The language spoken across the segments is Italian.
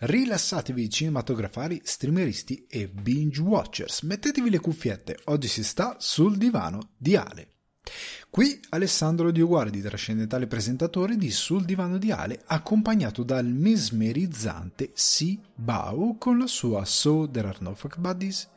Rilassatevi cinematografari, streameristi e binge watchers. Mettetevi le cuffiette, oggi si sta sul divano di Ale. Qui Alessandro Dioguardi, trascendentale presentatore di Sul divano di Ale, accompagnato dal mesmerizzante Si Bao con la sua So There Are No Fuck Buddies.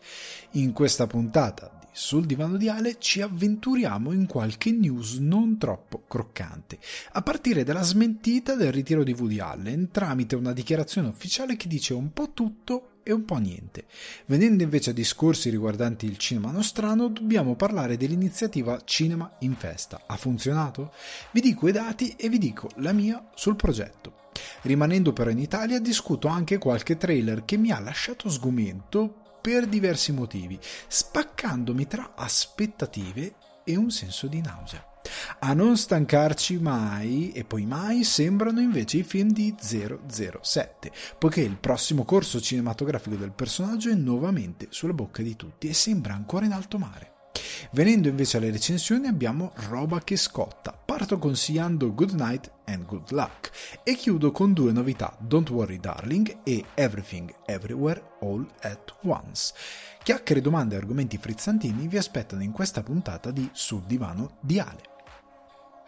In questa puntata sul divano di Ale ci avventuriamo in qualche news non troppo croccante, a partire dalla smentita del ritiro di Woody Allen tramite una dichiarazione ufficiale che dice un po' tutto e un po' niente. Venendo invece a discorsi riguardanti il cinema nostrano, dobbiamo parlare dell'iniziativa Cinema in Festa. Ha funzionato? Vi dico i dati e vi dico la mia sul progetto. Rimanendo però in Italia, discuto anche qualche trailer che mi ha lasciato sgomento per diversi motivi, spaccandomi tra aspettative e un senso di nausea. A non stancarci mai e poi mai sembrano invece i film di 007, poiché il prossimo corso cinematografico del personaggio è nuovamente sulla bocca di tutti e sembra ancora in alto mare. Venendo invece alle recensioni abbiamo roba che scotta. Parto consigliando Good Night and Good Luck e chiudo con due novità, Don't Worry Darling e Everything Everywhere All at Once. Chiacchiere, domande e argomenti frizzantini vi aspettano in questa puntata di Sul Divano di Ale.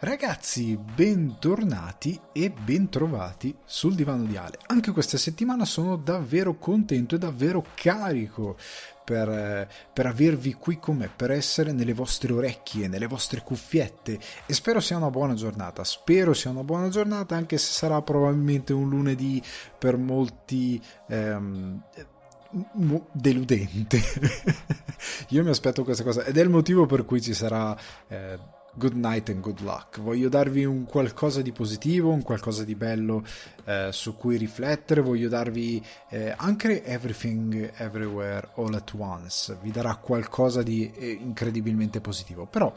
Ragazzi, bentornati e bentrovati sul divano di Ale. Anche questa settimana sono davvero contento e davvero carico per, per, avervi qui con me, per essere nelle vostre orecchie, nelle vostre cuffiette e spero sia una buona giornata. Spero sia una buona giornata, anche se sarà probabilmente un lunedì per molti. Ehm, deludente. Io mi aspetto questa cosa ed è il motivo per cui ci sarà eh, good night and good luck. Voglio darvi un qualcosa di positivo, un qualcosa di bello eh, su cui riflettere. Voglio darvi eh, anche Everything Everywhere All at Once. Vi darà qualcosa di eh, incredibilmente positivo. Però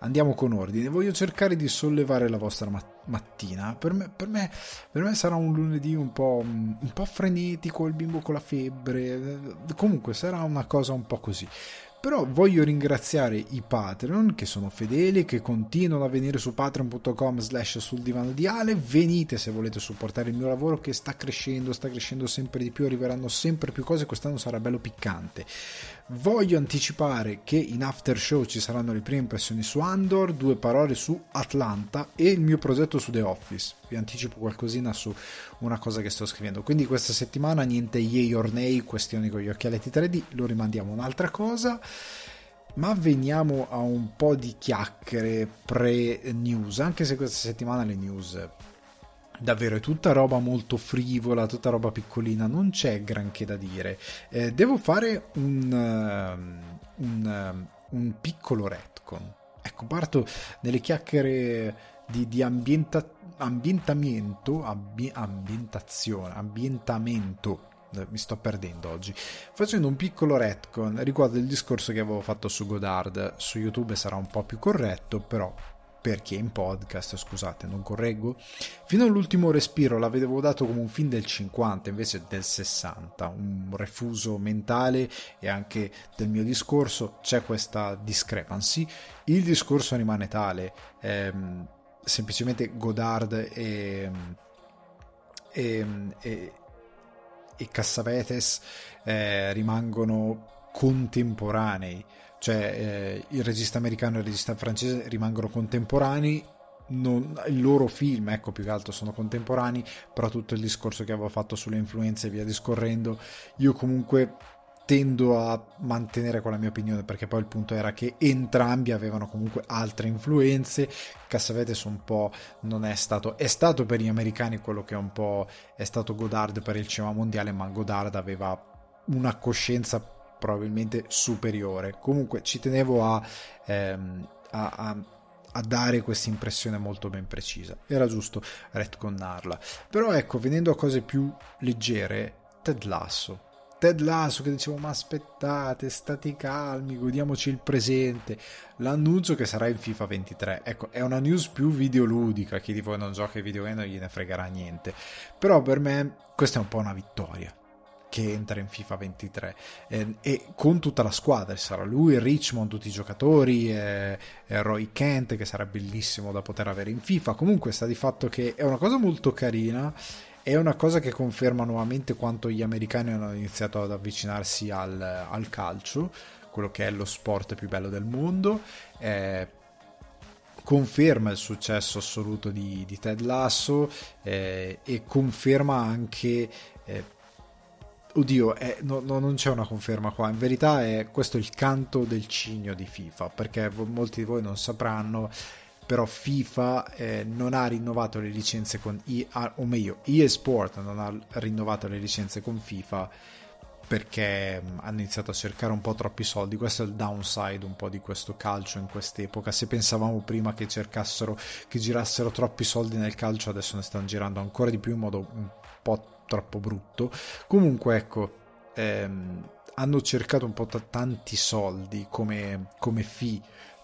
andiamo con ordine. Voglio cercare di sollevare la vostra mat- mattina. Per me, per, me, per me, sarà un lunedì un po', un po' frenetico. Il bimbo con la febbre. Comunque sarà una cosa un po' così. Però voglio ringraziare i Patreon che sono fedeli, che continuano a venire su patreon.com slash sul divano di Ale. Venite se volete supportare il mio lavoro che sta crescendo, sta crescendo sempre di più, arriveranno sempre più cose, quest'anno sarà bello piccante. Voglio anticipare che in after show ci saranno le prime impressioni su Andor, due parole su Atlanta e il mio progetto su The Office. Vi anticipo qualcosina su una cosa che sto scrivendo. Quindi questa settimana niente yay or nay, questioni con gli occhialetti 3D, lo rimandiamo un'altra cosa. Ma veniamo a un po' di chiacchiere pre-news, anche se questa settimana le news davvero è tutta roba molto frivola, tutta roba piccolina, non c'è granché da dire. Eh, devo fare un, uh, un, uh, un, piccolo retcon. Ecco, parto nelle chiacchiere di, di ambienta, ambientamento, ambi, ambientazione, ambientamento eh, mi sto perdendo oggi. Facendo un piccolo retcon riguardo il discorso che avevo fatto su Godard. Su YouTube sarà un po' più corretto, però per chi è in podcast, scusate, non correggo. Fino all'ultimo respiro l'avevo dato come un film del 50 invece del 60, un refuso mentale e anche del mio discorso c'è questa discrepancy. Il discorso rimane tale, ehm, semplicemente Godard e, e, e, e Cassavetes eh, rimangono contemporanei cioè eh, il regista americano e il regista francese rimangono contemporanei. Non, il loro film, ecco più che altro sono contemporanei, però tutto il discorso che avevo fatto sulle influenze e via discorrendo, io comunque tendo a mantenere quella mia opinione perché poi il punto era che entrambi avevano comunque altre influenze. Cassavetes un po' non è stato è stato per gli americani quello che un po' è stato Godard per il cinema mondiale ma Godard aveva una coscienza probabilmente superiore. Comunque ci tenevo a, ehm, a, a, a dare questa impressione molto ben precisa. Era giusto retconnarla. Però ecco, venendo a cose più leggere, Ted Lasso. Ted Lasso che dicevo ma aspettate, stati calmi, godiamoci il presente. L'annuncio che sarà in FIFA 23. Ecco, è una news più videoludica, chi di voi non gioca ai videogame non gliene fregherà niente. Però per me questa è un po' una vittoria che entra in FIFA 23 eh, e con tutta la squadra sarà lui, Richmond, tutti i giocatori eh, Roy Kent che sarà bellissimo da poter avere in FIFA comunque sta di fatto che è una cosa molto carina è una cosa che conferma nuovamente quanto gli americani hanno iniziato ad avvicinarsi al, al calcio, quello che è lo sport più bello del mondo. Eh, conferma il successo assoluto di, di Ted Lasso eh, e conferma anche eh, oddio è, no, no, non c'è una conferma qua in verità è questo il canto del cigno di FIFA perché molti di voi non sapranno però FIFA eh, non ha rinnovato le licenze con EA, o meglio EA Sport non ha rinnovato le licenze con FIFA perché mm, hanno iniziato a cercare un po' troppi soldi. Questo è il downside un po' di questo calcio in quest'epoca. Se pensavamo prima che cercassero, che girassero troppi soldi nel calcio, adesso ne stanno girando ancora di più in modo un po' troppo brutto. Comunque, ecco, ehm, hanno cercato un po' t- tanti soldi come, come fee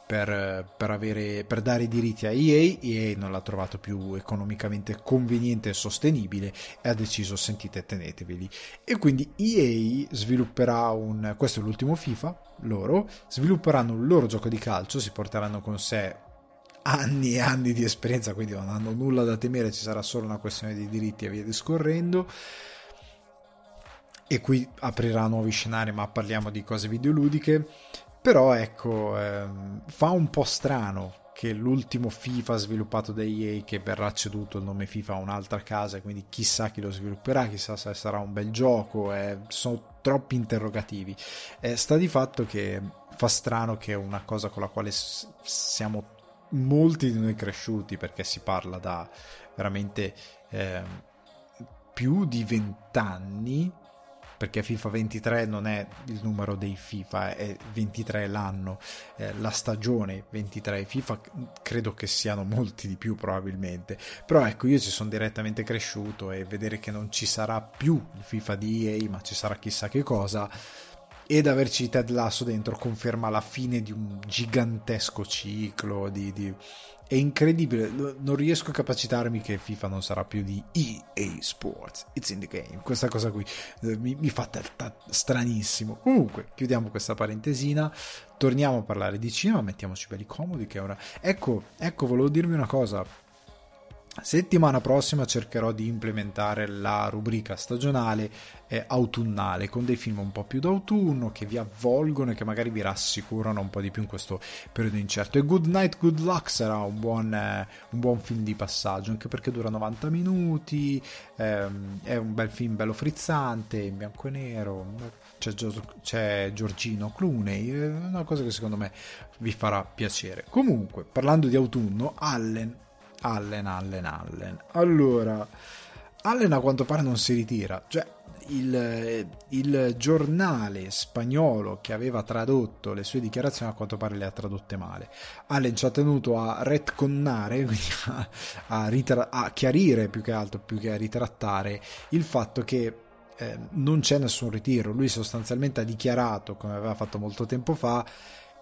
per, per, avere, per dare i diritti a EA, EA non l'ha trovato più economicamente conveniente e sostenibile e ha deciso sentite teneteveli e quindi EA svilupperà un questo è l'ultimo FIFA loro svilupperanno un loro gioco di calcio si porteranno con sé anni e anni di esperienza quindi non hanno nulla da temere ci sarà solo una questione di diritti e via discorrendo e qui aprirà nuovi scenari ma parliamo di cose videoludiche però ecco, ehm, fa un po' strano che l'ultimo FIFA sviluppato da EA che verrà ceduto il nome FIFA a un'altra casa, quindi chissà chi lo svilupperà, chissà se sarà un bel gioco, eh, sono troppi interrogativi. Eh, sta di fatto che fa strano che una cosa con la quale siamo molti di noi cresciuti, perché si parla da veramente eh, più di vent'anni perché FIFA 23 non è il numero dei FIFA, è 23 l'anno, eh, la stagione 23 FIFA credo che siano molti di più probabilmente, però ecco io ci sono direttamente cresciuto e vedere che non ci sarà più il FIFA di EA ma ci sarà chissà che cosa ed averci Ted Lasso dentro conferma la fine di un gigantesco ciclo di, di è incredibile, non riesco a capacitarmi che FIFA non sarà più di EA Sports, it's in the game, questa cosa qui eh, mi, mi fa t- stranissimo. Comunque, chiudiamo questa parentesina, torniamo a parlare di cinema, mettiamoci belli comodi che ora... Ecco, ecco, volevo dirvi una cosa, Settimana prossima cercherò di implementare la rubrica stagionale eh, autunnale con dei film un po' più d'autunno che vi avvolgono e che magari vi rassicurano un po' di più in questo periodo incerto. E Good Night, Good Luck sarà un buon, eh, un buon film di passaggio anche perché dura 90 minuti. Ehm, è un bel film bello frizzante in bianco e nero. C'è, c'è Giorgino Clooney, una cosa che secondo me vi farà piacere. Comunque, parlando di autunno, Allen Allen, Allen, Allen. Allora, Allen a quanto pare non si ritira, cioè il, il, giornale spagnolo che aveva tradotto le sue dichiarazioni a quanto pare le ha tradotte male. Allen ci ha tenuto a retconnare, a, a, ritra- a chiarire più che altro, più che a ritrattare il fatto che eh, non c'è nessun ritiro. Lui sostanzialmente ha dichiarato, come aveva fatto molto tempo fa,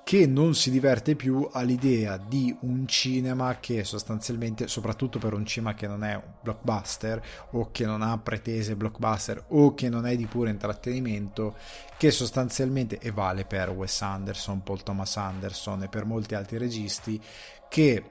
che non si diverte più all'idea di un cinema che sostanzialmente, soprattutto per un cinema che non è un blockbuster o che non ha pretese blockbuster o che non è di puro intrattenimento, che sostanzialmente, e vale per Wes Anderson, Paul Thomas Anderson e per molti altri registi, che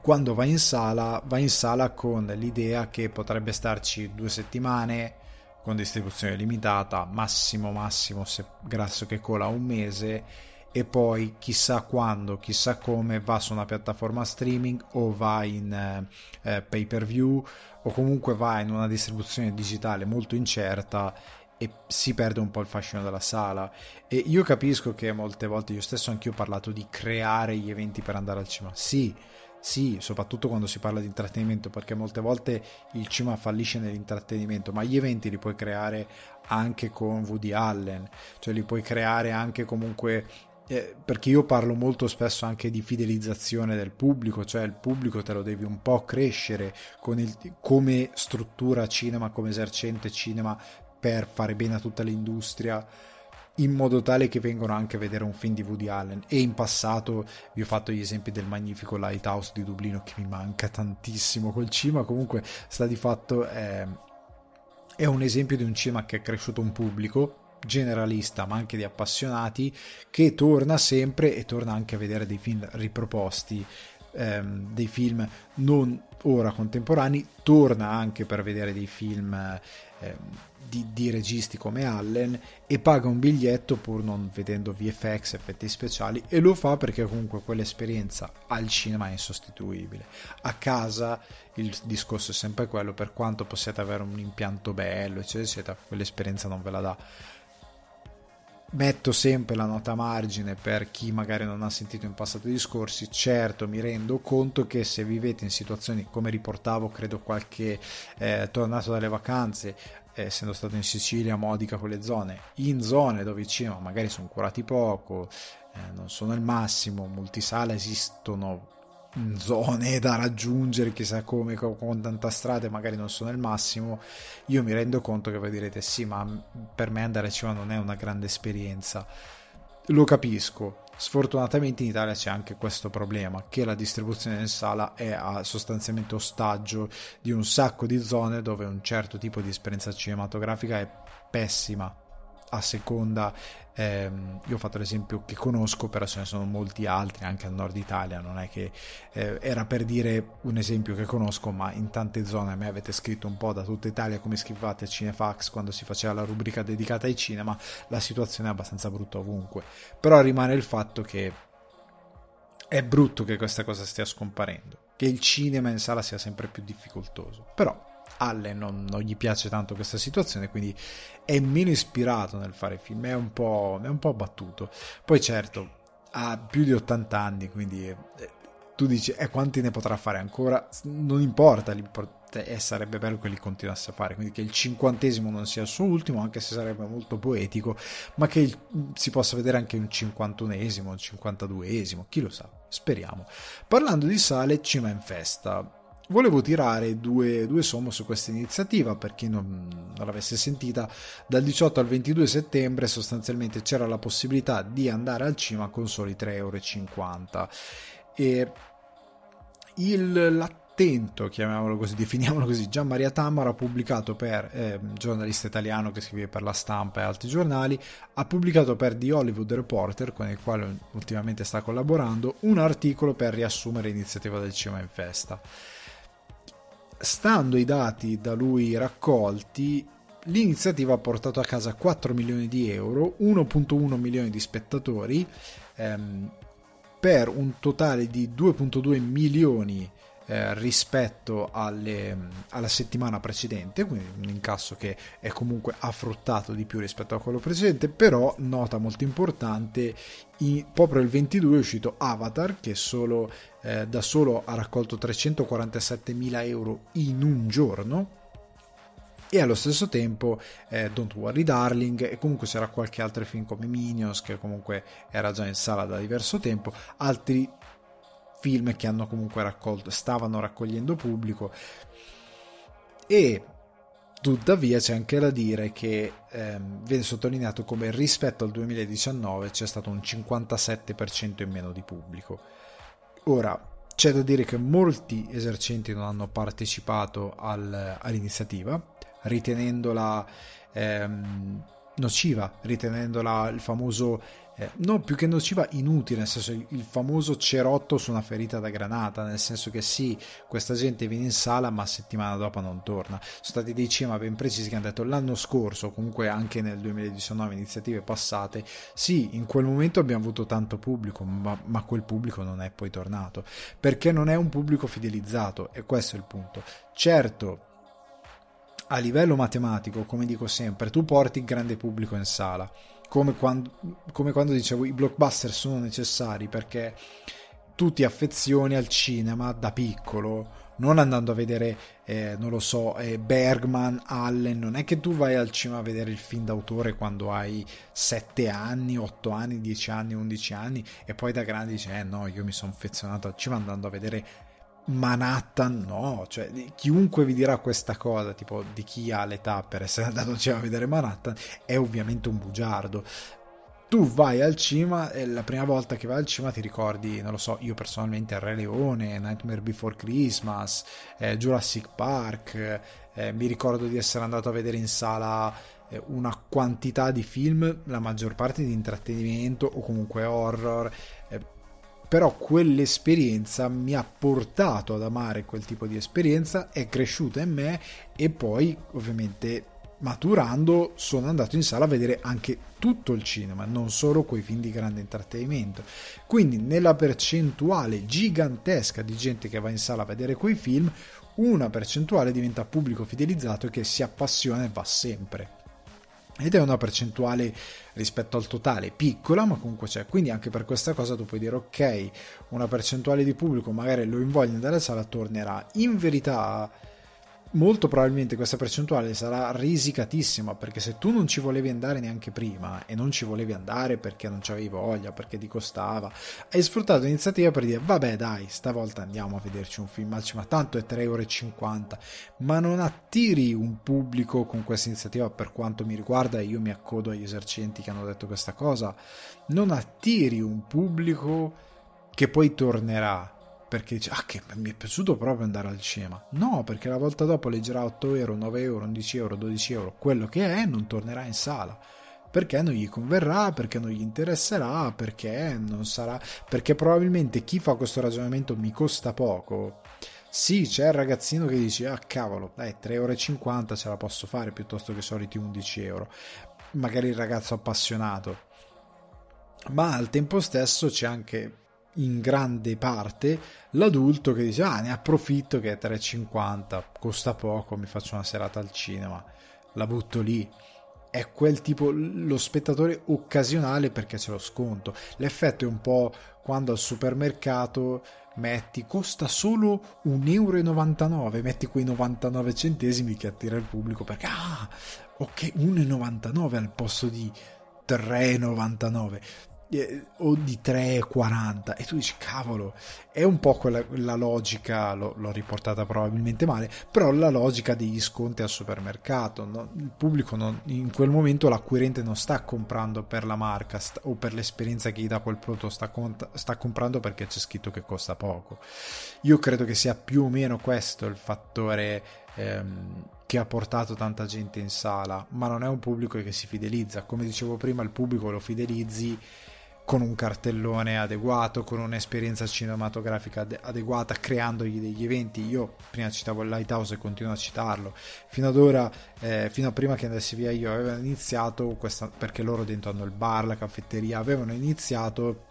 quando va in sala, va in sala con l'idea che potrebbe starci due settimane con distribuzione limitata, massimo massimo se grasso che cola un mese e poi chissà quando, chissà come va su una piattaforma streaming o va in eh, eh, pay per view o comunque va in una distribuzione digitale molto incerta e si perde un po' il fascino della sala. E io capisco che molte volte io stesso anch'io ho parlato di creare gli eventi per andare al cinema. Sì sì, soprattutto quando si parla di intrattenimento, perché molte volte il cinema fallisce nell'intrattenimento, ma gli eventi li puoi creare anche con Woody Allen, cioè li puoi creare anche comunque eh, perché io parlo molto spesso anche di fidelizzazione del pubblico, cioè il pubblico te lo devi un po' crescere il, come struttura cinema, come esercente cinema per fare bene a tutta l'industria in modo tale che vengano anche a vedere un film di Woody Allen. E in passato vi ho fatto gli esempi del magnifico Lighthouse di Dublino che mi manca tantissimo col cinema. Comunque sta di fatto eh, è un esempio di un cinema che è cresciuto un pubblico generalista ma anche di appassionati che torna sempre e torna anche a vedere dei film riproposti ehm, dei film non ora contemporanei, torna anche per vedere dei film ehm, di, di, registi come Allen e paga un biglietto pur non vedendo VFX, effetti speciali e lo fa perché comunque quell'esperienza al cinema è insostituibile. A casa il discorso è sempre quello, per quanto possiate avere un impianto bello, eccetera, eccetera, quell'esperienza non ve la dà metto sempre la nota margine per chi magari non ha sentito in passato i discorsi. Certo mi rendo conto che se vivete in situazioni come riportavo credo qualche eh, tornato dalle vacanze essendo stato in Sicilia, Modica, quelle zone, in zone dove i cinema magari sono curati poco, eh, non sono il massimo, multisala esistono zone da raggiungere, chissà come, con tanta strada, magari non sono il massimo, io mi rendo conto che voi direte sì, ma per me andare a cinema non è una grande esperienza. Lo capisco, Sfortunatamente in Italia c'è anche questo problema, che la distribuzione in sala è sostanzialmente ostaggio di un sacco di zone dove un certo tipo di esperienza cinematografica è pessima a seconda, ehm, io ho fatto l'esempio che conosco, però ce ne sono molti altri anche al nord Italia, non è che eh, era per dire un esempio che conosco, ma in tante zone a me avete scritto un po' da tutta Italia come scrivate a Cinefax quando si faceva la rubrica dedicata ai cinema, la situazione è abbastanza brutta ovunque, però rimane il fatto che è brutto che questa cosa stia scomparendo, che il cinema in sala sia sempre più difficoltoso, però Allen non, non, gli piace tanto questa situazione, quindi è meno ispirato nel fare film, è un po', è un po battuto. Poi certo, ha più di 80 anni, quindi eh, tu dici, e eh, quanti ne potrà fare ancora? Non importa, e eh, sarebbe bello che li continuasse a fare, quindi che il cinquantesimo non sia il suo ultimo, anche se sarebbe molto poetico, ma che il, si possa vedere anche un cinquantunesimo, un cinquantaduesimo, chi lo sa, speriamo. Parlando di sale, Cima in Festa volevo tirare due, due somme su questa iniziativa per chi non, non, l'avesse sentita. Dal 18 al 22 settembre sostanzialmente c'era la possibilità di andare al cinema con soli 3,50 euro e il, l'attento chiamiamolo così definiamolo così Gian Maria Tamara ha pubblicato per eh, giornalista italiano che scrive per la stampa e altri giornali ha pubblicato per The Hollywood Reporter con il quale ultimamente sta collaborando un articolo per riassumere l'iniziativa del cinema in festa stando ai dati da lui raccolti, l'iniziativa ha portato a casa 4 milioni di euro, 1.1 milioni di spettatori, ehm, per un totale di 2.2 milioni eh, rispetto alle, alla settimana precedente, quindi un incasso che è comunque affruttato di più rispetto a quello precedente, però nota molto importante, in, proprio il 22 è uscito Avatar che solo, eh, da solo ha raccolto 347 mila euro in un giorno e allo stesso tempo eh, Don't Worry Darling e comunque c'era qualche altro film come Minions che comunque era già in sala da diverso tempo altri film che hanno comunque raccolto, stavano raccogliendo pubblico e tuttavia c'è anche da dire che ehm, viene sottolineato come rispetto al 2019 c'è stato un 57% in meno di pubblico. Ora, c'è da dire che molti esercenti non hanno partecipato al, all'iniziativa, ritenendola ehm, nociva, ritenendola il famoso eh, no, più che nociva, inutile, nel senso il famoso cerotto su una ferita da granata, nel senso che sì, questa gente viene in sala ma settimana dopo non torna. Sono stati dei cinema ben precisi che hanno detto l'anno scorso, comunque anche nel 2019, iniziative passate, sì, in quel momento abbiamo avuto tanto pubblico, ma, ma quel pubblico non è poi tornato, perché non è un pubblico fidelizzato e questo è il punto. Certo, a livello matematico, come dico sempre, tu porti il grande pubblico in sala come quando, come quando dicevo i blockbuster sono necessari perché tu ti affezioni al cinema da piccolo non andando a vedere, eh, non lo so, eh, Bergman, Allen, non è che tu vai al cinema a vedere il film d'autore quando hai 7 anni, 8 anni, 10 anni, 11 anni e poi da grande dici, eh no, io mi sono affezionato al cinema andando a vedere Manhattan no, cioè chiunque vi dirà questa cosa, tipo di chi ha l'età per essere andato al cinema a vedere Manhattan, è ovviamente un bugiardo. Tu vai al cinema e la prima volta che vai al cinema ti ricordi, non lo so, io personalmente Re Leone, Nightmare Before Christmas, eh, Jurassic Park, eh, mi ricordo di essere andato a vedere in sala eh, una quantità di film, la maggior parte di intrattenimento o comunque horror, eh, però quell'esperienza mi ha portato ad amare quel tipo di esperienza, è cresciuta in me e poi ovviamente maturando sono andato in sala a vedere anche tutto il cinema, non solo quei film di grande intrattenimento. Quindi nella percentuale gigantesca di gente che va in sala a vedere quei film, una percentuale diventa pubblico fidelizzato e che si appassiona e va sempre ed è una percentuale rispetto al totale piccola ma comunque c'è. Quindi anche per questa cosa tu puoi dire ok una percentuale di pubblico magari lo invoglia dalla sala tornerà. In verità molto probabilmente questa percentuale sarà risicatissima perché se tu non ci volevi andare neanche prima e non ci volevi andare perché non c'avevi voglia, perché ti costava, hai sfruttato l'iniziativa per dire vabbè dai, stavolta andiamo a vederci un film al cinema, tanto è 3,50 euro, ma non attiri un pubblico con questa iniziativa per quanto mi riguarda, io mi accodo agli esercenti che hanno detto questa cosa, non attiri un pubblico che poi tornerà perché dice ah che mi è piaciuto proprio andare al cinema no perché la volta dopo leggerà 8 euro 9 euro 11 euro 12 euro quello che è non tornerà in sala perché non gli converrà perché non gli interesserà perché non sarà perché probabilmente chi fa questo ragionamento mi costa poco sì, c'è il ragazzino che dice: Ah, cavolo, dai, 3,50 euro ce la posso fare piuttosto che soliti 11 euro. Magari il ragazzo appassionato. Ma al tempo stesso c'è anche in grande parte l'adulto che dice ah ne approfitto che è 3,50 costa poco mi faccio una serata al cinema. La butto lì. È quel tipo lo spettatore occasionale perché c'è lo sconto. L'effetto è un po' quando al supermercato metti costa solo 1,99 euro metti quei 99 centesimi che attira il pubblico perché ah ok 1,99 al posto di 3,99 eh, o di 3,40 e tu dici cavolo è un po' quella la logica l'ho, l'ho, riportata probabilmente male però la logica degli sconti al supermercato no? il pubblico non, in quel momento l'acquirente non sta comprando per la marca sta, o per l'esperienza che gli dà quel prodotto sta, sta comprando perché c'è scritto che costa poco io credo che sia più o meno questo il fattore ehm, che ha portato tanta gente in sala ma non è un pubblico che si fidelizza come dicevo prima il pubblico lo fidelizzi con un cartellone adeguato, con un'esperienza cinematografica adeguata, creandogli degli eventi. Io prima citavo il Lighthouse e continuo a citarlo. Fino ad ora, eh, fino a prima che andassi via io, avevano iniziato, questa, perché loro dentro hanno il bar, la caffetteria, avevano iniziato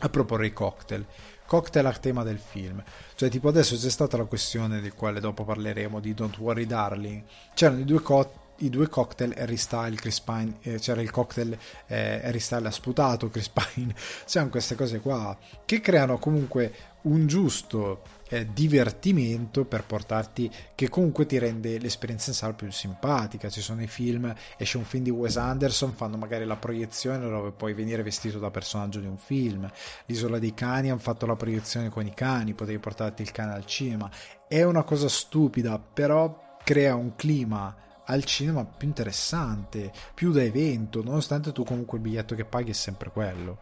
a proporre i cocktail. Cocktail a tema del film, cioè tipo adesso c'è stata la questione di quale dopo parleremo di Don't Worry Darling. C'erano i due cocktail i due cocktail Harry Style, Chris Pine, eh, c'era il cocktail eh, Harry Style ha sputato, Chris Pine, c'erano queste cose qua che creano comunque un giusto eh, divertimento per portarti che comunque ti rende l'esperienza in sala più simpatica. Ci sono i film esce un film di Wes Anderson fanno magari la proiezione dove puoi venire vestito da personaggio di un film. L'isola dei cani hanno fatto la proiezione con i cani potevi portarti il cane al cinema. È una cosa stupida però crea un clima al cinema più interessante, più da evento, nonostante tu comunque il biglietto che paghi è sempre quello.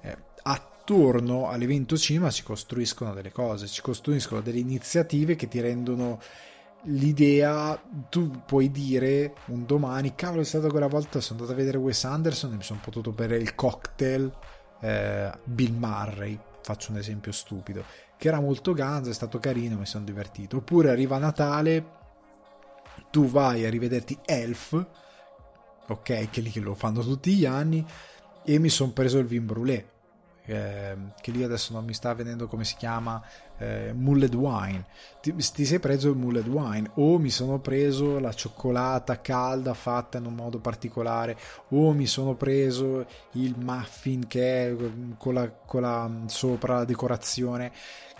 Eh, attorno all'evento cinema si costruiscono delle cose, si costruiscono delle iniziative che ti rendono l'idea, tu puoi dire un domani, cavolo è stata quella volta, sono andato a vedere Wes Anderson e mi sono potuto bere il cocktail eh, Bill Murray, faccio un esempio stupido, che era molto ganzo, è stato carino, mi sono divertito. Oppure arriva Natale tu vai a rivederti Elf, ok, che lì che lo fanno tutti gli anni, e mi sono preso il vin brûlé, eh, che lì adesso non mi sta venendo come si chiama, eh, Mullet Wine. Ti, ti, sei preso il Mullet Wine, o mi sono preso la cioccolata calda fatta in un modo particolare, o mi sono preso il muffin che è con la, con la sopra la decorazione,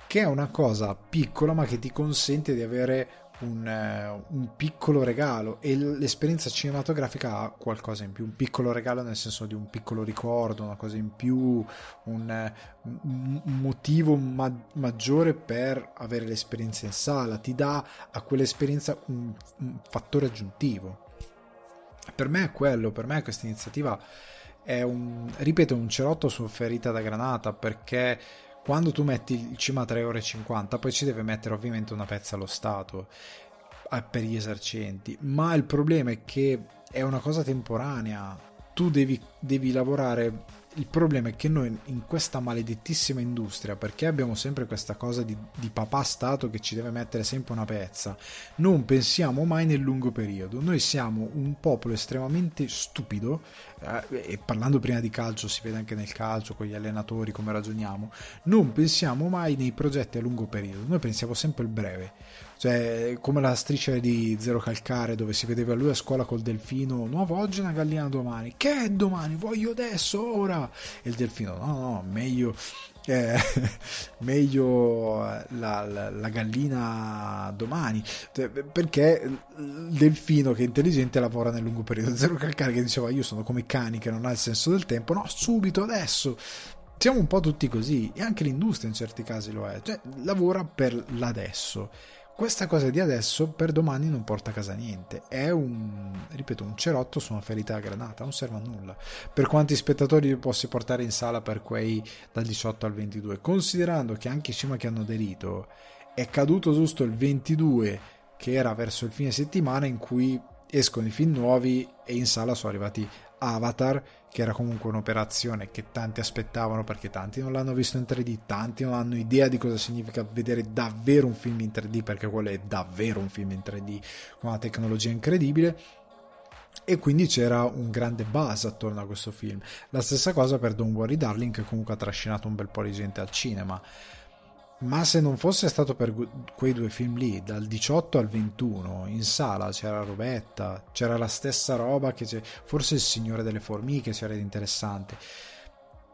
che è una cosa piccola ma che ti consente di avere un, eh, un, piccolo regalo e l'esperienza cinematografica ha qualcosa in più, un piccolo regalo nel senso di un piccolo ricordo, una cosa in più, un, un motivo ma- maggiore per avere l'esperienza in sala, ti dà a quell'esperienza un, un fattore aggiuntivo. Per me è quello, per me questa iniziativa è un, ripeto, un cerotto su ferita da granata perché quando tu metti il cima a 3,50 euro, poi ci deve mettere ovviamente una pezza allo Stato per gli esercenti, ma il problema è che è una cosa temporanea, tu devi, devi lavorare il problema è che noi in questa maledettissima industria, perché abbiamo sempre questa cosa di, di, papà Stato che ci deve mettere sempre una pezza, non pensiamo mai nel lungo periodo. Noi siamo un popolo estremamente stupido, eh, e parlando prima di calcio, si vede anche nel calcio, con gli allenatori, come ragioniamo, non pensiamo mai nei progetti a lungo periodo, noi pensiamo sempre al breve cioè come la striscia di Zero Calcare dove si vedeva lui a scuola col delfino nuovo oggi una gallina domani che è domani? Voglio adesso ora e il delfino no no meglio eh, meglio la, la, la, gallina domani cioè, perché il delfino che è intelligente lavora nel lungo periodo. Zero Calcare che diceva io sono come cani che non ha il senso del tempo no subito adesso siamo un po' tutti così e anche l'industria in certi casi lo è. Cioè lavora per l'adesso questa cosa di adesso per domani non porta a casa niente. È un, ripeto, un cerotto su una ferita a granata, non serve a nulla. Per quanti spettatori posso portare in sala per quei dal 18 al 22? Considerando che anche i cinema che hanno aderito è caduto giusto il 22, che era verso il fine settimana in cui escono i film nuovi e in sala sono arrivati Avatar, che era comunque un'operazione che tanti aspettavano perché tanti non l'hanno visto in 3D, tanti non hanno idea di cosa significa vedere davvero un film in 3D, perché quello è davvero un film in 3D con una tecnologia incredibile. E quindi c'era un grande buzz attorno a questo film. La stessa cosa per Don't Worry Darling, che comunque ha trascinato un bel po' di gente al cinema. Ma se non fosse stato per quei due film lì, dal 18 al 21, in sala c'era Robetta, c'era la stessa roba che c'è, forse il Signore delle Formiche c'era di interessante,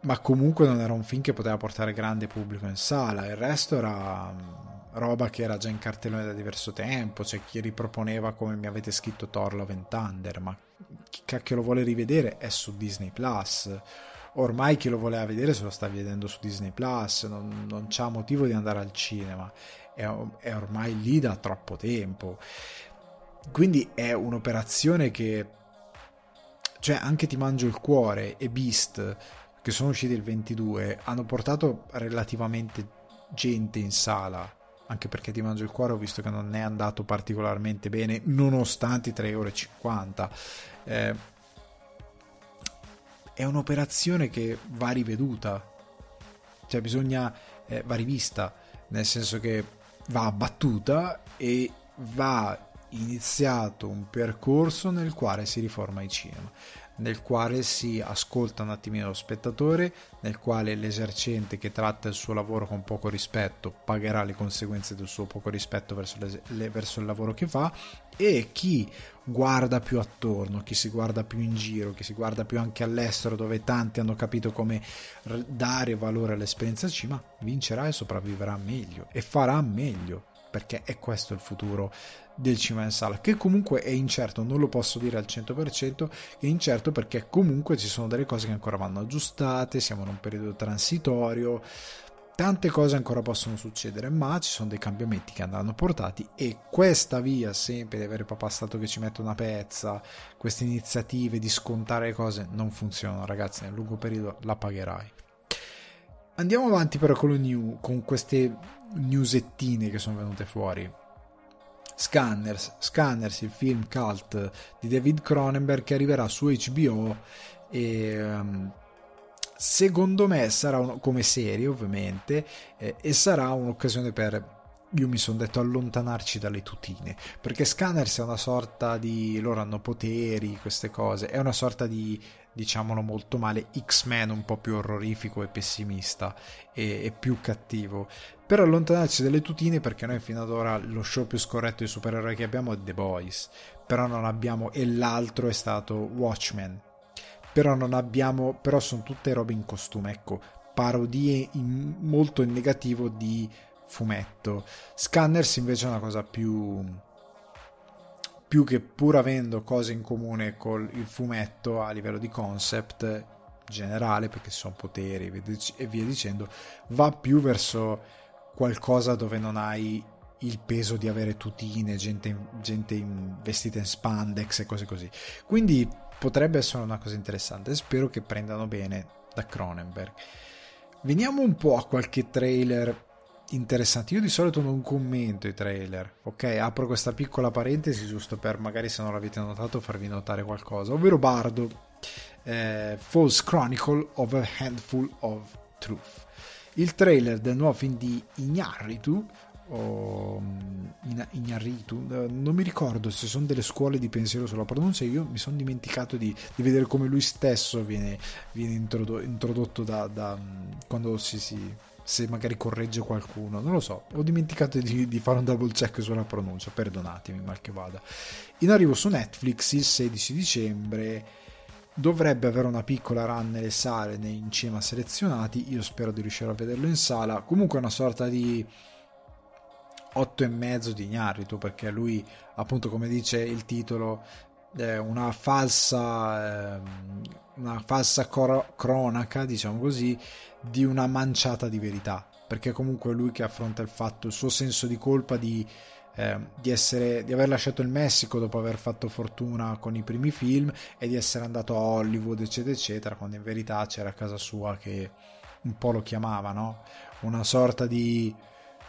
ma comunque non era un film che poteva portare grande pubblico in sala, il resto era mm, roba che era già in cartellone da diverso tempo, c'è chi riproponeva come mi avete scritto Thor Love and Thunder, ma chi cacchio lo vuole rivedere è su Disney Plus ormai chi lo voleva vedere se lo sta vedendo su Disney Plus, non, non c'ha motivo di andare al cinema, è, è ormai lì da troppo tempo. Quindi è un'operazione che, cioè, anche Ti Mangio il Cuore e Beast, che sono usciti il 22, hanno portato relativamente gente in sala. Anche perché Ti Mangio il Cuore ho visto che non è andato particolarmente bene nonostante i 3,50 euro eh, è un'operazione che va riveduta, cioè bisogna, eh, va rivista, nel senso che va abbattuta e va iniziato un percorso nel quale si riforma il cinema nel quale si ascolta un attimino lo spettatore, nel quale l'esercente che tratta il suo lavoro con poco rispetto pagherà le conseguenze del suo poco rispetto verso, le, le, verso il lavoro che fa e chi guarda più attorno, chi si guarda più in giro, chi si guarda più anche all'estero dove tanti hanno capito come dare valore all'esperienza cinema, vincerà e sopravviverà meglio e farà meglio perché è questo il futuro del cinema in sala, che comunque è incerto, non lo posso dire al 100%, è incerto perché comunque ci sono delle cose che ancora vanno aggiustate, siamo in un periodo transitorio, tante cose ancora possono succedere, ma ci sono dei cambiamenti che andranno portati e questa via sempre di avere papà stato che ci mette una pezza, queste iniziative di scontare le cose non funzionano ragazzi, nel lungo periodo la pagherai. Andiamo avanti però con, new, con queste newsettine che sono venute fuori. Scanners, Scanners, il film cult di David Cronenberg che arriverà su HBO e um, secondo me sarà un, come serie ovviamente eh, e sarà un'occasione per io mi sono detto allontanarci dalle tutine perché Scanners è una sorta di loro hanno poteri queste cose è una sorta di diciamolo molto male, X-Men un po' più orrorifico e pessimista e, e, più cattivo. Per allontanarci dalle tutine, perché noi fino ad ora lo show più scorretto di supereroi che abbiamo è The Boys, però non abbiamo, e l'altro è stato Watchmen. Però non abbiamo, però sono tutte robe in costume, ecco, parodie in, molto in negativo di fumetto. Scanners invece è una cosa più più che pur avendo cose in comune con il fumetto a livello di concept generale, perché sono poteri e via dicendo, va più verso qualcosa dove non hai il peso di avere tutine, gente, gente in, vestita in spandex e cose così. Quindi potrebbe essere una cosa interessante. Spero che prendano bene da Cronenberg. Veniamo un po' a qualche trailer interessanti. Io di solito non commento i trailer, ok? Apro questa piccola parentesi giusto per magari se non l'avete notato farvi notare qualcosa, ovvero Bardo. eh, False Chronicle of a Handful of Truth. Il trailer del nuovo film di Ignarritu o mm, Ignarritu, eh, non mi ricordo se sono delle scuole di pensiero sulla pronuncia, io mi sono dimenticato di, di, vedere come lui stesso viene, viene introdotto, da, da, mm, quando si, si, se magari corregge qualcuno, non lo so, ho dimenticato di, di, fare un double check sulla pronuncia, perdonatemi mal che vada. In arrivo su Netflix il 16 dicembre. Dovrebbe avere una piccola run nelle sale, nei cinema selezionati, io spero di riuscire a vederlo in sala, comunque una sorta di 8 e mezzo di Ignarritu perché lui appunto come dice il titolo è una falsa eh, una falsa cor- cronaca diciamo così di una manciata di verità perché comunque è lui che affronta il fatto il suo senso di colpa di, eh, di, essere, di aver lasciato il Messico dopo aver fatto fortuna con i primi film e di essere andato a Hollywood eccetera eccetera quando in verità c'era a casa sua che un po' lo chiamava no? una sorta di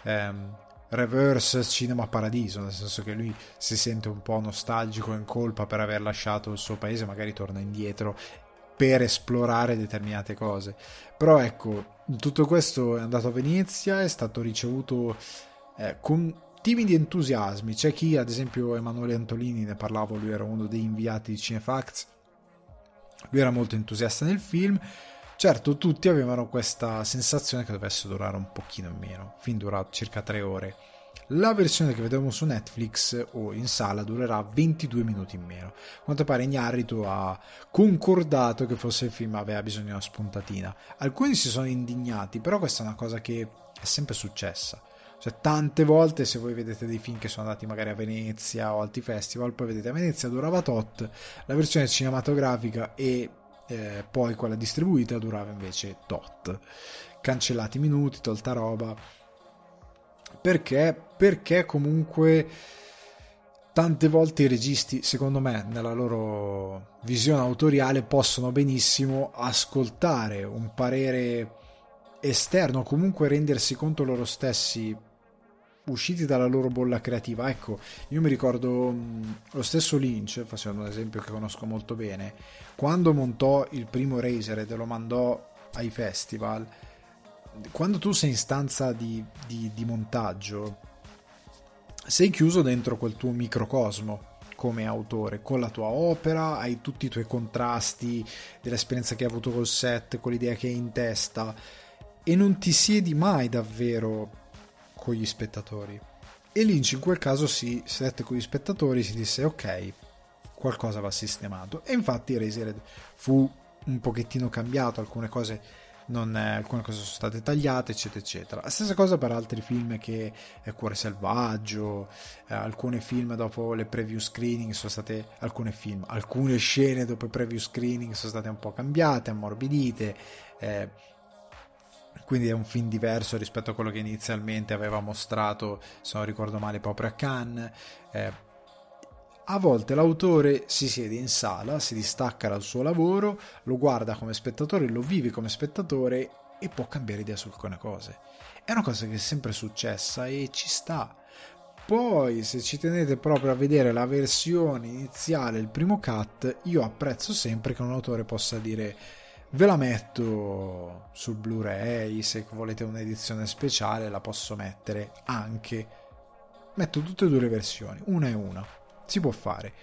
ehm, reverse cinema paradiso, nel senso che lui si sente un po' nostalgico in colpa per aver lasciato il suo paese, magari torna indietro per esplorare determinate cose. Però ecco, tutto questo è andato a Venezia, è stato ricevuto eh, con timidi entusiasmi. C'è chi, ad esempio Emanuele Antolini, ne parlavo, lui era uno dei inviati di Cinefacts, lui era molto entusiasta nel film Certo, tutti avevano questa sensazione che dovesse durare un pochino in meno, il film circa 3 ore. La versione che vedremo su Netflix o in sala durerà 22 minuti in meno. A quanto pare Ignarritu ha concordato che forse il film aveva bisogno di una spuntatina. Alcuni si sono indignati, però questa è una cosa che è sempre successa. Cioè, tante volte se voi vedete dei film che sono andati magari a Venezia o altri festival, poi vedete a Venezia durava tot, la versione cinematografica e eh, poi quella distribuita durava invece tot. Cancellati minuti, tolta roba. Perché? Perché comunque tante volte i registi, secondo me, nella loro visione autoriale, possono benissimo ascoltare un parere esterno, comunque rendersi conto loro stessi usciti dalla loro bolla creativa. Ecco, io mi ricordo mh, lo stesso Lynch, facendo un esempio che conosco molto bene, quando montò il primo Razer e lo mandò ai festival, quando tu sei in stanza di, di, di montaggio, sei chiuso dentro quel tuo microcosmo come autore, con la tua opera, hai tutti i tuoi contrasti dell'esperienza che hai avuto col set, con l'idea che hai in testa e non ti siedi mai davvero con gli spettatori. E Lynch in quel caso si sedette con gli spettatori e si disse ok, qualcosa va sistemato. E infatti Eraserhead fu un pochettino cambiato, alcune cose, non, eh, alcune cose sono state tagliate, eccetera, eccetera. La stessa cosa per altri film che è Cuore Selvaggio, eh, alcuni film dopo le preview screening sono state, alcune film, alcune scene dopo i preview screening sono state un po' cambiate, ammorbidite. Eh, quindi è un film diverso rispetto a quello che inizialmente aveva mostrato, se non ricordo male, proprio a Cannes. Eh, a volte l'autore si siede in sala, si distacca dal suo lavoro, lo guarda come spettatore, lo vive come spettatore e può cambiare idea su alcune cose. È una cosa che è sempre successa e ci sta. Poi, se ci tenete proprio a vedere la versione iniziale, il primo cut, io apprezzo sempre che un autore possa dire Ve la metto sul Blu-ray, se volete un'edizione speciale la posso mettere anche. Metto tutte e due le versioni, una e una. Si può fare.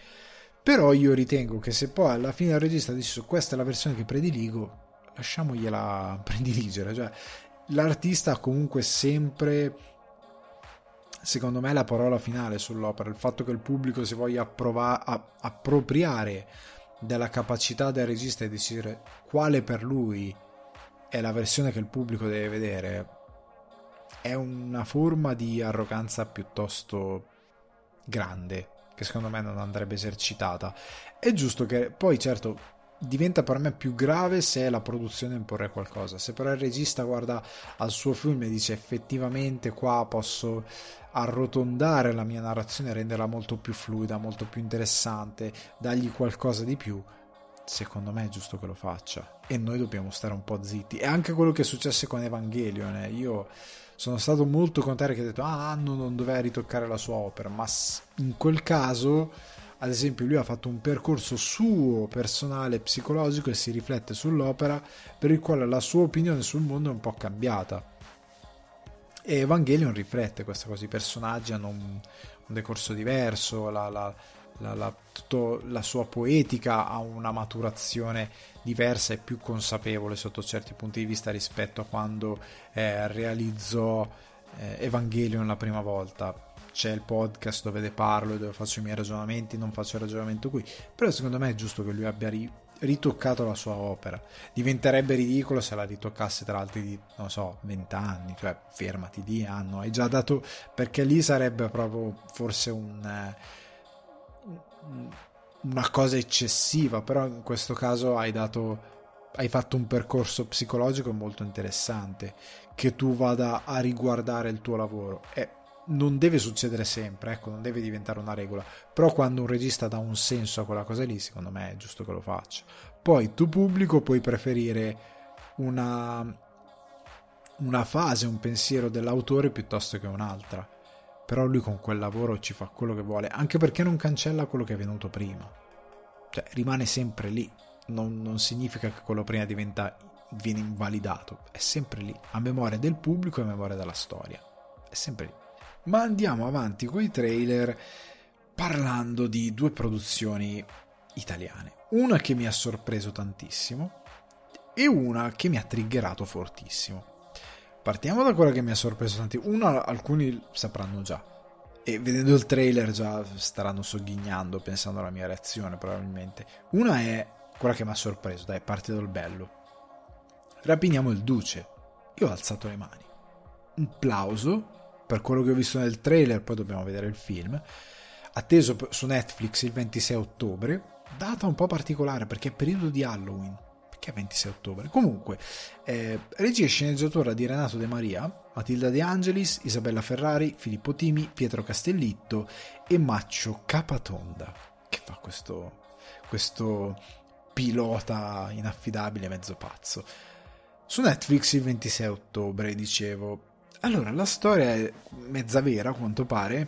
Però io ritengo che se poi alla fine il regista dice questa è la versione che prediligo, lasciamogliela prediligere. Cioè, l'artista ha comunque sempre, secondo me, la parola finale sull'opera. Il fatto che il pubblico si voglia approva- appropriare della capacità del regista di decidere quale per lui è la versione che il pubblico deve vedere è una forma di arroganza piuttosto grande che secondo me non andrebbe esercitata. È giusto che poi certo diventa per me più grave se è la produzione imporre qualcosa. Se però il regista guarda al suo film e dice effettivamente qua posso arrotondare la mia narrazione, renderla molto più fluida, molto più interessante, dargli qualcosa di più, secondo me è giusto che lo faccia. E noi dobbiamo stare un po' zitti. E anche quello che è successo con Evangelion. Eh. Io sono stato molto contrario che ha detto ah, Anno non doveva ritoccare la sua opera, ma in quel caso ad esempio lui ha fatto un percorso suo personale psicologico e si riflette sull'opera per il quale la sua opinione sul mondo è un po' cambiata. E Evangelion riflette questa cosa i personaggi hanno un, un decorso diverso la, la, la, la, la sua poetica ha una maturazione diversa e più consapevole sotto certi punti di vista rispetto a quando eh, realizzò eh, Evangelion la prima volta c'è il podcast dove ne parlo e dove faccio i miei ragionamenti, non faccio il ragionamento qui, però secondo me è giusto che lui abbia ri- ritoccato la sua opera. Diventerebbe ridicolo se la ritoccasse tra l'altro di, non so, 20 anni, cioè fermati di anno, hai già dato, perché lì sarebbe proprio forse un... Eh, una cosa eccessiva, però in questo caso hai dato hai fatto un percorso psicologico molto interessante che tu vada a riguardare il tuo lavoro e non deve succedere sempre, ecco, non deve diventare una regola, però quando un regista dà un senso a quella cosa lì, secondo me è giusto che lo faccia. Poi tu pubblico puoi preferire una, una fase, un pensiero dell'autore piuttosto che un'altra, però lui con quel lavoro ci fa quello che vuole, anche perché non cancella quello che è venuto prima, cioè rimane sempre lì, non, non significa che quello prima diventa, viene invalidato, è sempre lì, a memoria del pubblico e a memoria della storia, è sempre lì. Ma andiamo avanti con i trailer parlando di due produzioni italiane. Una che mi ha sorpreso tantissimo e una che mi ha triggerato fortissimo. Partiamo da quella che mi ha sorpreso tantissimo. Una alcuni sapranno già. E vedendo il trailer già staranno sogghignando pensando alla mia reazione probabilmente. Una è quella che mi ha sorpreso, dai, parte dal bello. Rapiniamo il duce. Io ho alzato le mani. Un plauso per quello che ho visto nel trailer, poi dobbiamo vedere il film, atteso su Netflix il 26 ottobre, data un po' particolare perché è periodo di Halloween. Perché è 26 ottobre? Comunque, eh, regia e sceneggiatura di Renato De Maria, Matilda De Angelis, Isabella Ferrari, Filippo Timi, Pietro Castellitto e Maccio Capatonda, che fa questo, questo pilota inaffidabile mezzo pazzo. Su Netflix il 26 ottobre, dicevo, allora, la storia è mezza vera, a quanto pare,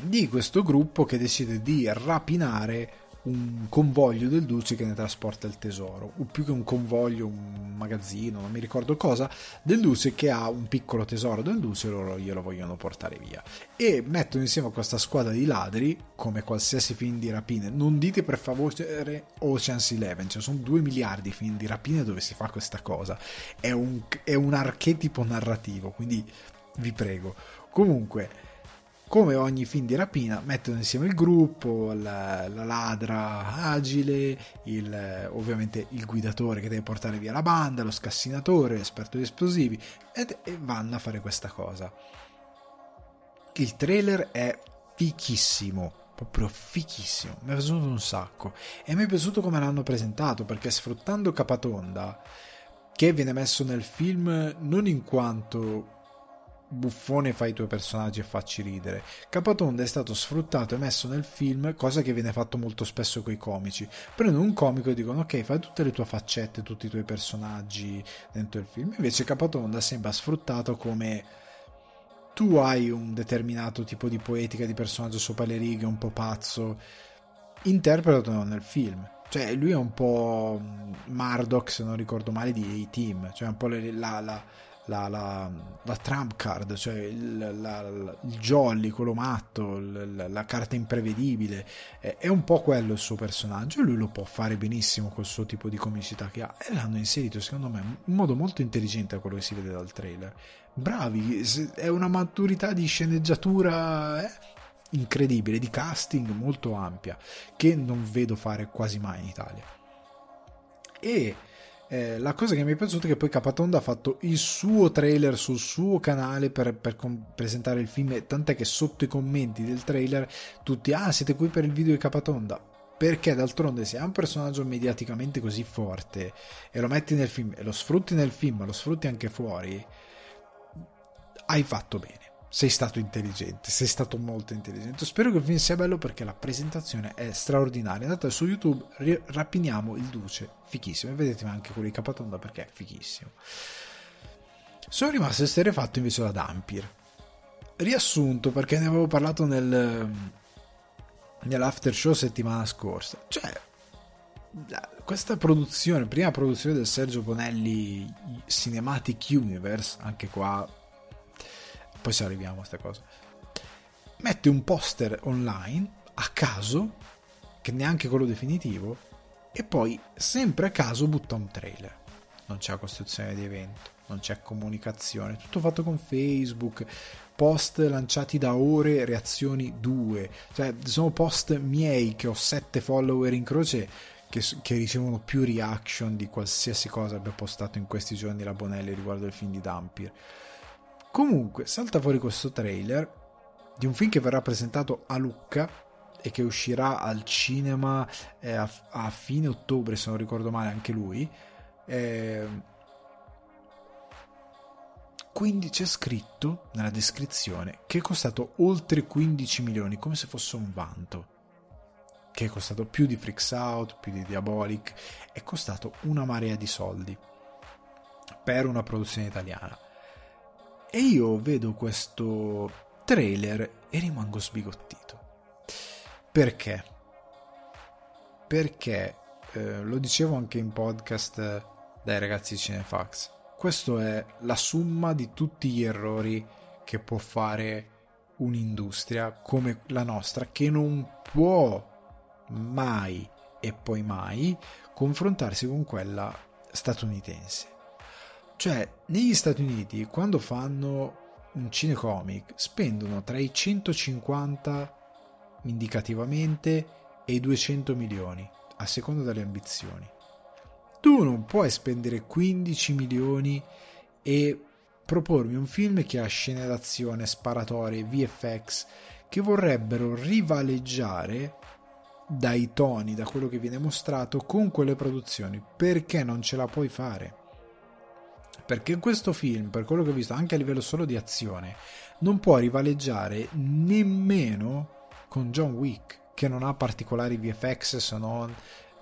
di questo gruppo che decide di rapinare un convoglio del Duce che ne trasporta il tesoro, o più che un convoglio, un magazzino, non mi ricordo cosa, del Duce che ha un piccolo tesoro del Duce e loro glielo vogliono portare via. E mettono insieme questa squadra di ladri, come qualsiasi film di rapine, non dite per favore Ocean's Eleven, ci cioè sono due miliardi di film di rapine dove si fa questa cosa, è un, è un archetipo narrativo, quindi vi prego. Comunque come ogni film di rapina, mettono insieme il gruppo, la, la ladra agile, il, ovviamente il guidatore che deve portare via la banda, lo scassinatore, l'esperto di esplosivi, ed, e vanno a fare questa cosa. Il trailer è fichissimo, proprio fichissimo, mi è piaciuto un sacco e mi è piaciuto come l'hanno presentato perché sfruttando Capatonda che viene messo nel film non in quanto buffone fai i tuoi personaggi e facci ridere. Capatonda è stato sfruttato e messo nel film, cosa che viene fatto molto spesso con i comici. Prendono un comico e dicono ok, fai tutte le tue faccette, tutti i tuoi personaggi dentro il film. Invece Capatonda sembra sfruttato come tu hai un determinato tipo di poetica di personaggio sopra le righe, un po' pazzo, interpretalo nel film. Cioè, lui è un po' Murdoch, se non ricordo male, di A-Team, cioè un po' la, la la, la, la trump card, cioè il, la, il jolly, quello matto, la, carta imprevedibile. È, è, un po' quello il suo personaggio e lui lo può fare benissimo col suo tipo di comicità che ha. E l'hanno inserito, secondo me, in modo molto intelligente a quello che si vede dal trailer. Bravi, è una maturità di sceneggiatura. Eh? incredibile, di casting molto ampia, che non vedo fare quasi mai in Italia. E eh, la cosa che mi è piaciuta è che poi Capatonda ha fatto il suo trailer sul suo canale per, per com- presentare il film, tant'è che sotto i commenti del trailer tutti, ah siete qui per il video di Capatonda, perché d'altronde se hai un personaggio mediaticamente così forte e lo metti nel film e lo sfrutti nel film, lo sfrutti anche fuori, hai fatto bene sei stato intelligente, sei stato molto intelligente. Spero che il film sia bello perché la presentazione è straordinaria. Andate su YouTube, rapiniamo il Duce, fichissimo. E vedete anche quello di Capatonda perché è fichissimo. Sono rimasto esterefatto invece da Dampir. Riassunto perché ne avevo parlato nel, nell'after show settimana scorsa. Cioè, questa produzione, prima produzione del Sergio Bonelli Cinematic Universe, anche qua, poi se arriviamo a questa cosa, mette un poster online a caso, che neanche quello definitivo, e poi sempre a caso butta un trailer. Non c'è costruzione di evento, non c'è comunicazione, tutto fatto con Facebook, post lanciati da ore, reazioni 2, cioè sono post miei che ho 7 follower in croce che, che, ricevono più reaction di qualsiasi cosa abbia postato in questi giorni la Bonelli riguardo il film di Dampir. Comunque, salta fuori questo trailer di un film che verrà presentato a Lucca e che uscirà al cinema eh, a, a, fine ottobre, se non ricordo male, anche lui. Eh, quindi c'è scritto nella descrizione che è costato oltre 15 milioni, come se fosse un vanto. Che è costato più di Freaks Out, più di Diabolic, è costato una marea di soldi per una produzione italiana. E io vedo questo trailer e rimango sbigottito. Perché? Perché eh, lo dicevo anche in podcast dai ragazzi Cinefax questo è la somma di tutti gli errori che può fare un'industria come la nostra che non può mai e poi mai confrontarsi con quella statunitense. Cioè, negli Stati Uniti, quando fanno un cinecomic, spendono tra i 150 indicativamente e i 200 milioni, a seconda delle ambizioni. Tu non puoi spendere 15 milioni e propormi un film che ha scene d'azione, sparatorie, VFX che vorrebbero rivaleggiare dai toni, da quello che viene mostrato con quelle produzioni. Perché non ce la puoi fare? Perché questo film, per quello che ho visto, anche a livello solo di azione, non può rivaleggiare nemmeno con John Wick, che non ha particolari VFX se non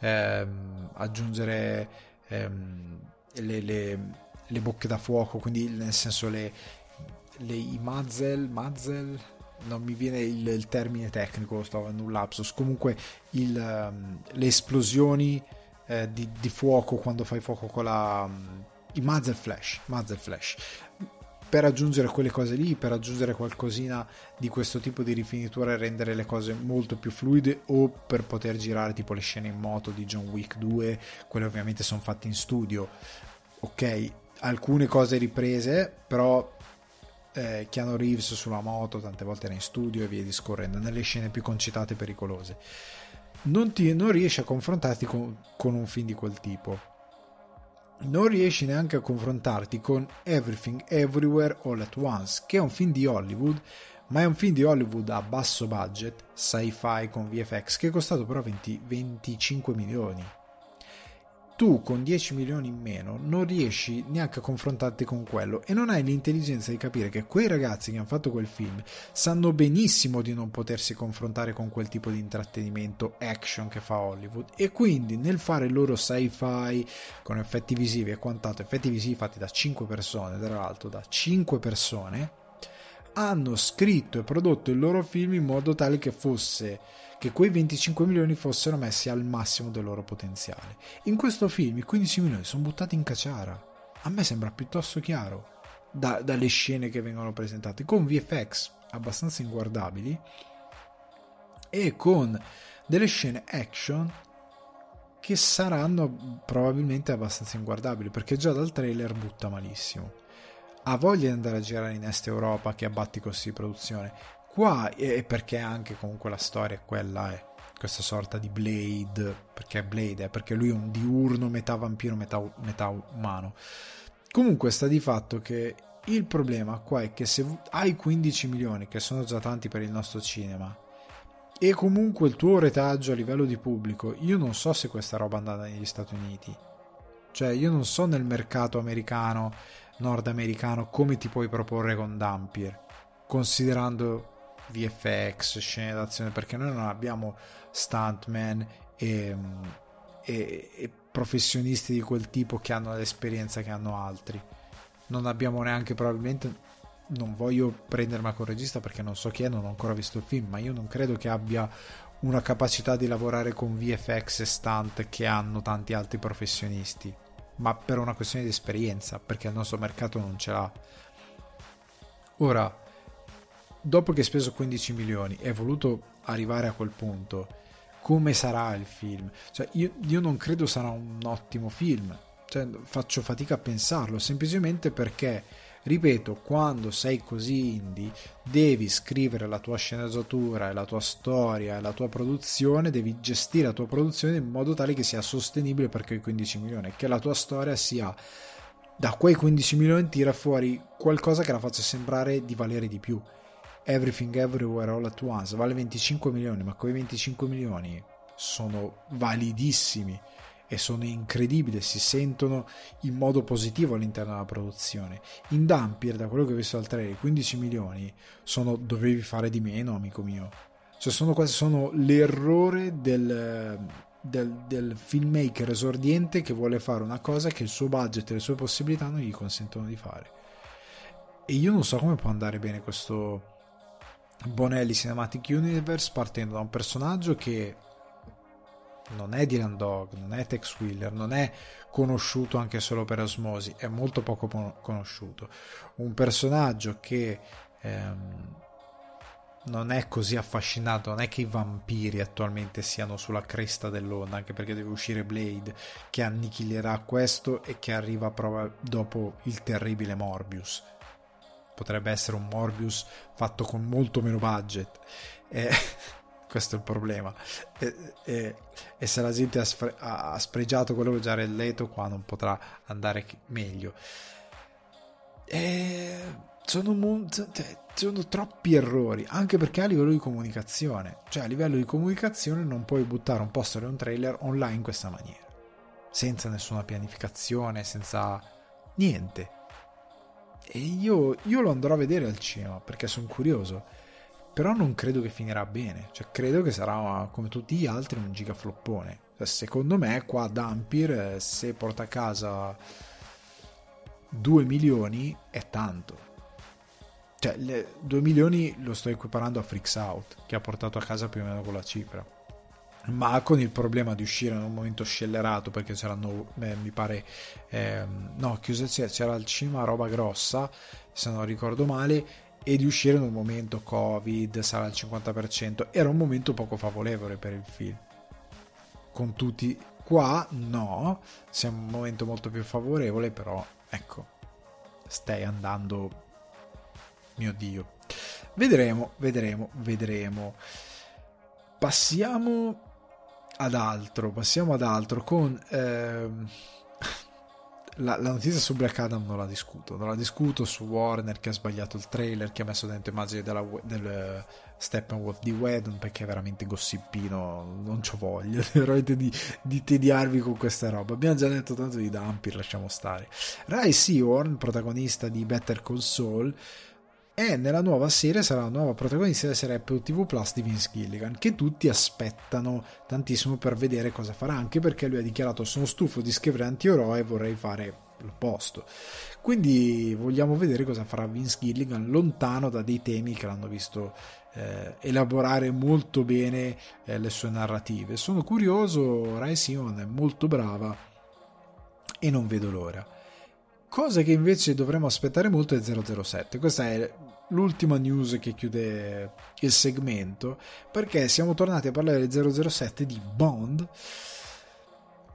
ehm, aggiungere ehm, le, le, le, bocche da fuoco, quindi nel senso le, le i muzzle, muzzle non mi viene il, il termine tecnico, stavo avendo un lapsus, comunque il, um, le esplosioni eh, di, di, fuoco quando fai fuoco con la... Um, i muzzle flash, muzzle flash per aggiungere quelle cose lì, per aggiungere qualcosina di questo tipo di rifinitura e rendere le cose molto più fluide o per poter girare tipo le scene in moto di John Wick 2, quelle ovviamente sono fatte in studio. Ok, alcune cose riprese, però eh, Keanu Reeves sulla moto tante volte era in studio e via discorrendo, nelle scene più concitate e pericolose. Non, ti, non riesci a confrontarti con, con un film di quel tipo non riesci neanche a confrontarti con Everything Everywhere All at Once, che è un film di Hollywood, ma è un film di Hollywood a basso budget, sci-fi con VFX, che è costato però 20, 25 milioni tu con 10 milioni in meno non riesci neanche a confrontarti con quello e non hai l'intelligenza di capire che quei ragazzi che hanno fatto quel film sanno benissimo di non potersi confrontare con quel tipo di intrattenimento action che fa Hollywood. E quindi nel fare il loro sci-fi con effetti visivi e quant'altro, effetti visivi fatti da 5 persone, tra l'altro da 5 persone, hanno scritto e prodotto il loro film in modo tale che fosse che quei 25 milioni fossero messi al massimo del loro potenziale. In questo film i 15 milioni sono buttati in cacciara. A me sembra piuttosto chiaro da, dalle scene che vengono presentate, con VFX abbastanza inguardabili e con delle scene action che saranno probabilmente abbastanza inguardabili perché già dal trailer butta malissimo ha voglia di andare a girare in Est Europa che abbatti costi di produzione Qua è perché anche comunque la storia è quella, è questa sorta di Blade, perché Blade, è perché lui è un diurno metà vampiro, metà, metà umano. Comunque sta di fatto che il problema qua è che se hai 15 milioni, che sono già tanti per il nostro cinema, e comunque il tuo retaggio a livello di pubblico, io non so se questa roba andrà negli Stati Uniti. Cioè, io non so nel mercato americano, nordamericano, come ti puoi proporre con Dampier, considerando VFX, scene d'azione, perché noi non abbiamo stuntman e, e, e professionisti di quel tipo che hanno l'esperienza che hanno altri. Non abbiamo neanche probabilmente non voglio prendermi con regista perché non so chi è, non ho ancora visto il film, ma io non credo che abbia una capacità di lavorare con VFX e stunt che hanno tanti altri professionisti, ma per una questione di esperienza, perché il nostro mercato non ce l'ha. Ora, dopo che hai speso 15 milioni e hai voluto arrivare a quel punto, come sarà il film? Cioè, io, io non credo sarà un ottimo film, cioè, faccio fatica a pensarlo, semplicemente perché Ripeto, quando sei così indie, devi scrivere la tua sceneggiatura la tua storia la tua produzione, devi gestire la tua produzione in modo tale che sia sostenibile per quei 15 milioni, che la tua storia sia da quei 15 milioni tira fuori qualcosa che la faccia sembrare di valere di più. Everything Everywhere All At Once vale 25 milioni, ma quei 25 milioni sono validissimi e sono incredibili, si sentono in modo positivo all'interno della produzione. In Dampier, da quello che ho visto al trailer, 15 milioni sono dovevi fare di meno, amico mio. Cioè sono sono l'errore del, del, del, filmmaker esordiente che vuole fare una cosa che il suo budget e le sue possibilità non gli consentono di fare. E io non so come può andare bene questo Bonelli Cinematic Universe partendo da un personaggio che non è Dylan Dog, non è Tex Wheeler, non è conosciuto anche solo per osmosi, è molto poco conosciuto. Un personaggio che ehm, non è così affascinato, non è che i vampiri attualmente siano sulla cresta dell'onda, anche perché deve uscire Blade che annichilerà questo e che arriva proprio dopo il terribile Morbius. Potrebbe essere un Morbius fatto con molto meno budget. Eh, questo è il problema. E, e, e se la gente ha, spre, ha, spregiato quello che già era Leto, qua non potrà andare meglio. E sono, cioè, sono troppi errori, anche perché a livello di comunicazione, cioè a livello di comunicazione non puoi buttare un poster e un trailer online in questa maniera, senza nessuna pianificazione, senza niente. E io, io lo andrò a vedere al cinema perché sono curioso però non credo che finirà bene, cioè credo che sarà come tutti gli altri un gigafloppone. Cioè, secondo me qua Dampir eh, se porta a casa 2 milioni è tanto. Cioè, le 2 milioni lo sto equiparando a Freaks Out, che ha portato a casa più o meno quella cifra. Ma con il problema di uscire in un momento scellerato, perché c'erano, eh, mi pare, eh, no, chiusa, c'era al cinema roba grossa, se non ricordo male, e di uscire in un momento Covid, sarà al 50%, era un momento poco favorevole per il film. Con tutti qua no, sia un momento molto più favorevole, però ecco, stai andando mio dio. Vedremo, vedremo, vedremo. Passiamo ad altro, passiamo ad altro con ehm, la, la, notizia su Black Adam non la discuto, non la discuto su Warner che ha sbagliato il trailer, che ha messo dentro immagini della, del Steppenwolf di Whedon perché è veramente gossipino, non c'ho voglia veramente di, di tediarvi con questa roba. Abbiamo già detto tanto di Dampir, lasciamo stare. Rai Seahorn, protagonista di Better Call Saul, e nella nuova serie sarà la nuova protagonista della serie Apple TV Plus di Vince Gilligan che tutti aspettano tantissimo per vedere cosa farà anche perché lui ha dichiarato sono stufo di scrivere antieroe e vorrei fare l'opposto quindi vogliamo vedere cosa farà Vince Gilligan lontano da dei temi che l'hanno visto eh, elaborare molto bene eh, le sue narrative. Sono curioso Rai Simon è molto brava e non vedo l'ora. Cosa che invece dovremmo aspettare molto è 007 questa è l'ultima news che chiude il segmento, perché siamo tornati a parlare del 007 di Bond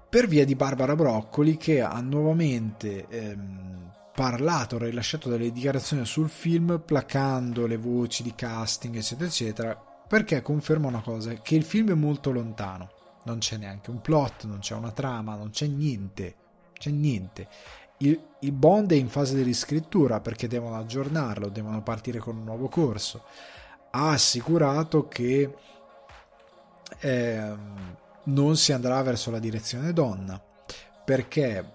per via di Barbara Broccoli che ha nuovamente ehm, parlato, rilasciato delle dichiarazioni sul film, placando le voci di casting, eccetera, eccetera, perché conferma una cosa, che il film è molto lontano, non c'è neanche un plot, non c'è una trama, non c'è niente, c'è niente il, il Bond è in fase di riscrittura perché devono aggiornarlo, devono partire con un nuovo corso. Ha assicurato che eh, non si andrà verso la direzione donna. Perché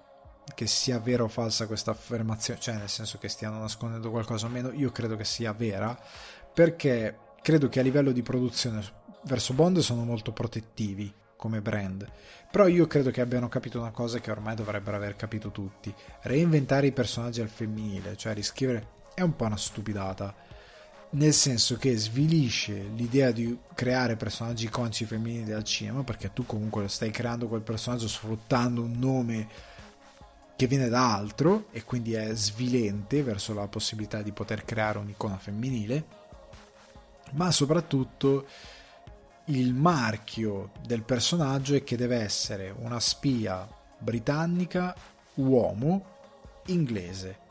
che sia vera o falsa questa affermazione, cioè nel senso che stiano nascondendo qualcosa o meno, io credo che sia vera. Perché credo che a livello di produzione verso Bond sono molto protettivi come brand. Però io credo che abbiano capito una cosa che ormai dovrebbero aver capito tutti. Reinventare i personaggi al femminile, cioè riscrivere, è un po' una stupidata. nel senso che svilisce l'idea di creare personaggi iconici femminili al cinema, perché tu comunque stai creando quel personaggio sfruttando un nome che viene da altro e quindi è svilente verso la possibilità di poter creare un'icona femminile, ma soprattutto il marchio del personaggio è che deve essere una spia britannica, uomo, inglese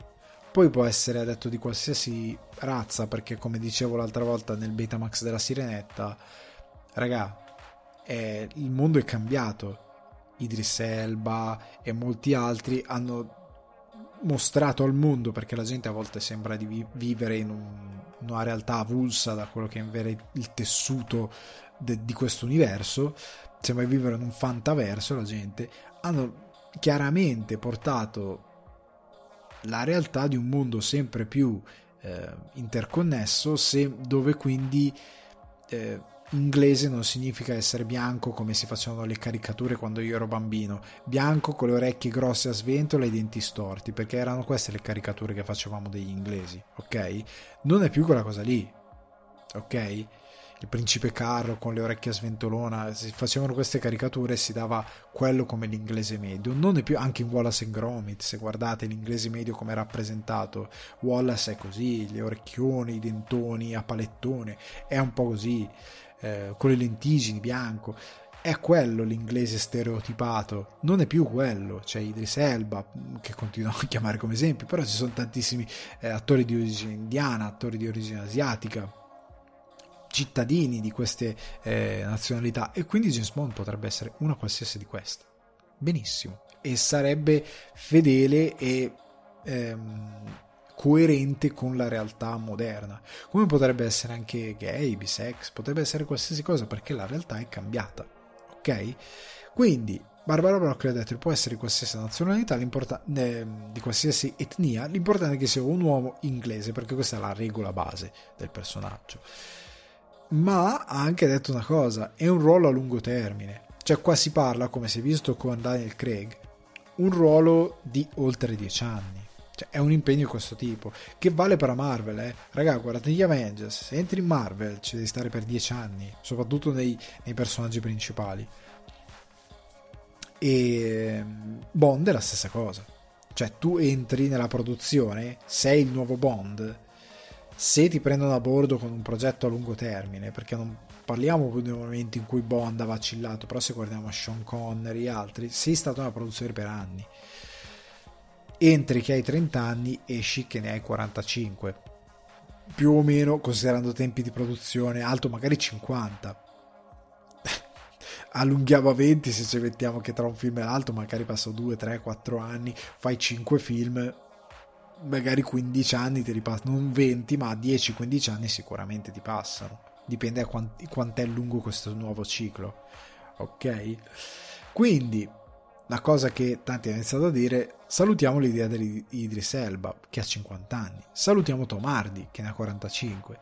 poi può essere detto di qualsiasi razza, perché come dicevo l'altra volta nel Betamax della Sirenetta, raga, è, il mondo è cambiato. Idris Elba e molti altri hanno mostrato al mondo, perché la gente a volte sembra di vi- vivere in un, una realtà avulsa da quello che è il tessuto de- di questo universo, sembra vivere in un fantaverso la gente, hanno chiaramente portato la realtà di un mondo sempre più eh, interconnesso, se, dove quindi eh, inglese non significa essere bianco come si facevano le caricature quando io ero bambino, bianco con le orecchie grosse a sventola e i denti storti, perché erano queste le caricature che facevamo degli inglesi, ok? Non è più quella cosa lì, ok? Il principe Carlo con le orecchie a sventolona, si facevano queste caricature e si dava quello come l'inglese medio, non è più anche in Wallace and Gromit, se guardate l'inglese medio come è rappresentato, Wallace è così, le orecchioni, i dentoni a palettone, è un po' così, eh, con le lentigini bianco, è quello l'inglese stereotipato, non è più quello. C'è Idris Elba, che continuo a chiamare come esempio, però ci sono tantissimi eh, attori di origine indiana, attori di origine asiatica, cittadini di queste eh, nazionalità e quindi James Bond potrebbe essere una qualsiasi di queste. Benissimo. E sarebbe fedele e ehm, coerente con la realtà moderna. Come potrebbe essere anche gay, bisex, potrebbe essere qualsiasi cosa perché la realtà è cambiata. Ok? Quindi Barbara Broccoli ha detto che può essere di qualsiasi nazionalità, eh, di qualsiasi etnia, l'importante è che sia un uomo inglese perché questa è la regola base del personaggio ma ha anche detto una cosa, è un ruolo a lungo termine. Cioè qua si parla, come si è visto con Daniel Craig, un ruolo di oltre dieci anni. Cioè è un impegno di questo tipo, che vale per la Marvel, eh. Raga, guardate gli Avengers, se entri in Marvel ci devi stare per dieci anni, soprattutto nei, nei personaggi principali. E Bond è la stessa cosa. Cioè tu entri nella produzione, sei il nuovo Bond, se ti prendono a bordo con un progetto a lungo termine, perché non parliamo più del momento in cui Bond ha vacillato, però se guardiamo a Sean Connery e altri, sei stato una produzione per anni. Entri che hai 30 anni, esci che ne hai 45. Più o meno, considerando tempi di produzione, alto magari 50. Allunghiamo a 20 se ci mettiamo che tra un film e l'altro magari passo 2, 3, 4 anni, fai 5 film, magari 15 anni ti ripassano, non 20, ma 10-15 anni sicuramente ti passano. Dipende da quant- quant'è lungo questo nuovo ciclo. Ok? Quindi, la cosa che tanti hanno iniziato a dire, salutiamo l'idea di Idris Elba, che ha 50 anni. Salutiamo Tom Hardy, che ne ha 45.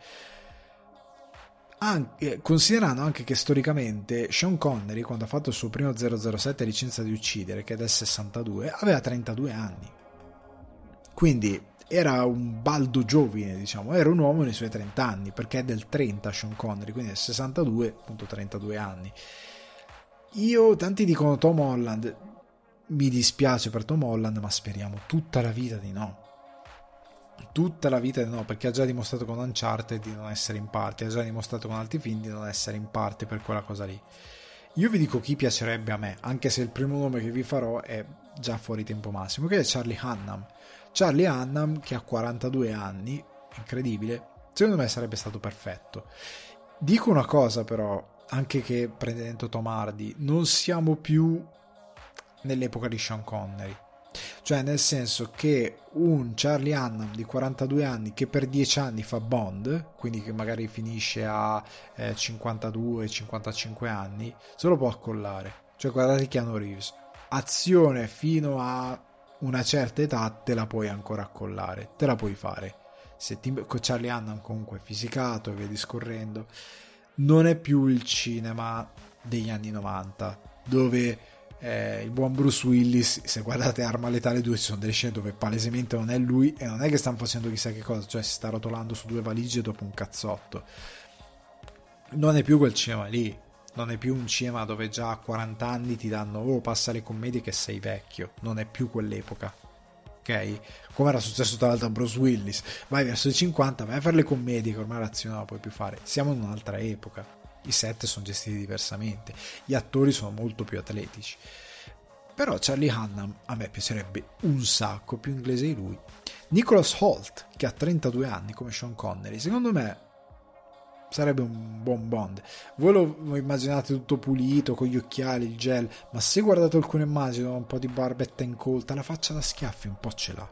Anche, considerando anche che storicamente Sean Connery, quando ha fatto il suo primo 007 licenza di uccidere, che è del 62, aveva 32 anni quindi era un baldo giovine, diciamo, era un uomo nei suoi 30 anni, perché è del 30 Sean Connery, quindi è 62, appunto 32 anni. Io, tanti dicono Tom Holland, mi dispiace per Tom Holland, ma speriamo tutta la vita di no. Tutta la vita di no, perché ha già dimostrato con Uncharted di non essere in parte, ha già dimostrato con altri film di non essere in parte per quella cosa lì. Io vi dico chi piacerebbe a me, anche se il primo nome che vi farò è già fuori tempo massimo, che è Charlie Hunnam Charlie Hunnam che ha 42 anni, incredibile, secondo me sarebbe stato perfetto. Dico una cosa però, anche che prendendo Tom Hardy, non siamo più nell'epoca di Sean Connery. Cioè, nel senso che un Charlie Hunnam di 42 anni che per 10 anni fa Bond, quindi che magari finisce a eh, 52-55 anni, se lo può accollare. Cioè, guardate Keanu Reeves. Azione fino a una certa età te la puoi ancora accollare, te la puoi fare. Se ti, con Charlie Hannan comunque fisicato e via discorrendo, non è più il cinema degli anni 90, dove eh, il buon Bruce Willis, se guardate Arma Letale 2 ci sono delle scene dove palesemente non è lui e non è che stanno facendo chissà che cosa, cioè si sta rotolando su due valigie dopo un cazzotto. Non è più quel cinema lì, non è più un cinema dove già a 40 anni ti danno oh passa le commedie che sei vecchio, non è più quell'epoca. Ok? Come era successo tra l'altro a Bruce Willis, vai verso i 50, vai a fare le commedie che ormai l'azione non la puoi più fare. Siamo in un'altra epoca. I set sono gestiti diversamente, gli attori sono molto più atletici. Però Charlie Hunnam a me piacerebbe un sacco, più inglese di lui. Nicholas Holt, che ha 32 anni come Sean Connery, secondo me sarebbe un buon Bond. Voi lo immaginate tutto pulito, con gli occhiali, il gel, ma se guardate alcune immagini, un po' di barbetta incolta, la faccia da schiaffi un po' ce l'ha.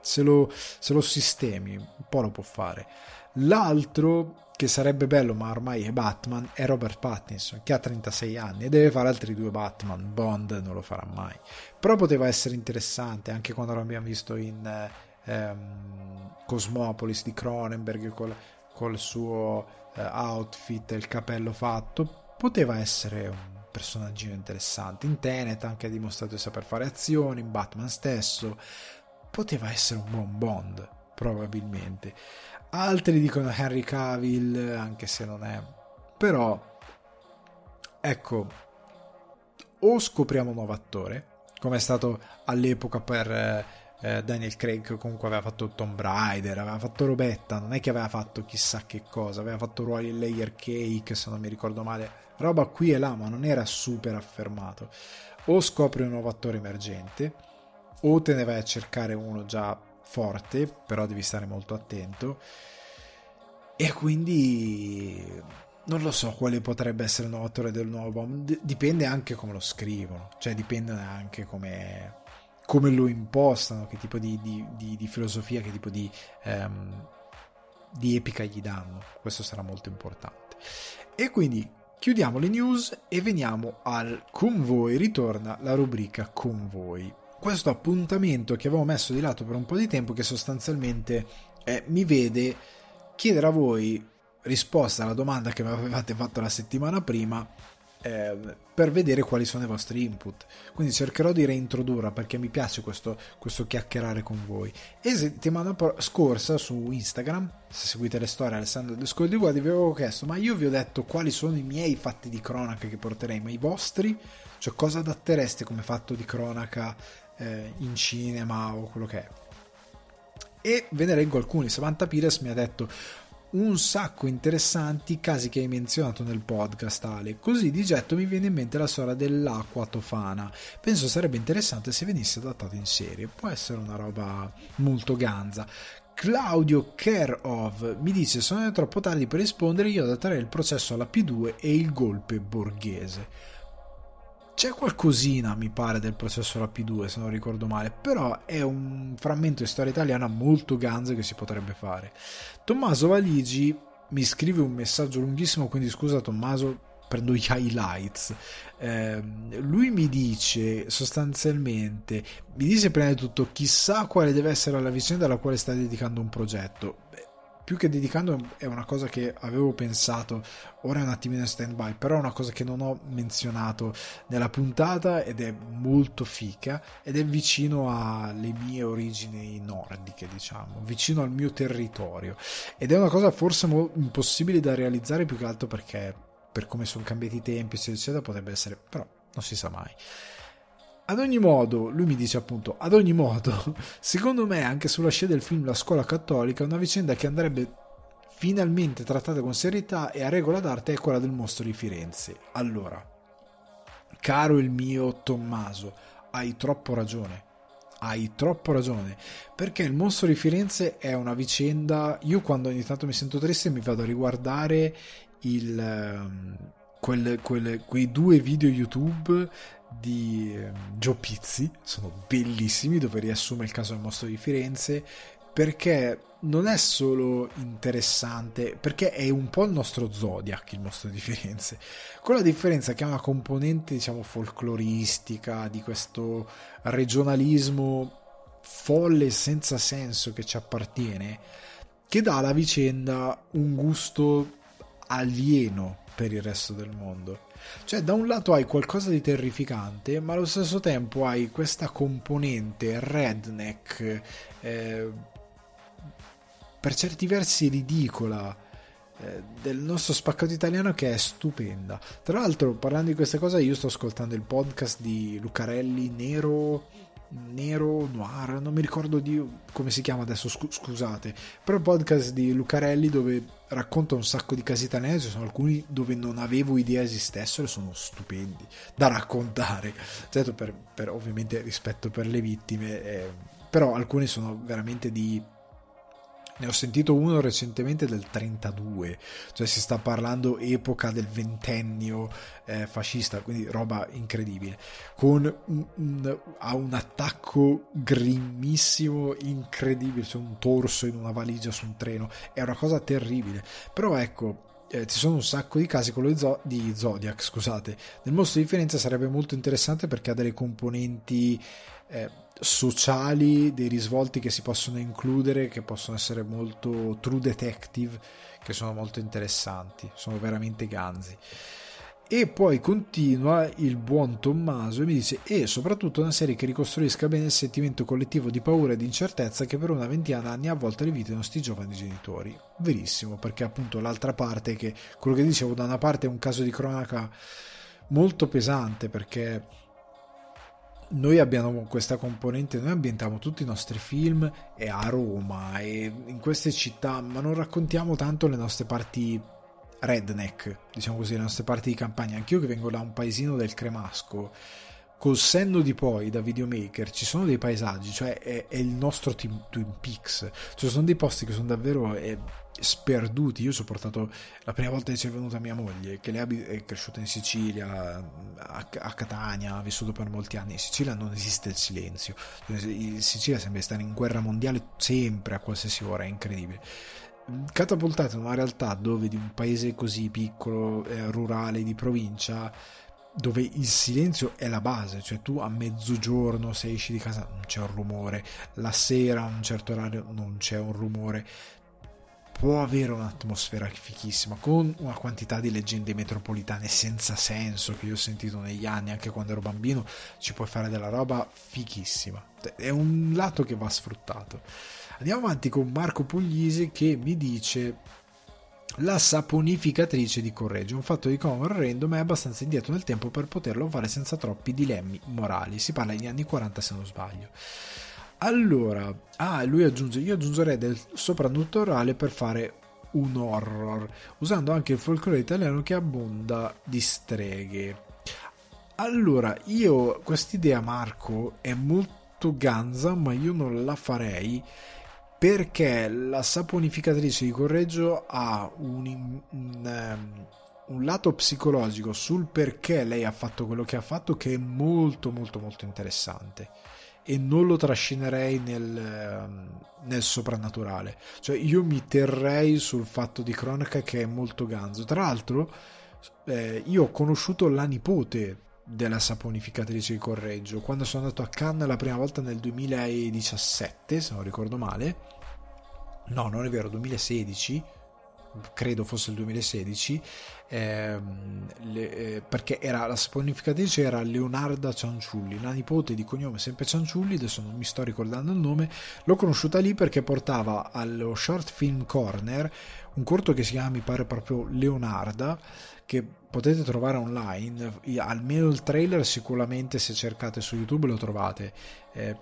Se lo, se lo sistemi, un po' lo può fare. L'altro, che sarebbe bello, ma ormai è Batman, è Robert Pattinson, che ha 36 anni e deve fare altri due Batman. Bond non lo farà mai. Però poteva essere interessante, anche quando l'abbiamo visto in... Ehm, Cosmopolis di Cronenberg con col suo eh, outfit e il capello fatto, poteva essere un personaggino interessante. In Tenet anche ha dimostrato di saper fare azioni, in Batman stesso, poteva essere un buon Bond, probabilmente. Altri dicono Henry Cavill, anche se non è. Però, ecco, o scopriamo un nuovo attore, come è stato all'epoca per eh, Daniel Craig comunque aveva fatto Tomb Raider, aveva fatto robetta, non è che aveva fatto chissà che cosa, aveva fatto ruoli in layer cake se non mi ricordo male, roba qui e là ma non era super affermato. O scopri un nuovo attore emergente o te ne vai a cercare uno già forte, però devi stare molto attento. E quindi non lo so quale potrebbe essere il nuovo attore del nuovo bomb. dipende anche come lo scrivono, cioè dipende anche come come lo impostano, che tipo di, di, di, di filosofia, che tipo di, um, di epica gli danno. Questo sarà molto importante. E quindi chiudiamo le news e veniamo al con voi. Ritorna la rubrica con voi. Questo appuntamento che avevo messo di lato per un po' di tempo, che sostanzialmente eh, mi vede chiedere a voi risposta alla domanda che mi avevate fatto la settimana prima eh, per vedere quali sono i vostri input. Quindi cercherò di reintrodurla perché mi piace questo, questo chiacchierare con voi. E settimana scorsa su Instagram, se seguite le storie Alessandro De Scoldi vi avevo chiesto, ma io vi ho detto quali sono i miei fatti di cronaca che porterei, ma i vostri? Cioè cosa adattereste come fatto di cronaca eh, in cinema o quello che è? E ve ne leggo alcuni. Samantha Pires mi ha detto un sacco interessanti casi che hai menzionato nel podcast Ale. Così di getto mi viene in mente la storia dell'acqua tofana penso sarebbe interessante se venisse adattato in serie. Può essere una roba molto ganza. Claudio Kerov mi dice sono troppo tardi per rispondere io adatterei il processo alla P2 e il golpe borghese c'è qualcosina, mi pare, del processo alla P2, se non ricordo male, però è un frammento di storia italiana molto ganzo che si potrebbe fare. Tommaso Valigi mi scrive un messaggio lunghissimo, quindi scusa Tommaso, prendo gli highlights. Eh, lui mi dice sostanzialmente, mi dice prima di tutto, chissà quale deve essere la vicenda alla quale sta dedicando un progetto più che dedicando è una cosa che avevo pensato, ora è un attimino in stand by, però è una cosa che non ho menzionato nella puntata ed è molto fica ed è vicino alle mie origini nordiche, diciamo, vicino al mio territorio ed è una cosa forse mo- impossibile da realizzare più che altro perché per come sono cambiati i tempi, eccetera, potrebbe essere, però non si sa mai. Ad ogni modo, lui mi dice appunto, ad ogni modo, secondo me anche sulla scia del film La scuola cattolica, una vicenda che andrebbe finalmente trattata con serietà e a regola d'arte è quella del mostro di Firenze. Allora, caro il mio Tommaso, hai troppo ragione. Hai troppo ragione, perché il mostro di Firenze è una vicenda. Io, quando ogni tanto mi sento triste, mi vado a riguardare il, ehm, quel, quel, quei due video YouTube di ehm, Joe Pizzi, sono bellissimi, dove riassume il caso del mostro di Firenze, perché non è solo interessante, perché è un po' il nostro Zodiac, il mostro di Firenze, con la differenza che ha una componente, diciamo, folcloristica, di questo regionalismo folle senza senso che ci appartiene, che dà alla vicenda un gusto alieno per il resto del mondo Cioè, da un lato hai qualcosa di terrificante, ma allo stesso tempo hai questa componente redneck, eh, per certi versi ridicola, eh, del nostro spaccato italiano che è stupenda. Tra l'altro, parlando di questa cosa, io sto ascoltando il podcast di Lucarelli Nero nero, noir, non mi ricordo di come si chiama adesso, scusate, però il podcast di Lucarelli dove racconta un sacco di casi italiani, ci sono alcuni dove non avevo idea esistessero sono stupendi da raccontare, certo per, per ovviamente rispetto per le vittime, eh, però alcuni sono veramente di ne ho sentito uno recentemente del 32, cioè si sta parlando epoca del ventennio eh, fascista, quindi roba incredibile. Con un, un, ha un attacco grimmissimo, incredibile, c'è un torso in una valigia su un treno, è una cosa terribile. Però ecco, eh, ci sono un sacco di casi, quello di, Zo- di Zodiac, scusate. Nel mostro di Firenze sarebbe molto interessante perché ha delle componenti eh, sociali, dei risvolti che si possono includere, che possono essere molto true detective, che sono molto interessanti, sono veramente ganzi. E poi continua il buon Tommaso e mi dice: E soprattutto una serie che ricostruisca bene il sentimento collettivo di paura e di incertezza che per una ventina d'anni ha avvolto le vite dei nostri giovani genitori. Verissimo, perché appunto l'altra parte, che quello che dicevo, da una parte è un caso di cronaca molto pesante perché noi abbiamo questa componente, noi ambientiamo tutti i nostri film e a Roma e in queste città, ma non raccontiamo tanto le nostre parti redneck, diciamo così, le nostre parti di campagna. Anch'io che vengo da un paesino del Cremasco, col senno di poi da videomaker ci sono dei paesaggi, cioè è, è il nostro team, Twin Peaks, cioè sono dei posti che sono davvero eh, sperduti. Io ho sopportato la prima volta che c'è venuta mia moglie, che lei è cresciuta in Sicilia, a, a Catania, ha vissuto per molti anni. In Sicilia non esiste il silenzio, in Sicilia sembra stare in guerra mondiale sempre, a qualsiasi ora, è incredibile catapultato in una realtà dove di un paese così piccolo, eh, rurale, di provincia, dove il silenzio è la base, cioè tu a mezzogiorno se esci di casa non c'è un rumore, la sera a un certo orario non c'è un rumore, può avere un'atmosfera fichissima con una quantità di leggende metropolitane senza senso che io ho sentito negli anni anche quando ero bambino ci puoi fare della roba fichissima. È un lato che va sfruttato. Andiamo avanti con Marco Puglisi che mi dice la saponificatrice di Correggio, un fatto di come orrendo è abbastanza indietro nel tempo per poterlo fare senza troppi dilemmi morali. Si parla degli anni 40 se non sbaglio. Allora, ah, lui aggiunge, io aggiungerei del soprannaturale per fare un horror, usando anche il folklore italiano che abbonda di streghe. Allora, io quest'idea Marco è molto ganza, ma io non la farei perché la saponificatrice di Correggio ha un, un, ehm, un, lato psicologico sul perché lei ha fatto quello che ha fatto che è molto molto molto interessante. E non lo trascinerei nel, ehm, nel soprannaturale. Cioè io mi terrei sul fatto di cronaca che è molto ganzo. Tra l'altro eh, io ho conosciuto la nipote della saponificatrice di Correggio quando sono andato a Cannes la prima volta nel 2017 se non ricordo male. No non è vero 2016 credo fosse il 2016 ehm, le, eh, perché era, la saponificatrice era Leonarda Cianciulli la nipote di cognome sempre Cianciulli adesso non mi sto ricordando il nome. L'ho conosciuta lì perché portava allo Short Film Corner un corto che si chiama mi pare proprio Leonarda che potete trovare online almeno il trailer sicuramente se cercate su youtube lo trovate eh,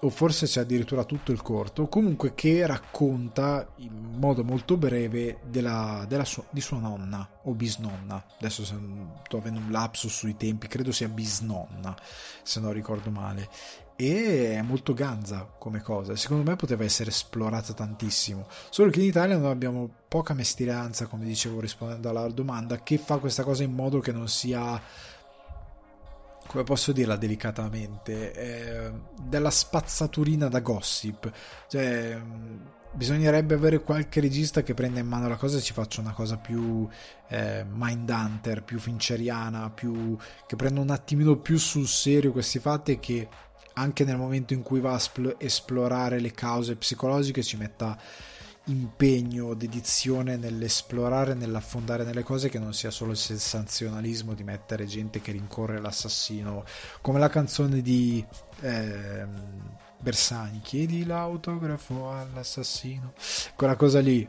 o forse c'è addirittura tutto il corto, comunque che racconta in modo molto breve della, della sua, di sua nonna o bisnonna. Adesso sto avendo un lapsus sui tempi, credo sia bisnonna, se non ricordo male. E è molto ganza come cosa, secondo me poteva essere esplorata tantissimo. Solo che in Italia noi abbiamo poca mestiranza, come dicevo rispondendo alla domanda, che fa questa cosa in modo che non sia come posso dirla delicatamente, eh, della spazzaturina da gossip. Cioè, bisognerebbe avere qualche regista che prenda in mano la cosa e ci faccia una cosa più eh, Mindhunter, più finceriana, più, che prenda un attimino più sul serio questi fatti e che anche nel momento in cui va a espl- esplorare le cause psicologiche ci metta impegno, dedizione nell'esplorare, nell'affondare nelle cose che non sia solo il sensazionalismo di mettere gente che rincorre l'assassino, come la canzone di eh, Bersani, chiedi l'autografo all'assassino, quella cosa lì.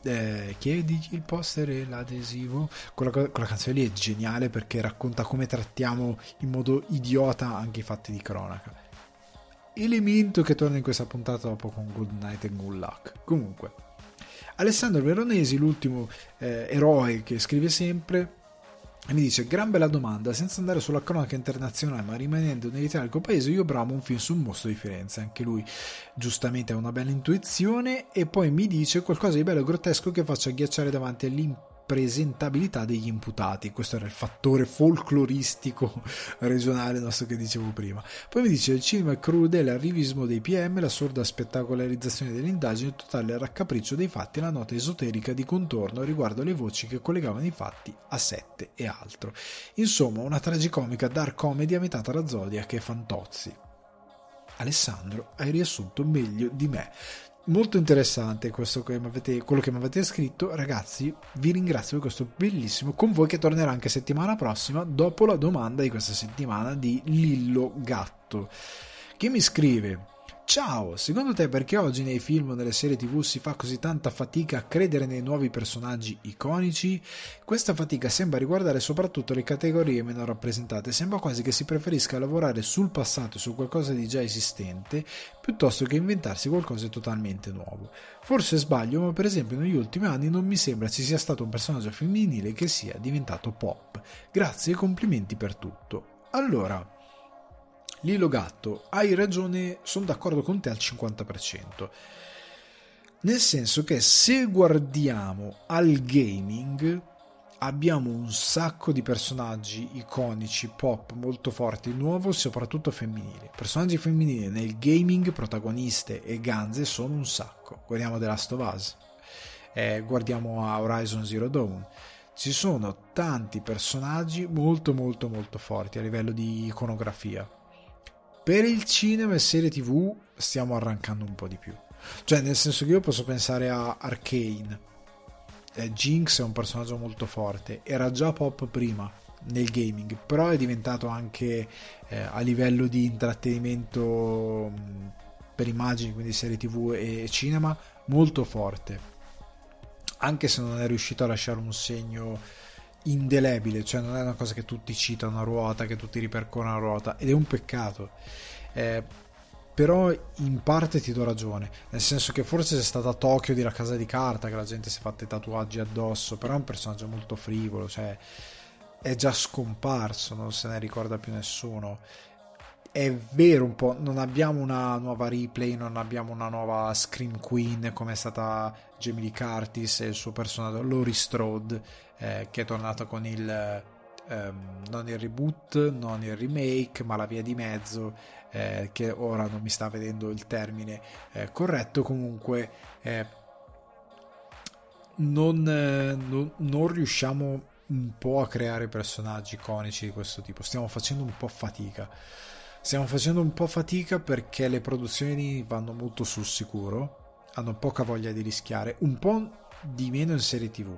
Eh, chiedi il poster e l'adesivo quella, quella canzone lì è geniale perché racconta come trattiamo in modo idiota anche i fatti di cronaca elemento che torna in questa puntata dopo con Good Night and Good Luck. Comunque, Alessandro Veronesi, l'ultimo eh, eroe che scrive sempre, mi dice: Gran bella domanda, senza andare sulla cronaca internazionale, ma rimanendo nell'italico paese, io bramo un film su un mostro di Firenze. Anche lui, giustamente, ha una bella intuizione. E poi mi dice qualcosa di bello e grottesco che faccia agghiacciare davanti all'impegno presentabilità degli imputati. Questo era il fattore folcloristico regionale nostro che dicevo prima. Poi mi dice il cinema è crudele arrivismo dei PM, la sorda spettacolarizzazione delle indagini, il totale raccapriccio dei fatti e la nota esoterica di contorno riguardo le voci che collegavano i fatti a sette e altro. Insomma, una tragicomica dark comedy a metà tra Zodiac e Fantozzi. Alessandro, hai riassunto meglio di me molto interessante questo che avete, quello che mi avete scritto. Ragazzi, vi ringrazio per questo bellissimo con voi che tornerà anche settimana prossima dopo la domanda di questa settimana di Lillo Gatto che mi scrive Ciao, secondo te perché oggi nei film o nelle serie tv si fa così tanta fatica a credere nei nuovi personaggi iconici? Questa fatica sembra riguardare soprattutto le categorie meno rappresentate, sembra quasi che si preferisca lavorare sul passato e su qualcosa di già esistente piuttosto che inventarsi qualcosa di totalmente nuovo. Forse sbaglio, ma per esempio negli ultimi anni non mi sembra ci sia stato un personaggio femminile che sia diventato pop. Grazie e complimenti per tutto. Allora, Lilo Gatto, hai ragione, sono d'accordo con te al 50%. Nel senso che se guardiamo al gaming abbiamo un sacco di personaggi iconici, pop molto forti, nuovo soprattutto femminili. Personaggi femminili nel gaming, protagoniste e ganze sono un sacco. Guardiamo The Last of Us, eh, guardiamo a Horizon Zero Dawn. Ci sono tanti personaggi molto molto molto forti a livello di iconografia per il cinema e serie tv stiamo arrancando un po' di più. Cioè, nel senso che io posso pensare a Arcane. Eh, Jinx è un personaggio molto forte, era già pop prima nel gaming, però è diventato anche eh, a livello di intrattenimento per immagini, quindi serie tv e cinema, molto forte. Anche se non è riuscito a lasciare un segno indelebile, cioè non è una cosa che tutti citano a ruota, che tutti ripercorrono a ruota, ed è un peccato. Eh, però in parte ti do ragione, nel senso che forse c'è stata Tokyo di La Casa di Carta, che la gente si è fatta i tatuaggi addosso, però è un personaggio molto frivolo, cioè è già scomparso, non se ne ricorda più nessuno. È vero un po', non abbiamo una nuova replay, non abbiamo una nuova Scream Queen come è stata Jamie Lee Curtis e il suo personaggio Laurie Strode eh, che è tornato con il ehm, non il reboot, non il remake, ma la via di mezzo, eh, che ora non mi sta vedendo il termine eh, corretto, comunque eh, non, eh, non, non riusciamo un po' a creare personaggi iconici di questo tipo, stiamo facendo un po' fatica. Stiamo facendo un po' fatica perché le produzioni vanno molto sul sicuro, hanno poca voglia di rischiare, un po' di meno in serie tv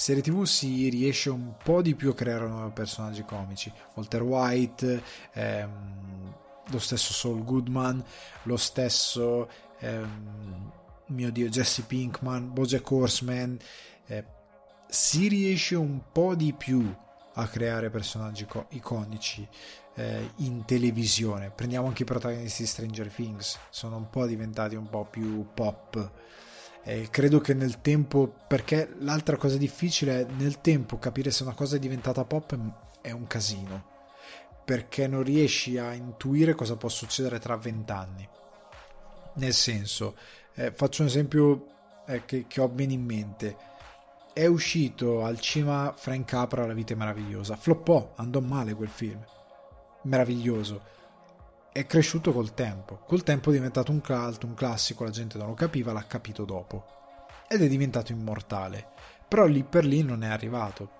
serie tv si riesce un po' di più a creare nuovi personaggi comici. Walter White, ehm, lo stesso Saul Goodman, lo stesso ehm, mio dio Jesse Pinkman, Bojack Horseman. Eh, si riesce un po' di più a creare personaggi co- iconici eh, in televisione. Prendiamo anche i protagonisti di Stranger Things, sono un po' diventati un po' più pop eh, credo che nel tempo, perché l'altra cosa difficile è nel tempo capire se una cosa è diventata pop è un casino, perché non riesci a intuire cosa può succedere tra vent'anni. Nel senso, eh, faccio un esempio eh, che, che ho bene in mente. È uscito al cinema Frank Capra La vita è meravigliosa. Floppò, andò male quel film. Meraviglioso è cresciuto col tempo. Col tempo è diventato un cult, un classico, la gente non lo capiva, l'ha capito dopo. Ed è diventato immortale. Però lì per lì non è arrivato.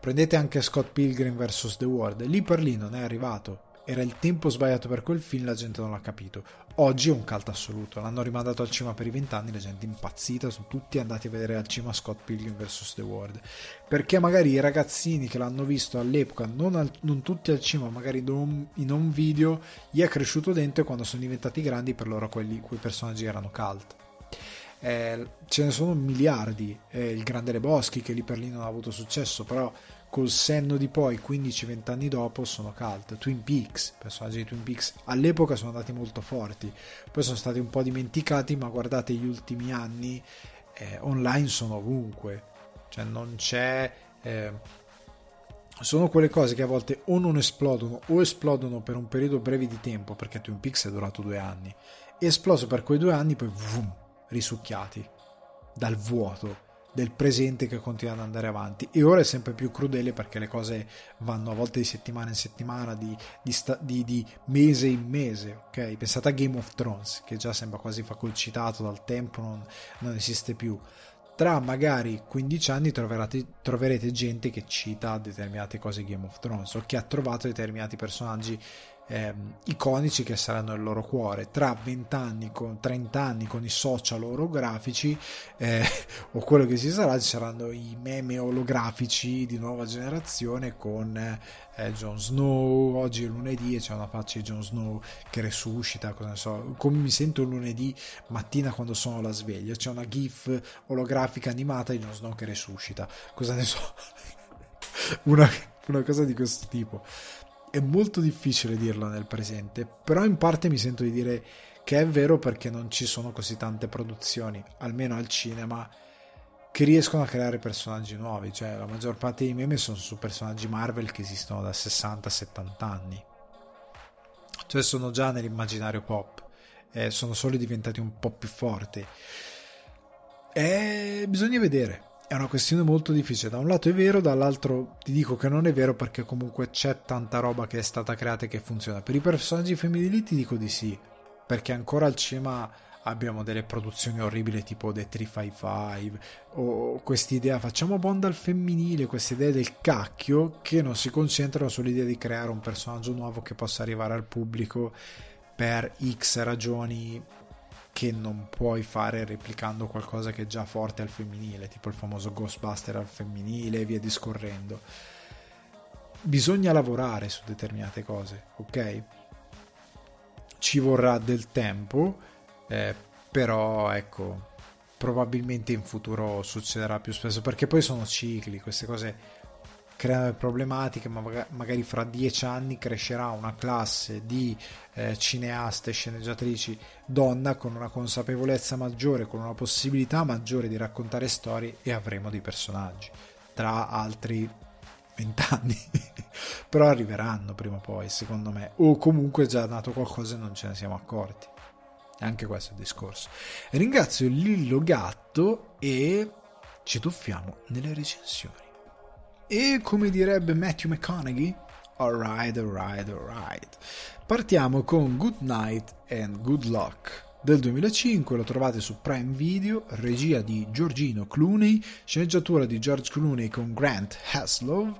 Prendete anche Scott Pilgrim vs. The World, lì per lì non è arrivato. Era il tempo sbagliato per quel film, la gente non l'ha capito. Oggi è un cult assoluto, l'hanno rimandato al cinema per i vent'anni, la gente è impazzita, sono tutti andati a vedere al cinema Scott Pilgrim vs. The World. Perché magari i ragazzini che l'hanno visto all'epoca, non, al, non tutti al cinema, magari in un video, gli è cresciuto dentro e quando sono diventati grandi per loro quelli, quei personaggi erano cult. Eh, ce ne sono miliardi, eh, il Grande Leboschi che lì per lì non ha avuto successo, però col senno di poi 15-20 anni dopo sono cult. Twin Peaks, personaggi di Twin Peaks all'epoca sono andati molto forti. Poi sono stati un po' dimenticati ma guardate gli ultimi anni eh, online sono ovunque. Cioè non c'è eh, sono quelle cose che a volte o non esplodono o esplodono per un periodo breve di tempo perché Twin Peaks è durato due anni. Esploso per quei due anni poi vum, risucchiati dal vuoto del presente che continua ad andare avanti. E ora è sempre più crudele perché le cose vanno a volte di settimana in settimana di, di, sta, di, di mese in mese ok? Pensate a Game of Thrones che già sembra quasi facolcitato dal tempo non, non esiste più. Tra magari 15 anni troverete, troverete gente che cita determinate cose Game of Thrones o che ha trovato determinati personaggi eh, iconici che saranno il loro cuore. Tra 20 anni, con 30 anni, con i social orografici eh, o quello che si sarà, ci saranno i meme olografici di nuova generazione con eh, Jon Snow. Oggi è lunedì e c'è una faccia di Jon Snow che resuscita. Cosa ne so, come mi sento lunedì mattina quando sono alla sveglia. C'è una GIF olografica animata di Jon Snow che resuscita. Cosa ne so? una, una cosa di questo tipo è molto difficile dirlo nel presente, però in parte mi sento di dire che è vero perché non ci sono così tante produzioni, almeno al cinema, che riescono a creare personaggi nuovi, cioè la maggior parte dei meme sono su personaggi Marvel che esistono da 60-70 anni, cioè sono già nell'immaginario pop, e sono solo diventati un po' più forti. E bisogna vedere, è una questione molto difficile. Da un lato è vero, dall'altro ti dico che non è vero perché comunque c'è tanta roba che è stata creata e che funziona. Per i personaggi femminili ti dico di sì, perché ancora al cinema abbiamo delle produzioni orribili tipo The 355 o quest'idea facciamo Bond al femminile, queste idee del cacchio che non si concentrano sull'idea di creare un personaggio nuovo che possa arrivare al pubblico per X ragioni che non puoi fare replicando qualcosa che è già forte al femminile, tipo il famoso Ghostbuster al femminile e via discorrendo. Bisogna lavorare su determinate cose, ok? Ci vorrà del tempo, eh, però ecco, probabilmente in futuro succederà più spesso perché poi sono cicli, queste cose creare problematiche, ma magari fra dieci anni crescerà una classe di eh, cineaste, sceneggiatrici donna con una consapevolezza maggiore, con una possibilità maggiore di raccontare storie e avremo dei personaggi tra altri vent'anni. Però arriveranno prima o poi, secondo me, o comunque è già nato qualcosa e non ce ne siamo accorti. Anche questo è il discorso. Ringrazio Lillo Gatto e ci tuffiamo nelle recensioni. E come direbbe Matthew McConaughey, alright, alright, alright. Partiamo con Good Night and Good Luck del 2005, lo trovate su Prime Video, regia di Giorgino Clooney, sceneggiatura di George Clooney con Grant Haslow,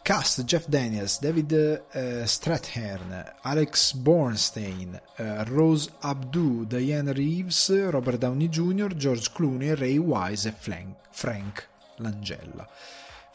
cast Jeff Daniels, David uh, Strathairn, Alex Bornstein, uh, Rose Abdu, Diane Reeves, Robert Downey Jr., George Clooney, Ray Wise e Frank, Frank Langella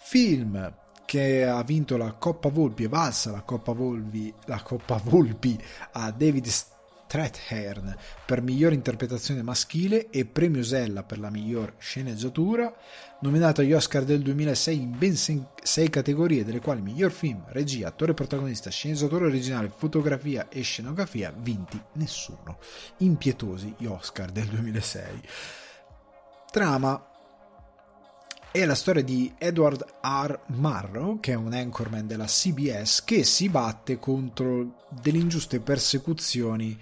film che ha vinto la Coppa Volpi e valsa la Coppa Volpi, la Coppa Volpi a David Strathairn per miglior interpretazione maschile e premio Sella per la miglior sceneggiatura, nominato agli Oscar del 2006 in ben sei categorie, delle quali miglior film, regia, attore protagonista, sceneggiatore originale, fotografia e scenografia, vinti nessuno. Impietosi gli Oscar del 2006. Trama è la storia di Edward R. Marrow, che è un anchorman della CBS, che si batte contro delle ingiuste persecuzioni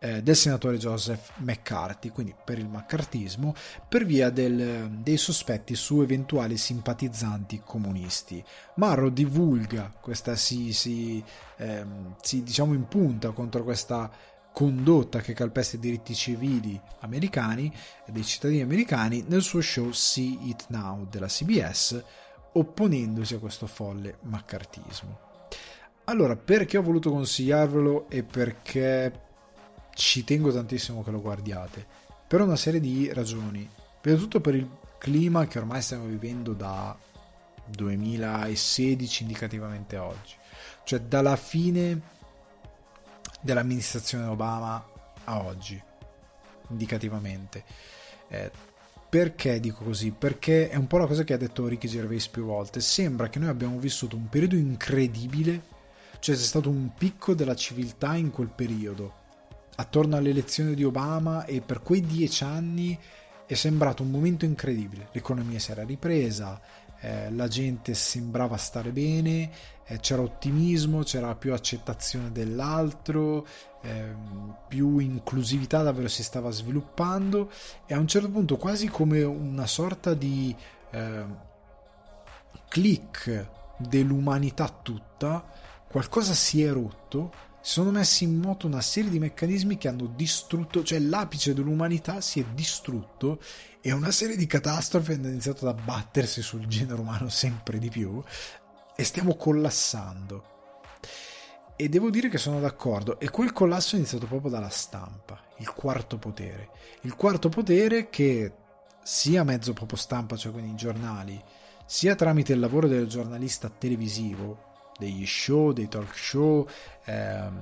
eh, del senatore Joseph McCarthy, quindi per il maccartismo, per via del, dei sospetti su eventuali simpatizzanti comunisti. Marrow divulga questa, si, si, ehm, si diciamo impunta contro questa condotta che calpesta i diritti civili americani e dei cittadini americani nel suo show See It Now della CBS, opponendosi a questo folle maccartismo. Allora, perché ho voluto consigliarvelo e perché ci tengo tantissimo che lo guardiate? Per una serie di ragioni. Prima di tutto per il clima che ormai stiamo vivendo da 2016 indicativamente oggi. Cioè dalla fine dell'amministrazione Obama a oggi, indicativamente. Eh, perché dico così? Perché è un po' la cosa che ha detto Ricky Gervais più volte. Sembra che noi abbiamo vissuto un periodo incredibile, cioè c'è stato un picco della civiltà in quel periodo, attorno all'elezione di Obama e per quei dieci anni è sembrato un momento incredibile. L'economia si era ripresa, eh, la gente sembrava stare bene, eh, c'era ottimismo, c'era più accettazione dell'altro, eh, più inclusività davvero si stava sviluppando e a un certo punto quasi come una sorta di ehm, click dell'umanità tutta, qualcosa si è rotto si sono messi in moto una serie di meccanismi che hanno distrutto, cioè l'apice dell'umanità si è distrutto e una serie di catastrofi hanno iniziato ad abbattersi sul genere umano sempre di più e stiamo collassando. E devo dire che sono d'accordo, e quel collasso è iniziato proprio dalla stampa, il quarto potere. Il quarto potere che sia mezzo proprio stampa, cioè con i giornali, sia tramite il lavoro del giornalista televisivo, degli show, dei talk show, ehm,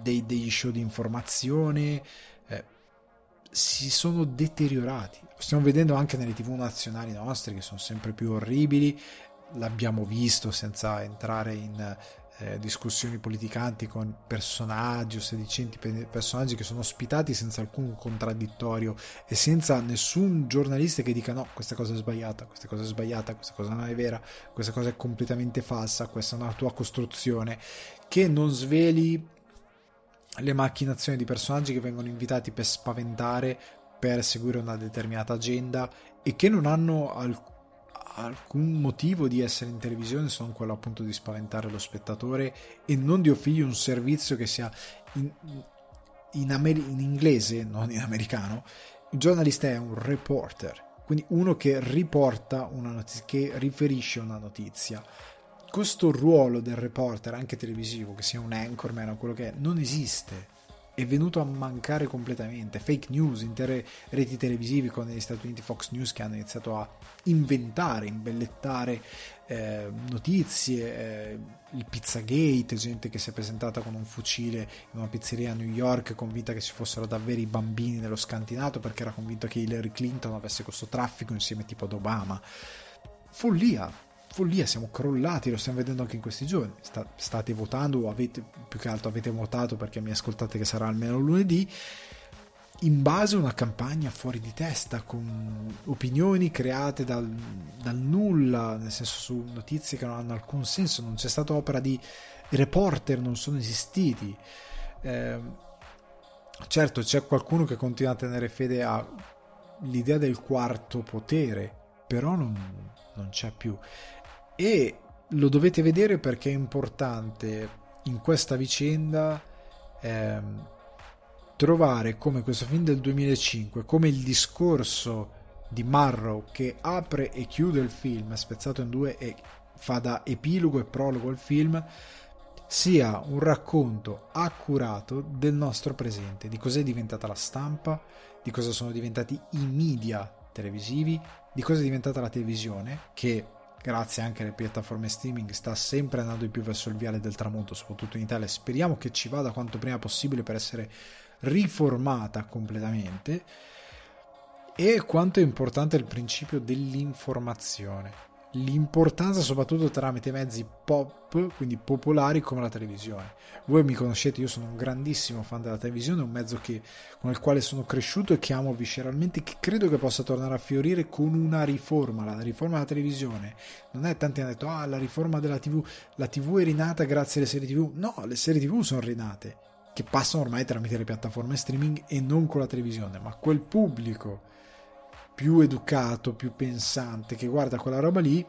dei, degli show di informazione, eh, si sono deteriorati. Lo stiamo vedendo anche nelle tv nazionali nostre che sono sempre più orribili, l'abbiamo visto senza entrare in eh, discussioni politicanti con personaggi o sedicenti personaggi che sono ospitati senza alcun contraddittorio e senza nessun giornalista che dica no, questa cosa è sbagliata, questa cosa è sbagliata, questa cosa non è vera, questa cosa è completamente falsa, questa è una tua costruzione, che non sveli le macchinazioni di personaggi che vengono invitati per spaventare, per seguire una determinata agenda e che non hanno alcun alcun motivo di essere in televisione se non quello appunto di spaventare lo spettatore e non di offrirgli un servizio che sia in, in, Amer- in inglese, non in americano. Il giornalista è un reporter, quindi uno che riporta una notizia, che riferisce una notizia. Questo ruolo del reporter, anche televisivo, che sia un anchorman o quello che è, non esiste è venuto a mancare completamente. Fake news, intere reti televisive con negli Stati Uniti Fox News che hanno iniziato a inventare, imbellettare eh, notizie, eh, il Pizzagate, gente che si è presentata con un fucile in una pizzeria a New York convinta che ci fossero davvero i bambini nello scantinato perché era convinto che Hillary Clinton avesse questo traffico insieme tipo ad Obama. Follia, follia, siamo crollati, lo stiamo vedendo anche in questi giorni. Sta, state votando o avete, più che altro avete votato perché mi ascoltate che sarà almeno lunedì, in base a una campagna fuori di testa, con opinioni create dal, dal nulla, nel senso su notizie che non hanno alcun senso, non c'è stata opera di reporter, non sono esistiti. Eh, certo, c'è qualcuno che continua a tenere fede all'idea del quarto potere, però non, non c'è più e lo dovete vedere perché è importante in questa vicenda ehm, trovare come questo film del 2005, come il discorso di Marrow che apre e chiude il film, spezzato in due e fa da epilogo e prologo al film, sia un racconto accurato del nostro presente, di cos'è diventata la stampa, di cosa sono diventati i media televisivi, di cosa è diventata la televisione, che grazie anche alle piattaforme streaming, sta sempre andando di più verso il viale del tramonto, soprattutto in Italia. Speriamo che ci vada quanto prima possibile per essere riformata completamente. E quanto è importante il principio dell'informazione l'importanza soprattutto tramite mezzi pop, quindi popolari come la televisione. Voi mi conoscete, io sono un grandissimo fan della televisione, un mezzo che, con il quale sono cresciuto e che amo visceralmente, che credo che possa tornare a fiorire con una riforma. La riforma della televisione non è tanti hanno detto, ah, la riforma della TV, la TV è rinata grazie alle serie TV. No, le serie TV sono rinate, che passano ormai tramite le piattaforme streaming e non con la televisione, ma quel pubblico più educato, più pensante, che guarda quella roba lì,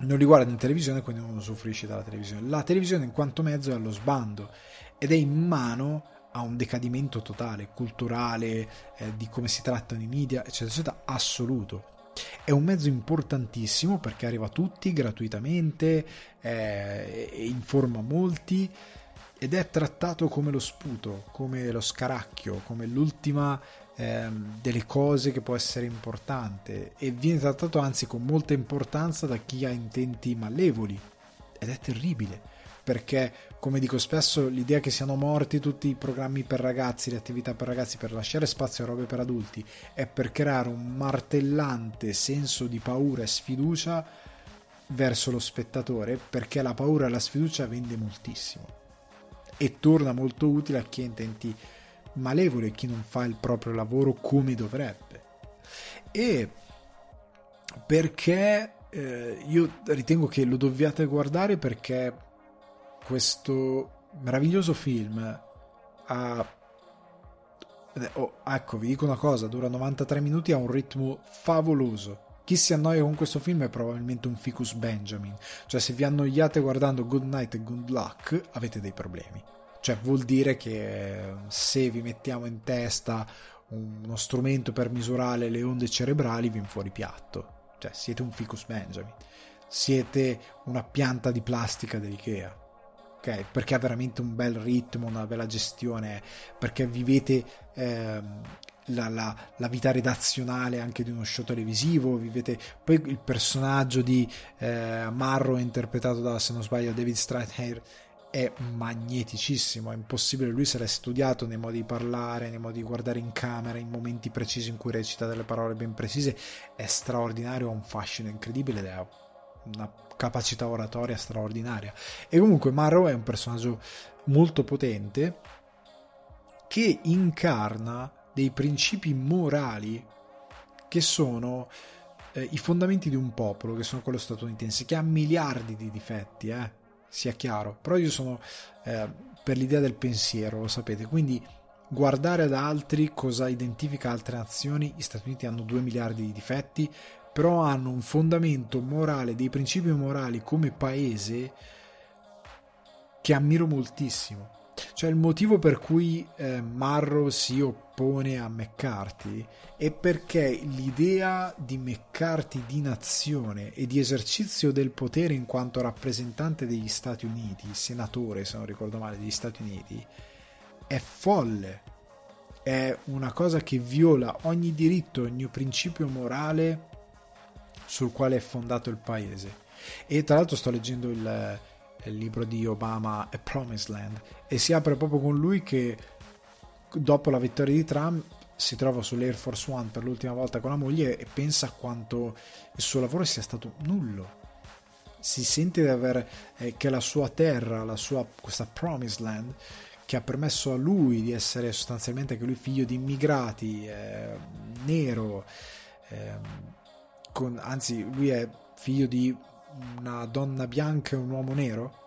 non li guarda in televisione, quindi non soffrisce dalla televisione. La televisione in quanto mezzo è allo sbando ed è in mano a un decadimento totale, culturale, eh, di come si trattano i media, eccetera, eccetera, assoluto. È un mezzo importantissimo perché arriva a tutti gratuitamente, eh, informa molti ed è trattato come lo sputo, come lo scaracchio, come l'ultima eh, delle cose che può essere importante e viene trattato anzi con molta importanza da chi ha intenti malevoli. Ed è terribile perché come dico spesso l'idea che siano morti tutti i programmi per ragazzi, le attività per ragazzi per lasciare spazio a robe per adulti è per creare un martellante senso di paura e sfiducia verso lo spettatore perché la paura e la sfiducia vende moltissimo e torna molto utile a chi ha intenti malevoli e chi non fa il proprio lavoro come dovrebbe. E perché eh, io ritengo che lo dobbiate guardare perché questo meraviglioso film ha oh, ecco vi dico una cosa dura 93 minuti ha un ritmo favoloso chi si annoia con questo film è probabilmente un ficus Benjamin, cioè se vi annoiate guardando Good Night e Good Luck avete dei problemi. Cioè vuol dire che se vi mettiamo in testa uno strumento per misurare le onde cerebrali vi fuori piatto. Cioè siete un ficus Benjamin. Siete una pianta di plastica dell'Ikea. Ok? Perché ha veramente un bel ritmo, una bella gestione, perché vivete ehm, la, la, la, vita redazionale anche di uno show televisivo, vivete poi il personaggio di eh, Marrow interpretato da, se non sbaglio, David Strathair è magneticissimo, è impossibile, lui se l'è studiato nei modi di parlare, nei modi di guardare in camera, in momenti precisi in cui recita delle parole ben precise, è straordinario, ha un fascino incredibile ed ha una capacità oratoria straordinaria. E comunque Marrow è un personaggio molto potente che incarna dei principi morali che sono eh, i fondamenti di un popolo, che sono quello statunitense, che ha miliardi di difetti, eh, sia chiaro, però io sono eh, per l'idea del pensiero, lo sapete, quindi guardare ad altri cosa identifica altre nazioni, gli Stati Uniti hanno 2 miliardi di difetti, però hanno un fondamento morale, dei principi morali come paese che ammiro moltissimo cioè il motivo per cui eh, Marrow si oppone a McCarthy è perché l'idea di McCarthy di nazione e di esercizio del potere in quanto rappresentante degli Stati Uniti, senatore se non ricordo male degli Stati Uniti, è folle. È una cosa che viola ogni diritto, ogni principio morale sul quale è fondato il paese. E tra l'altro sto leggendo il, il libro di Obama A Promised Land e si apre proprio con lui che dopo la vittoria di Trump si trova sull'Air Force One per l'ultima volta con la moglie e pensa a quanto il suo lavoro sia stato nullo. Si sente di aver eh, che la sua terra la sua questa Promised Land che ha permesso a lui di essere sostanzialmente anche lui figlio di immigrati eh, nero eh, con, anzi lui è figlio di una donna bianca e un uomo nero,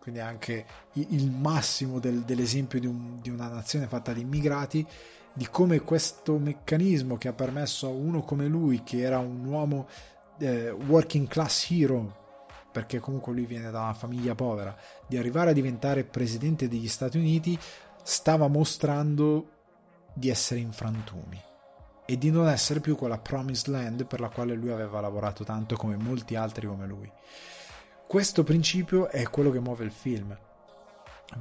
quindi anche il massimo del, dell'esempio di, un, di, una nazione fatta di immigrati, di come questo meccanismo che ha permesso a uno come lui, che era un uomo eh, working class hero, perché comunque lui viene da una famiglia povera, di arrivare a diventare presidente degli Stati Uniti, stava mostrando di essere in frantumi e di non essere più quella promised land per la quale lui aveva lavorato tanto come molti altri come lui. Questo principio è quello che muove il film.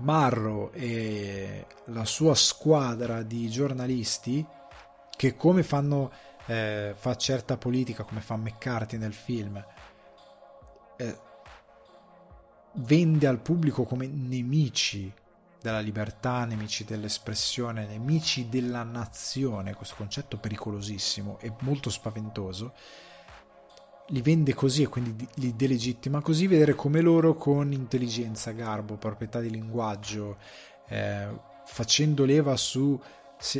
Marro e la sua squadra di giornalisti che come fanno eh, fa certa politica come fa McCarthy nel film eh, vende al pubblico come nemici della libertà, nemici dell'espressione, nemici della nazione, questo concetto pericolosissimo e molto spaventoso, li vende così e quindi li delegittima così, vedere come loro con intelligenza, garbo, proprietà di linguaggio, eh, facendo leva sui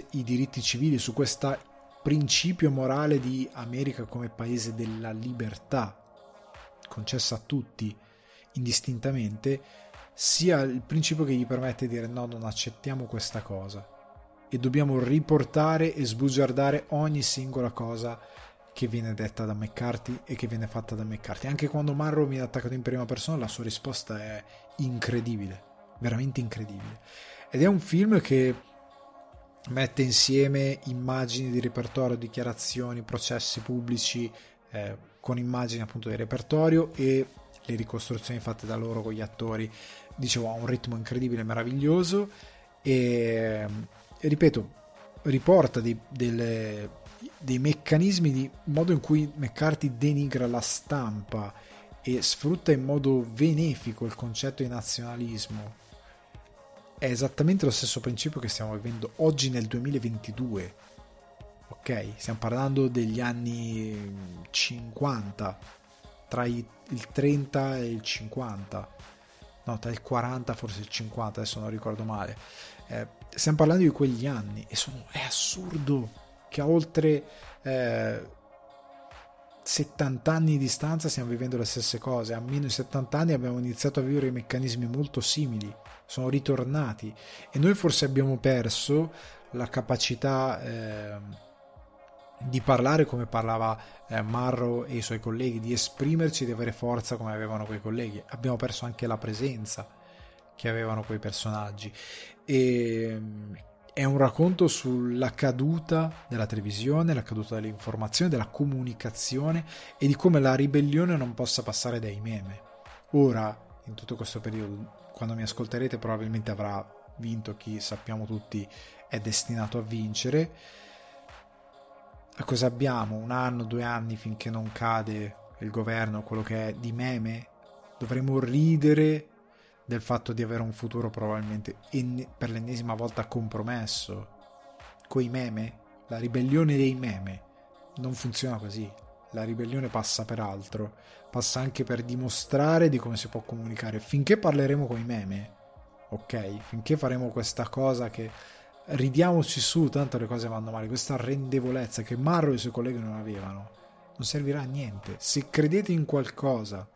diritti civili, su questo principio morale di America come paese della libertà, concessa a tutti indistintamente, sia il principio che gli permette di dire no, non accettiamo questa cosa e dobbiamo riportare e sbugiardare ogni singola cosa che viene detta da McCarthy e che viene fatta da McCarthy. Anche quando Marrow viene attaccato in prima persona, la sua risposta è incredibile, veramente incredibile. Ed è un film che mette insieme immagini di repertorio, dichiarazioni, processi pubblici, eh, con immagini appunto di repertorio e le ricostruzioni fatte da loro con gli attori, dicevo, ha un ritmo incredibile, meraviglioso e, e ripeto, riporta dei, delle, dei meccanismi di modo in cui McCarthy denigra la stampa e sfrutta in modo benefico il concetto di nazionalismo. È esattamente lo stesso principio che stiamo vivendo oggi nel 2022. Ok, stiamo parlando degli anni 50, tra il 30 e il 50, no, tra il 40 forse il 50, adesso non ricordo male. Eh, stiamo parlando di quegli anni e sono, è assurdo che a oltre eh, 70 anni di distanza stiamo vivendo le stesse cose, a meno di 70 anni abbiamo iniziato a vivere meccanismi molto simili, sono ritornati e noi forse abbiamo perso la capacità eh, di parlare come parlava eh, Marro e i suoi colleghi, di esprimerci, di avere forza come avevano quei colleghi, abbiamo perso anche la presenza che avevano quei personaggi e è un racconto sulla caduta della televisione, la caduta dell'informazione, della comunicazione e di come la ribellione non possa passare dai meme. Ora, in tutto questo periodo, quando mi ascolterete, probabilmente avrà vinto chi sappiamo tutti è destinato a vincere. Cosa abbiamo? Un anno, due anni finché non cade il governo, quello che è di meme? Dovremo ridere del fatto di avere un futuro probabilmente in, per l'ennesima volta compromesso. Coi meme, la ribellione dei meme non funziona così. La ribellione passa per altro, passa anche per dimostrare di come si può comunicare. Finché parleremo con i meme, ok? Finché faremo questa cosa che ridiamoci su, tanto le cose vanno male, questa rendevolezza che Marro e i suoi colleghi non avevano, non servirà a niente. Se credete in qualcosa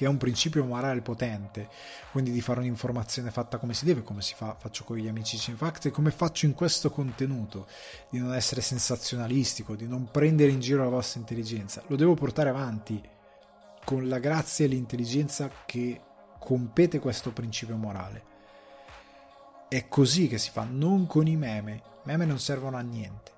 che è un principio morale potente, quindi di fare un'informazione fatta come si deve, come si fa, faccio con gli amici Cinfact e come faccio in questo contenuto, di non essere sensazionalistico, di non prendere in giro la vostra intelligenza, lo devo portare avanti con la grazia e l'intelligenza che compete questo principio morale. È così che si fa, non con i meme. Meme non servono a niente.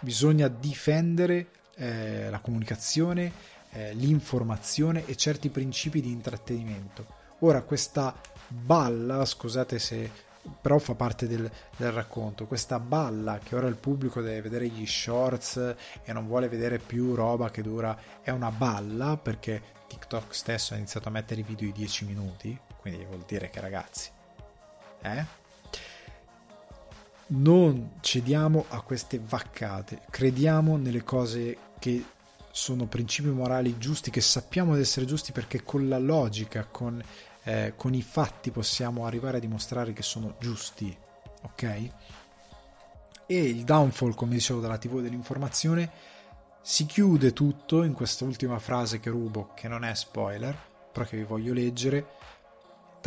Bisogna difendere eh, la comunicazione eh, l'informazione e certi principi di intrattenimento. Ora questa balla, scusate se però fa parte del, del, racconto. Questa balla che ora il pubblico deve vedere gli shorts e non vuole vedere più roba che dura, è una balla perché TikTok stesso ha iniziato a mettere i video di 10 minuti, quindi vuol dire che ragazzi, eh? Non cediamo a queste vaccate, crediamo nelle cose che sono principi morali giusti che sappiamo di essere giusti perché con la logica, con, eh, con i fatti possiamo arrivare a dimostrare che sono giusti, ok? E il downfall, come dicevo, della TV dell'informazione si chiude tutto in questa ultima frase che rubo, che non è spoiler, però che vi voglio leggere.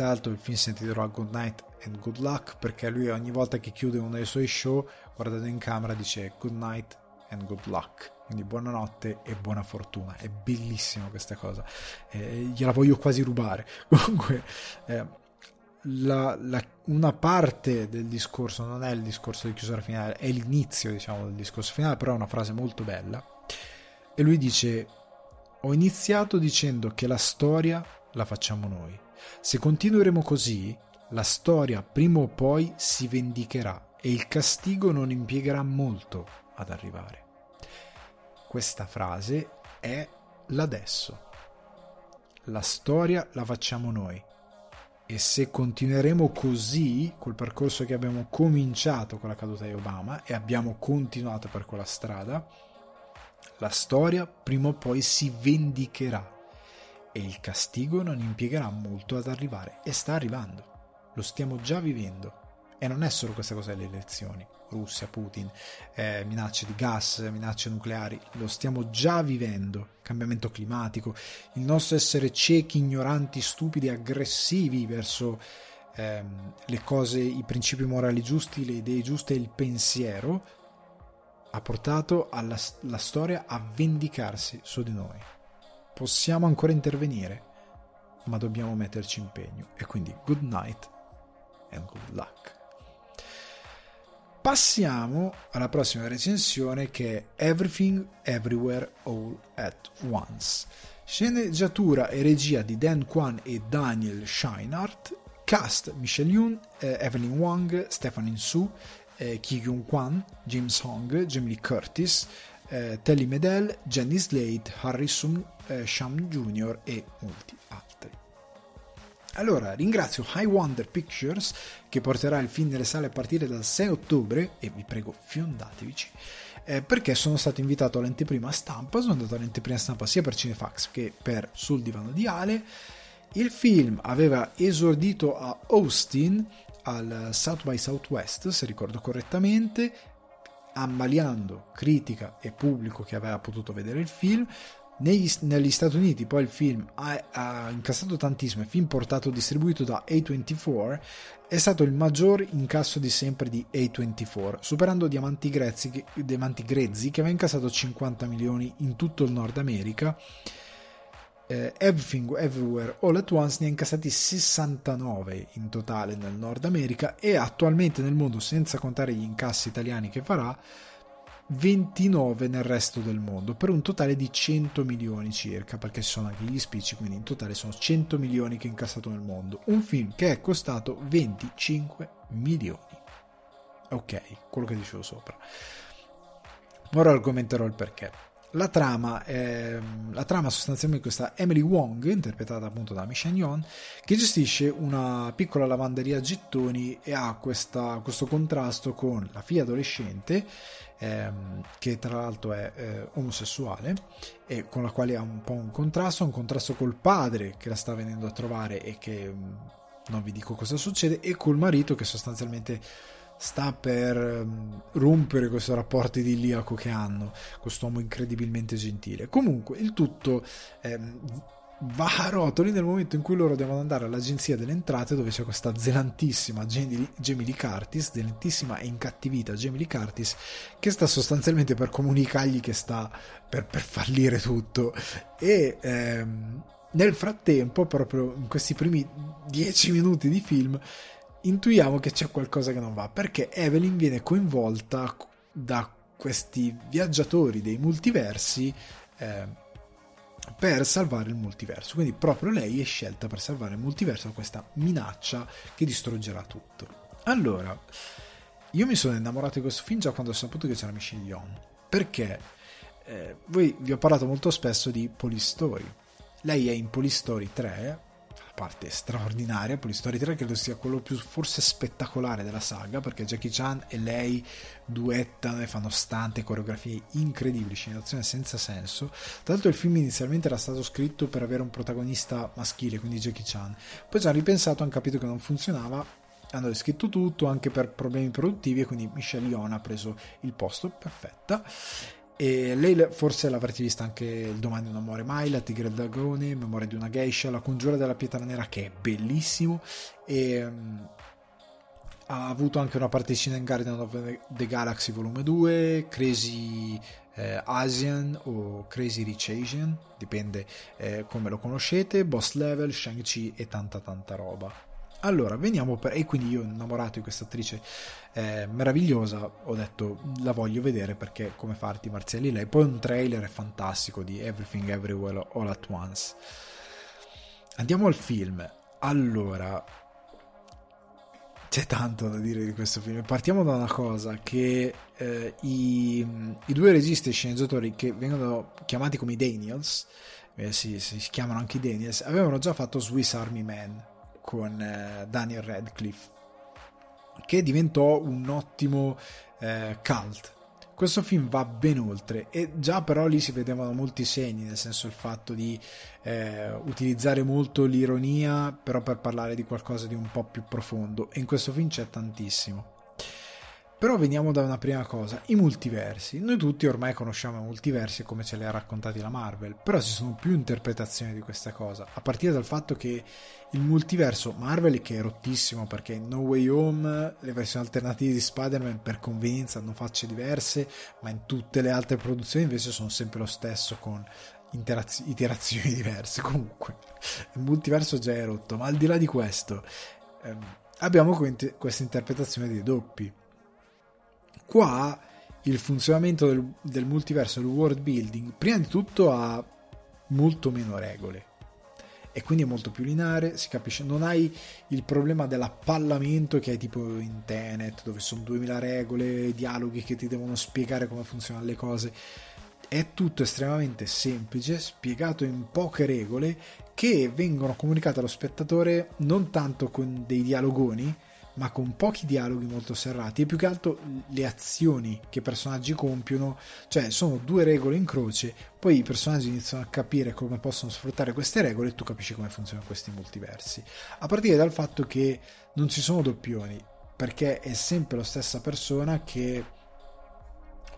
Tra l'altro il film si intitola Good Night and Good Luck perché lui ogni volta che chiude uno dei suoi show, guardando in camera, dice Good Night and Good Luck quindi buonanotte e buona fortuna. È bellissima questa cosa. Eh, gliela voglio quasi rubare. Comunque, eh, la, la, una parte del discorso non è il discorso di chiusura finale, è l'inizio, diciamo, del discorso finale, però è una frase molto bella. E lui dice: Ho iniziato dicendo che la storia la facciamo noi. Se continueremo così, la storia prima o poi si vendicherà e il castigo non impiegherà molto ad arrivare questa frase è l'adesso. La storia la facciamo noi. E se continueremo così, col percorso che abbiamo cominciato con la caduta di Obama e abbiamo continuato per quella strada, la storia prima o poi si vendicherà e il castigo non impiegherà molto ad arrivare e sta arrivando. Lo stiamo già vivendo. E non è solo questa cosa delle elezioni. Russia, Putin, eh, minacce di gas, minacce nucleari, lo stiamo già vivendo, cambiamento climatico, il nostro essere ciechi, ignoranti, stupidi, aggressivi verso ehm, le cose, i principi morali giusti, le idee giuste il pensiero ha portato alla, la storia a vendicarsi su di noi. Possiamo ancora intervenire, ma dobbiamo metterci impegno e quindi good night and good luck. passiamo alla prossima recensione che è Everything Everywhere All at Once. Sceneggiatura e regia di Dan Kwan e Daniel Scheinert, cast Michelle Yoon, eh, Evelyn Wang, Stephanie Su, eh, Ki Yoon Kwan, James Hong, Jamie Curtis, eh, Telly Medel, Jenny Slate, Harrison eh, Sham Jr. e molti altri. Allora, ringrazio High Wonder Pictures che porterà il film nelle sale a partire dal 6 ottobre e vi prego fiondatevici eh, perché sono stato invitato all'anteprima stampa, sono andato all'anteprima stampa sia per Cinefax che per Sul divano di Ale. Il film aveva esordito a Austin al South by Southwest, se ricordo correttamente, ammaliando critica e pubblico che aveva potuto vedere il film. Negli, negli Stati Uniti poi il film ha, ha incassato tantissimo, il film portato distribuito da A24 è stato il maggior incasso di sempre di A24, superando Diamanti, Grezzi, Diamanti Grezzi che aveva incassato 50 milioni in tutto il Nord America. Eh, Everything Everywhere All at Once ne ha incassati 69 in totale nel Nord America e attualmente nel mondo, senza contare gli incassi italiani che farà, 29 nel resto del mondo per un totale di 100 milioni circa perché ci sono anche gli spicci quindi in totale sono 100 milioni che è incassato nel mondo. Un film che è costato 25 milioni. Ok quello che dicevo sopra. Ora argomenterò il perché la trama, è, la trama sostanzialmente questa Emily Wong, interpretata appunto da Michelle Yeon, che gestisce una piccola lavanderia a gettoni e ha questa, questo contrasto con la figlia adolescente, ehm, che tra l'altro è eh, omosessuale, e con la quale ha un po' un contrasto, un contrasto col padre che la sta venendo a trovare e che mm, non vi dico cosa succede, e col marito che sostanzialmente sta per um, rompere questo rapporto idilliaco che hanno, quest'uomo incredibilmente gentile. Comunque, il tutto ehm, va a rotoli nel momento in cui loro devono andare all'agenzia delle entrate dove c'è questa zelantissima Lee Curtis, zelantissima e incattivita Lee Curtis, che sta sostanzialmente per comunicargli che sta per, per fallire tutto. E... Ehm, nel frattempo, proprio in questi primi dieci minuti di film, intuiamo che c'è qualcosa che non va perché Evelyn viene coinvolta da questi viaggiatori dei multiversi eh, per salvare il multiverso. Quindi proprio lei è scelta per salvare il multiverso da questa minaccia che distruggerà tutto. Allora, io mi sono innamorato di questo film già quando ho saputo che c'era Michelle Yeon, perché eh, voi vi ho parlato molto spesso di Polistory. Lei è in Polistory 3, parte straordinaria. Polistory 3 credo sia quello più forse spettacolare della saga perché Jackie Chan e lei duettano e fanno stante coreografie incredibili, scenizzazione senza senso. Tra l'altro il film inizialmente era stato scritto per avere un protagonista maschile, quindi Jackie Chan. Poi ci hanno ripensato, hanno capito che non funzionava hanno riscritto tutto anche per problemi produttivi e quindi Michelle Yeon ha preso il posto perfetta e lei forse l'avrete vista anche Il domani non muore mai, La tigre del dragone, Memoria di una geisha, La congiura della pietra nera che è bellissimo e um, ha avuto anche una particina in Guardian of the Galaxy volume 2, Crazy eh, Asian o Crazy Rich Asian, dipende eh, come lo conoscete, Boss Level, Shang-Chi e tanta tanta roba. Allora, veniamo per... E quindi io innamorato di questa attrice eh, meravigliosa, ho detto la voglio vedere perché come farti marziali lei. Poi un trailer fantastico di Everything Everywhere All At Once. Andiamo al film. Allora, c'è tanto da dire di questo film. Partiamo da una cosa, che eh, i, i, due registi e sceneggiatori che vengono chiamati come i Daniels, eh, si, si, chiamano anche i Daniels, avevano già fatto Swiss Army Man con eh, Daniel Radcliffe, che diventò un ottimo eh, cult. Questo film va ben oltre e già però lì si vedevano molti segni, nel senso il fatto di eh, utilizzare molto l'ironia però per parlare di qualcosa di un po' più profondo e in questo film c'è tantissimo. Però veniamo da una prima cosa, i multiversi. Noi tutti ormai conosciamo i multiversi come ce li ha raccontati la Marvel, però ci sono più interpretazioni di questa cosa, a partire dal fatto che il multiverso Marvel che è rottissimo perché No Way Home le versioni alternative di Spider-Man per convenienza hanno facce diverse, ma in tutte le altre produzioni invece sono sempre lo stesso con interaz- iterazioni diverse. Comunque, il multiverso già è rotto, ma al di là di questo ehm, abbiamo questa interpretazione dei doppi Qua il funzionamento del, del multiverso, del world building, prima di tutto ha molto meno regole e quindi è molto più lineare, si capisce, non hai il problema dell'appallamento che hai tipo in Tenet dove sono 2000 regole, dialoghi che ti devono spiegare come funzionano le cose. È tutto estremamente semplice, spiegato in poche regole che vengono comunicate allo spettatore non tanto con dei dialogoni, ma con pochi dialoghi molto serrati e più che altro le azioni che i personaggi compiono, cioè sono due regole in croce, poi i personaggi iniziano a capire come possono sfruttare queste regole e tu capisci come funzionano questi multiversi. A partire dal fatto che non ci sono doppioni, perché è sempre la stessa persona che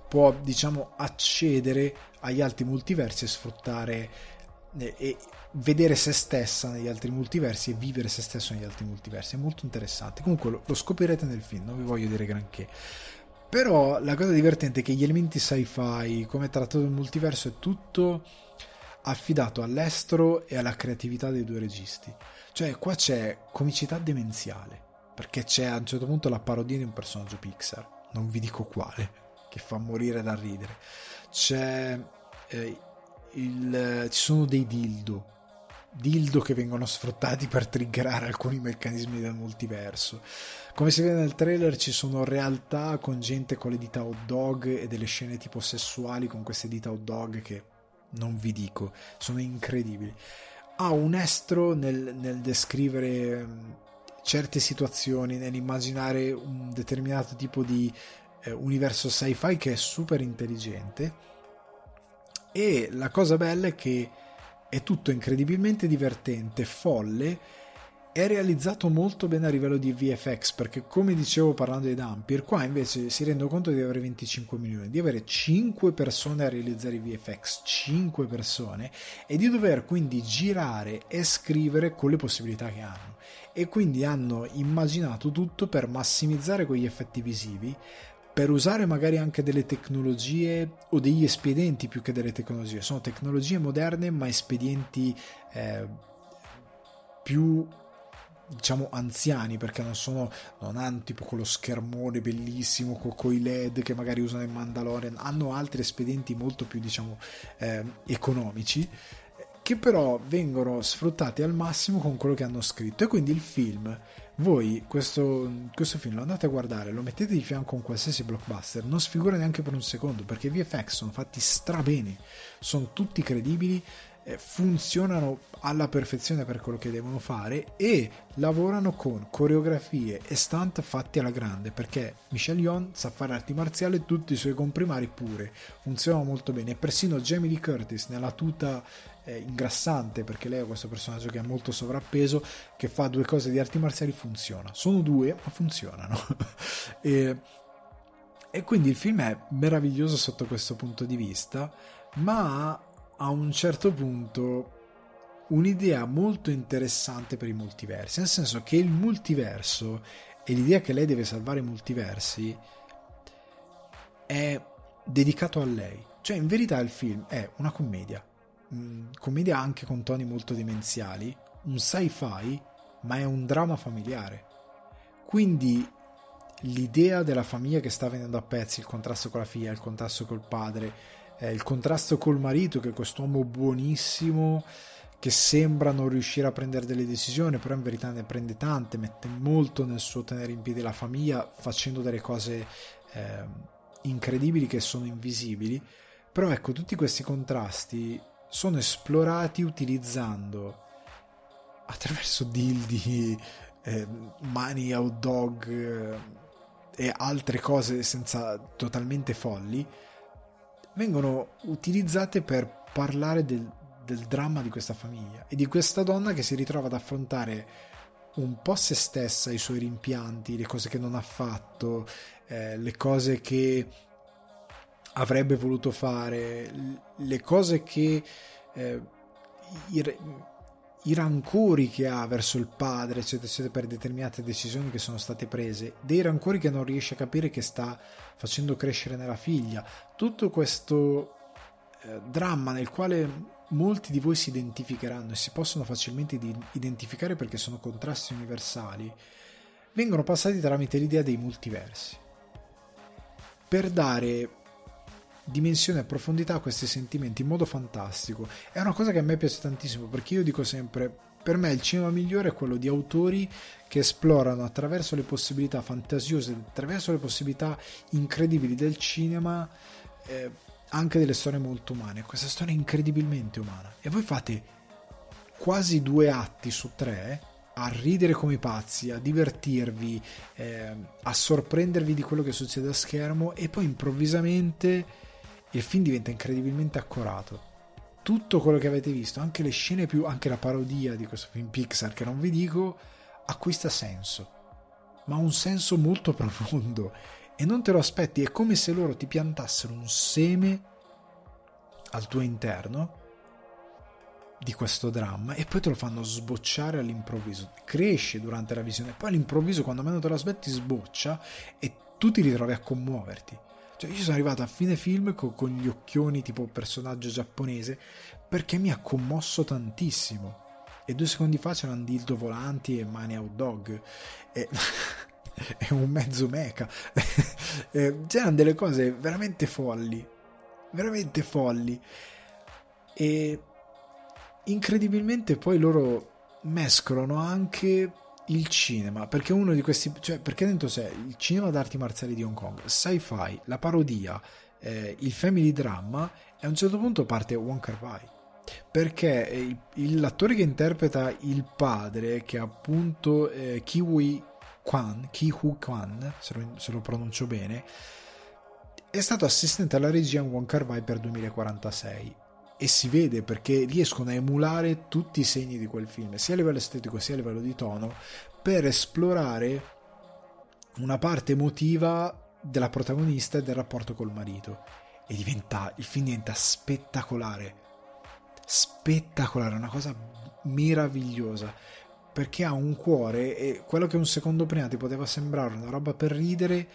può, diciamo, accedere agli altri multiversi e sfruttare e vedere se stessa negli altri multiversi e vivere se stesso negli altri multiversi. È molto interessante. Comunque lo, lo scoprirete nel film, non vi voglio dire granché. Però la cosa divertente è che gli elementi sci-fi, come trattato il multiverso, è tutto affidato all'estero e alla creatività dei due registi. Cioè, qua c'è comicità demenziale, perché c'è a un certo punto la parodia di un personaggio Pixar, non vi dico quale, che fa morire da ridere. C'è eh, il, ci sono dei dildo dildo che vengono sfruttati per triggerare alcuni meccanismi del multiverso. Come si vede nel trailer ci sono realtà con gente con le dita hot dog e delle scene tipo sessuali con queste dita hot dog che non vi dico, sono incredibili. Ha un estro nel, nel descrivere mm, certe situazioni, nell'immaginare un determinato tipo di eh, universo sci-fi che è super intelligente e la cosa bella è che è tutto incredibilmente divertente, folle, è realizzato molto bene a livello di VFX perché come dicevo parlando di Dampir qua invece si rende conto di avere 25 milioni di avere 5 persone a realizzare i VFX 5 persone e di dover quindi girare e scrivere con le possibilità che hanno. E quindi hanno immaginato tutto per massimizzare quegli effetti visivi per usare magari anche delle tecnologie o degli espedienti più che delle tecnologie. Sono tecnologie moderne ma espedienti eh, più diciamo anziani perché non sono non hanno tipo quello schermone bellissimo con i led che magari usano in Mandalorian hanno altri espedienti molto più diciamo eh, economici che però vengono sfruttati al massimo con quello che hanno scritto e quindi il film voi questo, questo, film lo andate a guardare, lo mettete di fianco a un qualsiasi blockbuster, non sfigura neanche per un secondo perché i VFX sono fatti strabene, sono tutti credibili, eh, funzionano alla perfezione per quello che devono fare e lavorano con coreografie e stunt fatti alla grande perché Michelle Yeon sa fare arti marziali e tutti i suoi comprimari pure funzionano molto bene. E persino Jamie Lee Curtis nella tuta eh, ingrassante perché lei è questo personaggio che ha molto sovrappeso che fa due cose di arti marziali funziona. Sono due ma funzionano. E, e quindi il film è meraviglioso sotto questo punto di vista ma a un certo punto un'idea molto interessante per i multiversi nel senso che il multiverso e l'idea che lei deve salvare i multiversi è dedicato a lei. Cioè in verità il film è una commedia commedia anche con toni molto demenziali, un sci-fi, ma è un dramma familiare. Quindi l'idea della famiglia che sta venendo a pezzi, il contrasto con la figlia, il contrasto col padre, eh, il contrasto col marito, che è quest'uomo buonissimo che sembra non riuscire a prendere delle decisioni, però in verità ne prende tante, mette molto nel suo tenere in piedi la famiglia, facendo delle cose eh, incredibili che sono invisibili. Però ecco, tutti questi contrasti sono esplorati utilizzando attraverso dildi, eh, mani hot dog eh, e altre cose senza totalmente folli, vengono utilizzate per parlare del, del dramma di questa famiglia e di questa donna che si ritrova ad affrontare un po' se stessa, i suoi rimpianti, le cose che non ha fatto, eh, le cose che avrebbe voluto fare, le cose che eh, i, i, rancori che ha verso il padre, eccetera, eccetera, per determinate decisioni che sono state prese, dei rancori che non riesce a capire che sta facendo crescere nella figlia, tutto questo eh, dramma nel quale molti di voi si identificheranno e si possono facilmente identificare perché sono contrasti universali, vengono passati tramite l'idea dei multiversi. per dare dimensione e profondità a questi sentimenti in modo fantastico. È una cosa che a me piace tantissimo perché io dico sempre, per me il cinema migliore è quello di autori che esplorano attraverso le possibilità fantasiose, attraverso le possibilità incredibili del cinema, eh, anche delle storie molto umane. Questa storia è incredibilmente umana. E voi fate quasi due atti su tre a ridere come pazzi, a divertirvi, eh, a sorprendervi di quello che succede a schermo e poi improvvisamente il film diventa incredibilmente accorato. Tutto quello che avete visto, anche le scene più, anche la parodia di questo film Pixar che non vi dico, acquista senso, ma un senso molto profondo e non te lo aspetti, è come se loro ti piantassero un seme al tuo interno di questo dramma e poi te lo fanno sbocciare all'improvviso. Cresce durante la visione, poi all'improvviso quando meno te lo aspetti sboccia e tu ti ritrovi a commuoverti. Cioè, io sono arrivato a fine film con, con gli occhioni tipo personaggio giapponese perché mi ha commosso tantissimo. E due secondi fa c'erano dildo volanti e mani hot dog. E... è un mezzo mecha. c'erano delle cose veramente folli. Veramente folli. E incredibilmente poi loro mescolano anche il cinema, perché uno di questi, cioè perché dentro c'è il cinema d'arti marziali di Hong Kong, sci-fi, la parodia, eh, il family drama e a un certo punto parte Wong Kar Wai. Perché il, il, l'attore che interpreta il padre, che è appunto eh, Kiwi Kwan, Ki-Hu Kwan, se lo, se lo pronuncio bene, è stato assistente alla regia in Wong Kar Wai per 2046 e si vede perché riescono a emulare tutti i segni di quel film, sia a livello estetico sia a livello di tono, per esplorare una parte emotiva della protagonista e del rapporto col marito. E diventa, il film diventa spettacolare. Spettacolare, una cosa meravigliosa. Perché ha un cuore e quello che un secondo prima ti poteva sembrare una roba per ridere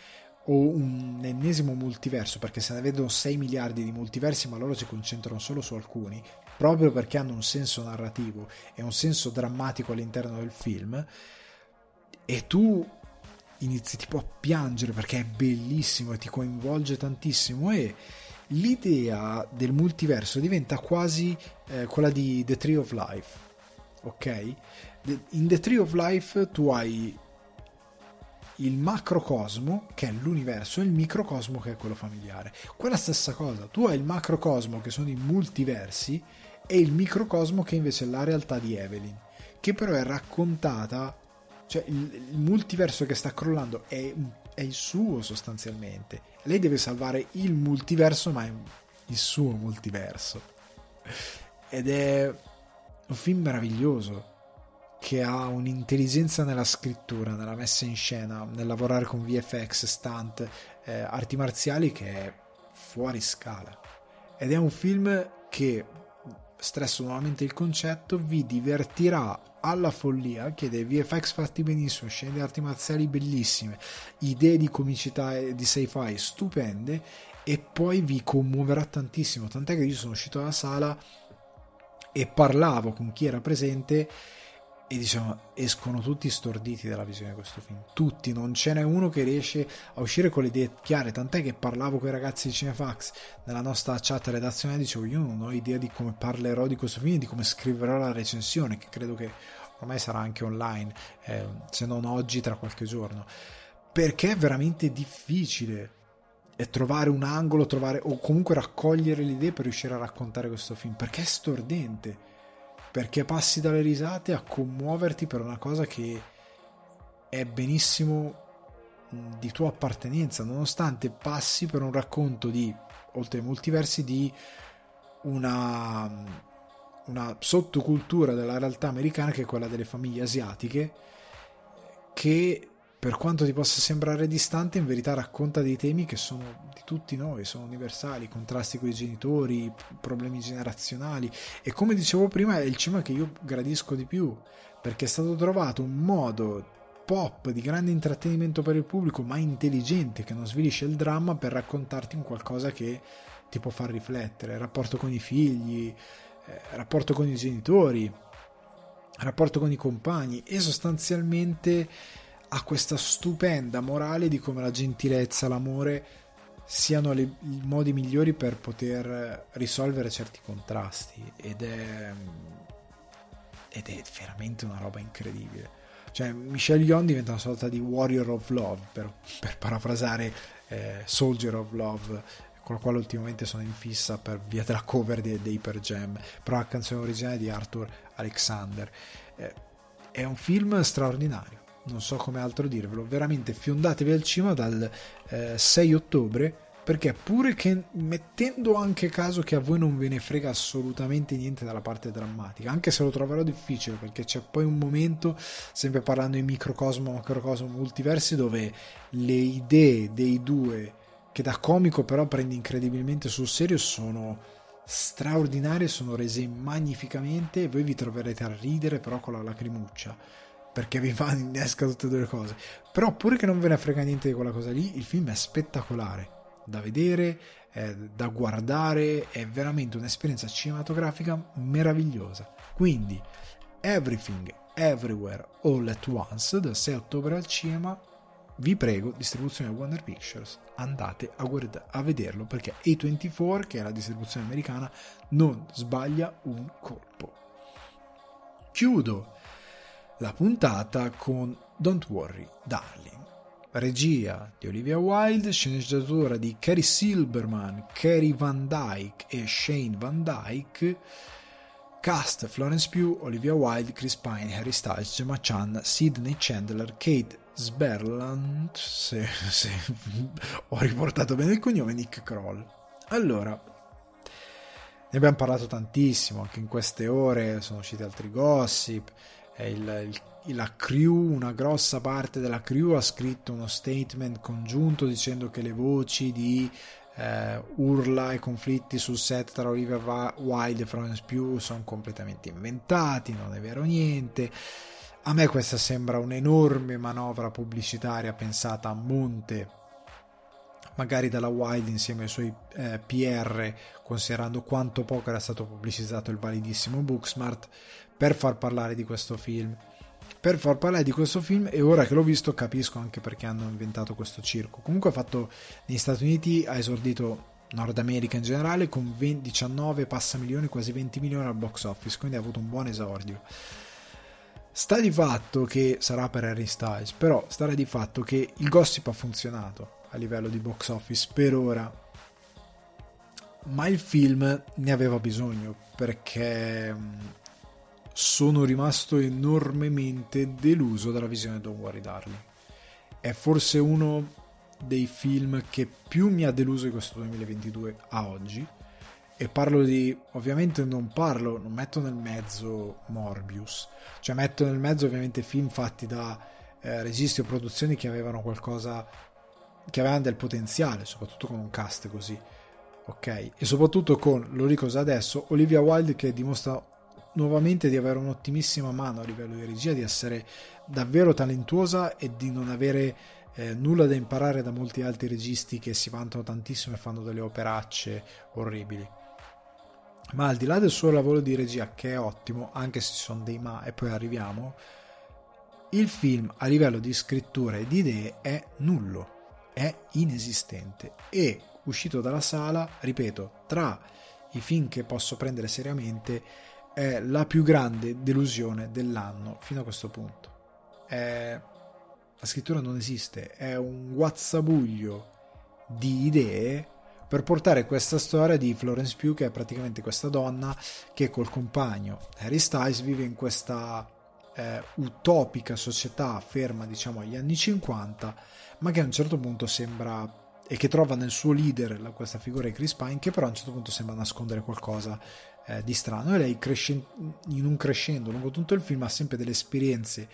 o un ennesimo multiverso, perché se ne vedono 6 miliardi di multiversi, ma loro si concentrano solo su alcuni, proprio perché hanno un senso narrativo e un senso drammatico all'interno del film, e tu inizi tipo a piangere perché è bellissimo e ti coinvolge tantissimo e l'idea del multiverso diventa quasi eh, quella di The Tree of Life, ok? In The Tree of Life tu hai il macrocosmo, che è l'universo, e il microcosmo, che è quello familiare. Quella stessa cosa, tu hai il macrocosmo, che sono i multiversi, e il microcosmo, che invece è la realtà di Evelyn, che però è raccontata, cioè il, il multiverso che sta crollando è, è, il suo sostanzialmente. Lei deve salvare il multiverso, ma è il suo multiverso. Ed è un film meraviglioso che ha un'intelligenza nella scrittura, nella messa in scena, nel lavorare con VFX, stunt, eh, arti marziali che è fuori scala. Ed è un film che, stresso nuovamente il concetto, vi divertirà alla follia, che dei VFX fatti benissimo, scene di arti marziali bellissime, idee di comicità e di sci-fi stupende e poi vi commuoverà tantissimo, tant'è che io sono uscito dalla sala e parlavo con chi era presente e diciamo escono tutti storditi dalla visione di questo film. Tutti, non ce n'è uno che riesce a uscire con le idee chiare tant'è che parlavo con i ragazzi di Cinefax nella nostra chat redazionale dicevo io non ho idea di come parlerò di questo film e di come scriverò la recensione che credo che ormai sarà anche online eh, se non oggi tra qualche giorno. Perché è veramente difficile e trovare un angolo trovare, o comunque raccogliere le idee per riuscire a raccontare questo film? Perché è stordente perché passi dalle risate a commuoverti per una cosa che è benissimo di tua appartenenza, nonostante passi per un racconto di, oltre ai multiversi, di una, una sottocultura della realtà americana che è quella delle famiglie asiatiche, che per quanto ti possa sembrare distante, in verità racconta dei temi che sono di tutti noi, sono universali, contrasti con i genitori, problemi generazionali. E come dicevo prima è il cinema che io gradisco di più, perché è stato trovato un modo pop di grande intrattenimento per il pubblico, ma intelligente, che non svilisce il dramma per raccontarti un qualcosa che ti può far riflettere, rapporto con i figli, eh, rapporto con i genitori, rapporto con i compagni e sostanzialmente ha questa stupenda morale di come la gentilezza, l'amore siano le, i modi migliori per poter risolvere certi contrasti ed è ed è veramente una roba incredibile. Cioè Michelle Yeon diventa una sorta di warrior of love per, per parafrasare eh, Soldier of Love con la quale ultimamente sono in fissa per via della cover di, dei Per Jam però la canzone originale di Arthur Alexander. Eh, è un film straordinario non so come altro dirvelo veramente fiondatevi al cinema dal eh, 6 ottobre perché pure che mettendo anche caso che a voi non ve ne frega assolutamente niente dalla parte drammatica, anche se lo troverò difficile perché c'è poi un momento, sempre parlando di microcosmo, macrocosmo, multiversi, dove le idee dei due, che da comico però prende incredibilmente sul serio, sono straordinarie, sono rese magnificamente e voi vi troverete a ridere però con la lacrimuccia perché vi fa innesca tutte e due le cose. Però pure che non ve ne frega niente di quella cosa lì, il film è spettacolare da vedere, da guardare, è veramente un'esperienza cinematografica meravigliosa. Quindi, Everything, Everywhere, All at Once, dal 6 ottobre al cinema, vi prego, distribuzione Warner Pictures, andate a, guarda- a vederlo perché A24, che è la distribuzione americana, non sbaglia un colpo. Chiudo la puntata con Don't Worry, Darling regia di Olivia Wilde, sceneggiatura di Cary Silberman, Cary Van Dyke e Shane Van Dyke, cast Florence Pugh, Olivia Wilde, Chris Pine, Harry Styles, Gemma Chan, Sidney Chandler, Kate Sberland, se, se ho riportato bene il cognome, Nick Kroll. Allora, ne abbiamo parlato tantissimo, anche in queste ore sono usciti altri gossip, il, il la crew, una grossa parte della crew ha scritto uno statement congiunto dicendo che le voci di eh, urla e conflitti sul set tra Olivia Wilde e Florence Pugh sono completamente inventati, non è vero niente. A me questa sembra un'enorme manovra pubblicitaria pensata a monte, magari dalla Wilde insieme ai suoi eh, PR, considerando quanto poco era stato pubblicizzato il validissimo Booksmart, per far parlare di questo film per far parlare di questo film e ora che l'ho visto capisco anche perché hanno inventato questo circo. Comunque ha fatto negli Stati Uniti, ha esordito Nord America in generale con 20, 19 passa milioni, quasi 20 milioni al box office, quindi ha avuto un buon esordio. Sta di fatto che sarà per Harry Styles, però sta di fatto che il gossip ha funzionato a livello di box office per ora. Ma il film ne aveva bisogno perché sono rimasto enormemente deluso dalla visione di Don't Worry Darling. È forse uno dei film che più mi ha deluso di questo 2022 a oggi. E parlo di, ovviamente non parlo, non metto nel mezzo Morbius, cioè metto nel mezzo ovviamente film fatti da eh, registi o produzioni che avevano qualcosa, che avevano del potenziale, soprattutto con un cast così, ok? E soprattutto con, lo già adesso, Olivia Wilde che dimostra nuovamente di avere un'ottimissima mano a livello di regia, di essere davvero talentuosa e di non avere eh, nulla da imparare da molti altri registi che si vantano tantissimo e fanno delle operacce orribili. Ma al di là del suo lavoro di regia, che è ottimo, anche se ci sono dei ma e poi arriviamo, il film a livello di scrittura e di idee è nullo, è inesistente e uscito dalla sala, ripeto, tra i film che posso prendere seriamente è la più grande delusione dell'anno fino a questo punto. È... La scrittura non esiste, è un guazzabuglio di idee per portare questa storia di Florence Pugh, che è praticamente questa donna che col compagno Harry Styles vive in questa eh, utopica società ferma, diciamo, agli anni 50, ma che a un certo punto sembra e che trova nel suo leader questa figura di Chris Pine che però a un certo punto sembra nascondere qualcosa eh, di strano. E lei cresce, in un crescendo lungo tutto il film ha sempre delle esperienze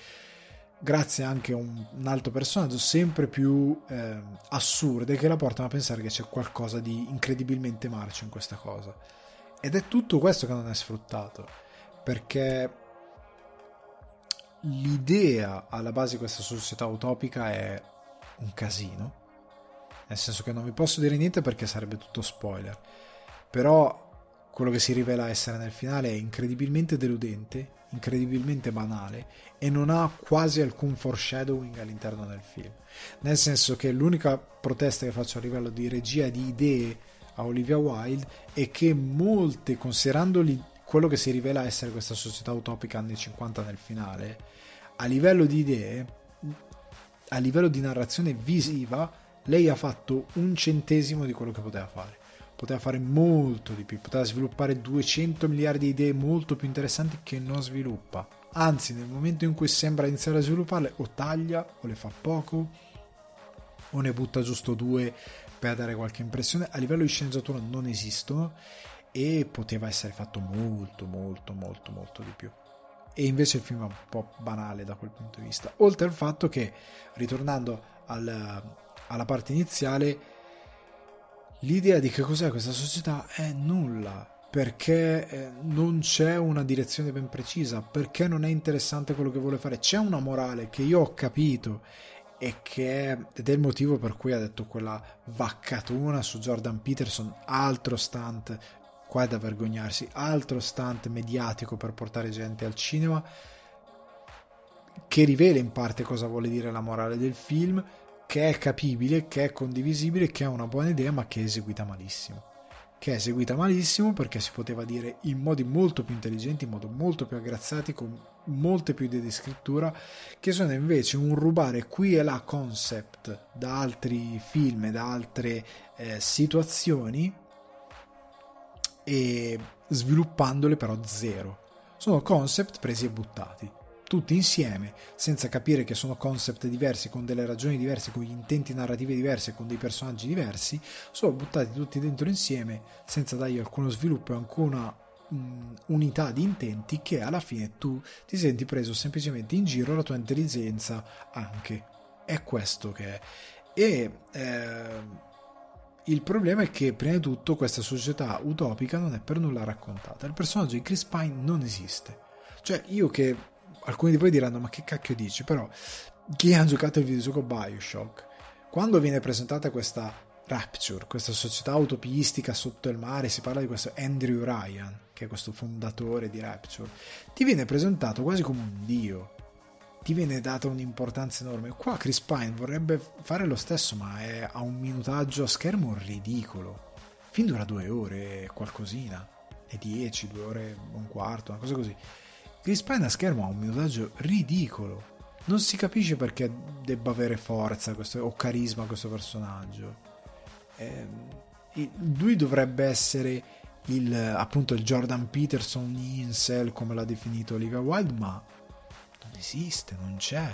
grazie anche a un, un altro personaggio sempre più eh, assurde che la portano a pensare che c'è qualcosa di incredibilmente marcio in questa cosa. Ed è tutto questo che non è sfruttato perché l'idea alla base di questa società utopica è un casino. Nel senso che non vi posso dire niente perché sarebbe tutto spoiler. Però quello che si rivela essere nel finale è incredibilmente deludente, incredibilmente banale e non ha quasi alcun foreshadowing all'interno del film. Nel senso che l'unica protesta che faccio a livello di regia di idee a Olivia Wilde è che molte, considerando quello che si rivela essere questa società utopica anni 50 nel finale, a livello di idee, a livello di narrazione visiva, lei ha fatto un centesimo di quello che poteva fare. Poteva fare molto di più, poteva sviluppare 200 miliardi di idee molto più interessanti che non sviluppa. Anzi, nel momento in cui sembra iniziare a svilupparle, o taglia o le fa poco, o ne butta giusto due per dare qualche impressione. A livello di sceneggiatura non esistono e poteva essere fatto molto, molto, molto, molto di più e invece il film è un po' banale da quel punto di vista. Oltre al fatto che, ritornando al, alla parte iniziale, l'idea di che cos'è questa società è nulla, perché eh, non c'è una direzione ben precisa, perché non è interessante quello che vuole fare. C'è una morale che io ho capito e che è, ed è il motivo per cui ha detto quella vaccatona su Jordan Peterson, altro stunt qua è da vergognarsi, altro stunt mediatico per portare gente al cinema che rivela in parte cosa vuole dire la morale del film, che è capibile, che è condivisibile, che è una buona idea, ma che è eseguita malissimo. Che è eseguita malissimo perché si poteva dire in modi molto più intelligenti, in modo molto più aggraziati, con molte più idee di scrittura, che sono invece un rubare qui e là concept da altri film da altre eh, situazioni e sviluppandole però zero. Sono concept presi e buttati, tutti insieme, senza capire che sono concept diversi, con delle ragioni diverse, con intenti narrativi diversi, con dei personaggi diversi, sono buttati tutti dentro insieme, senza dargli alcuno sviluppo e alcuna um, unità di intenti, che alla fine tu ti senti preso semplicemente in giro, la tua intelligenza anche. È questo che è. E... Eh, il problema è che, prima di tutto, questa società utopica non è per nulla raccontata. Il personaggio di Chris Pine non esiste. Cioè, io che alcuni di voi diranno: Ma che cacchio dici? Però, chi ha giocato il videogioco Bioshock, quando viene presentata questa Rapture, questa società utopistica sotto il mare, si parla di questo Andrew Ryan, che è questo fondatore di Rapture, ti viene presentato quasi come un dio ti viene data un'importanza enorme. Qua Chris Pine vorrebbe fare lo stesso, ma è a un minutaggio a schermo ridicolo. Film dura due ore, qualcosina, e dieci, due ore, un quarto, una cosa così. Chris Pine a schermo ha un minutaggio ridicolo. Non si capisce perché debba avere forza questo, o carisma questo personaggio. Eh, lui dovrebbe essere il, appunto il Jordan Peterson incel, come l'ha definito Olivia Wilde, ma esiste, non c'è.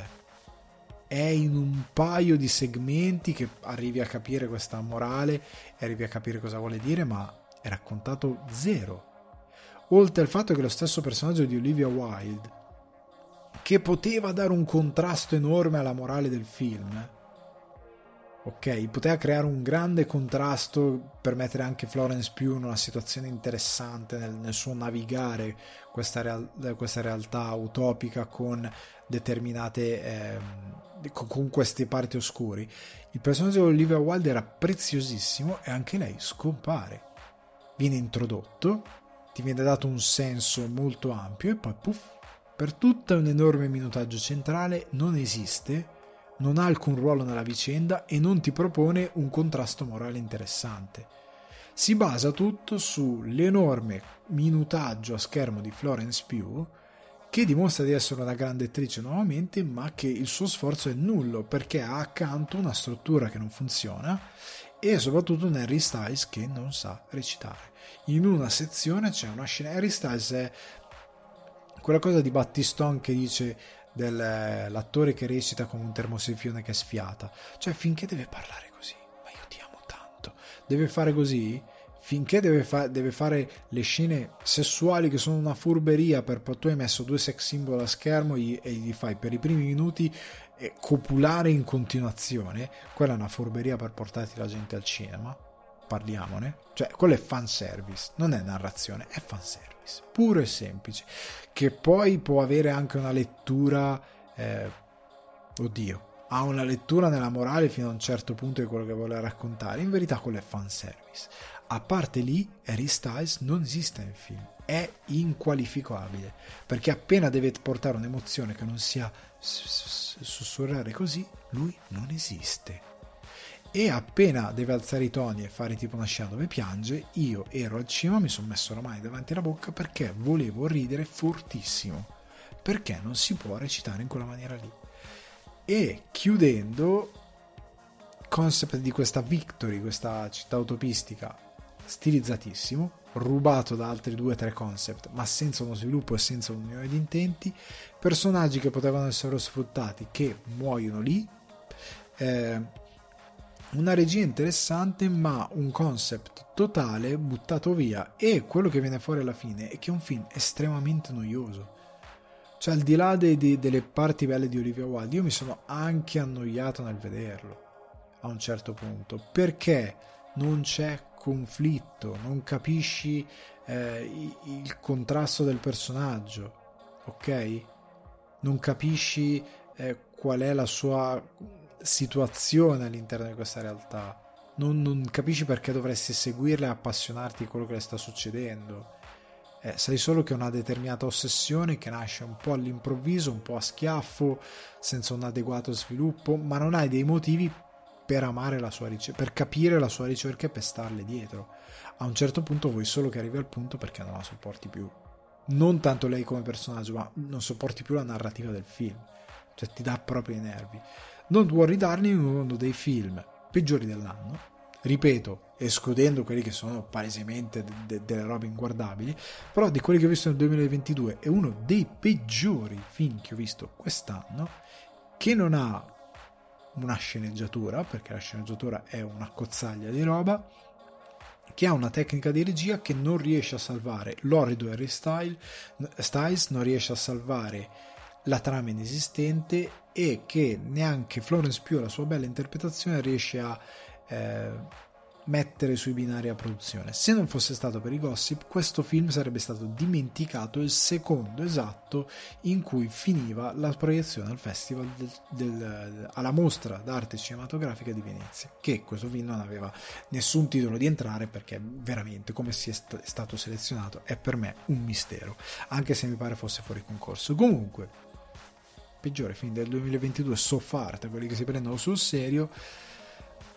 È in un paio di segmenti che arrivi a capire questa morale e arrivi a capire cosa vuole dire, ma è raccontato zero. Oltre al fatto che lo stesso personaggio di Olivia Wilde, che poteva dare un contrasto enorme alla morale del film, ok, poteva creare un grande contrasto per mettere anche Florence Pugh in una situazione interessante nel, nel suo navigare questa, real, questa, realtà utopica con determinate eh, con queste parti oscuri. Il personaggio di Olivia Wilde era preziosissimo e anche lei scompare. Viene introdotto ti viene dato un senso molto ampio e poi puff per tutto un enorme minutaggio centrale non esiste non ha alcun ruolo nella vicenda e non ti propone un contrasto morale interessante. Si basa tutto sull'enorme minutaggio a schermo di Florence Pugh che dimostra di essere una grande attrice nuovamente, ma che il suo sforzo è nullo perché ha accanto una struttura che non funziona e soprattutto un Harry Styles che non sa recitare. In una sezione c'è una scena Harry Styles è quella cosa di Battiston che dice dell'attore che recita come un termosifione che sfiata. Cioè, finché deve parlare così, ma io ti amo tanto, deve fare così, finché deve, fa- deve fare le scene sessuali che sono una furberia per tu hai messo due sex symbol a schermo e gli fai per i primi minuti copulare in continuazione, quella è una furberia per portarti la gente al cinema. Parliamone, cioè quello è fanservice, non è narrazione, è fanservice puro e semplice, che poi può avere anche una lettura, eh, oddio, ha una lettura nella morale fino a un certo punto di quello che vuole raccontare, in verità quello è fanservice. A parte lì, Harry Styles non esiste nel film, è inqualificabile, perché appena deve portare un'emozione che non sia sussurrare così, lui non esiste. E appena deve alzare i toni e fare tipo una scena dove piange, io ero al cinema, mi sono messo la mano davanti alla bocca perché volevo ridere fortissimo, perché non si può recitare in quella maniera lì. E chiudendo concept di questa Victory, questa città autopistica stilizzatissimo, rubato da altri due o tre concept, ma senza uno sviluppo e senza un'unione di intenti, personaggi che potevano essere sfruttati che muoiono lì, eh, una regia interessante, ma un concept totale buttato via. E quello che viene fuori alla fine è che è un film estremamente noioso. Cioè, al di là dei, dei, delle parti belle di Olivia Wilde, io mi sono anche annoiato nel vederlo a un certo punto. Perché non c'è conflitto, non capisci eh, il contrasto del personaggio, ok? Non capisci eh, qual è la sua situazione all'interno di questa realtà. Non, non capisci perché dovresti seguirla e appassionarti di quello che le sta succedendo eh, sai solo che è una determinata ossessione che nasce un po' all'improvviso, un po' a schiaffo, senza un adeguato sviluppo, ma non hai dei motivi per amare la sua ricerca, per capire la sua ricerca e per starle dietro. A un certo punto vuoi solo che arrivi al punto perché non la sopporti più. Non tanto lei come personaggio, ma non sopporti più la narrativa del film. Cioè ti dà proprio i nervi. Non Worry Darling uno dei film peggiori dell'anno. Ripeto, escludendo quelli che sono palesemente de- de- delle robe inguardabili, però di quelli che ho visto nel 2022 è uno dei peggiori film che ho visto quest'anno, che non ha una sceneggiatura, perché la sceneggiatura è una cozzaglia di roba, che ha una tecnica di regia che non riesce a salvare. L'orido Harry Styles, non riesce a salvare la trama inesistente e che neanche Florence Pugh, la sua bella interpretazione, riesce a eh, mettere sui binari a produzione. Se non fosse stato per i gossip, questo film sarebbe stato dimenticato il secondo esatto in cui finiva la proiezione al festival del, del, alla mostra d'arte cinematografica di Venezia, che questo film non aveva nessun titolo di entrare perché veramente come si è st- stato selezionato è per me un mistero, anche se mi pare fosse fuori concorso. Comunque, peggiore film del 2022 so far, quelli che si prendono sul serio.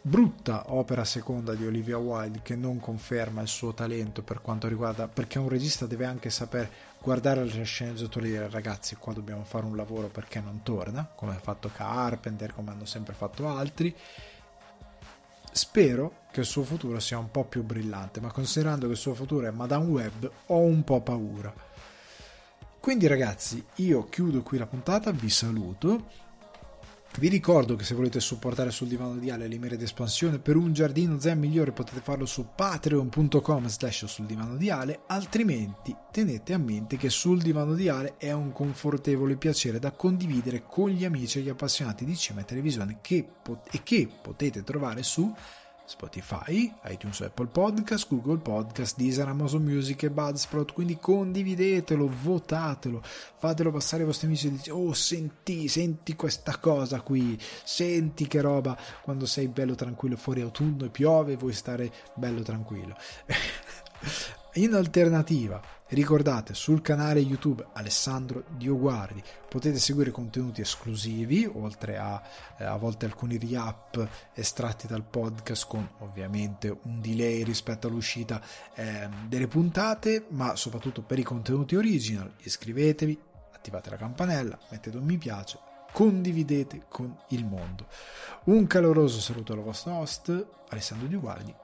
Brutta opera seconda di Olivia Wilde che non conferma il suo talento per quanto riguarda perché un regista deve anche saper guardare le sceneggiature e dire ragazzi qua dobbiamo fare un lavoro perché non torna? Come ha fatto Carpenter come hanno sempre fatto altri. Spero che il suo futuro sia un po' più brillante ma considerando che il suo futuro è Madame Web ho un po' paura quindi ragazzi io chiudo qui la puntata vi saluto. Vi ricordo che se volete supportare sul divano di Ale le mire di espansione per un giardino zen migliore potete farlo su patreon.com slash sul divano di Ale, altrimenti tenete a mente che sul divano di Ale è un confortevole piacere da condividere con gli amici e gli appassionati di cinema e televisione che pot- e che potete trovare su Spotify, iTunes, Apple Podcast, Google Podcast, Deezer, Amazon Music e Budsprout, quindi condividetelo, votatelo, fatelo passare ai vostri amici e dite oh senti, senti questa cosa qui, senti che roba quando sei bello tranquillo fuori autunno e piove vuoi stare bello tranquillo. In alternativa Ricordate, sul canale YouTube Alessandro Dioguardi potete seguire contenuti esclusivi, oltre a eh, a volte alcuni re-up estratti dal podcast con ovviamente un delay rispetto all'uscita eh, delle puntate, ma soprattutto per i contenuti original iscrivetevi, attivate la campanella, mettete un mi piace, condividete con il mondo. Un caloroso saluto al vostro host Alessandro Dioguardi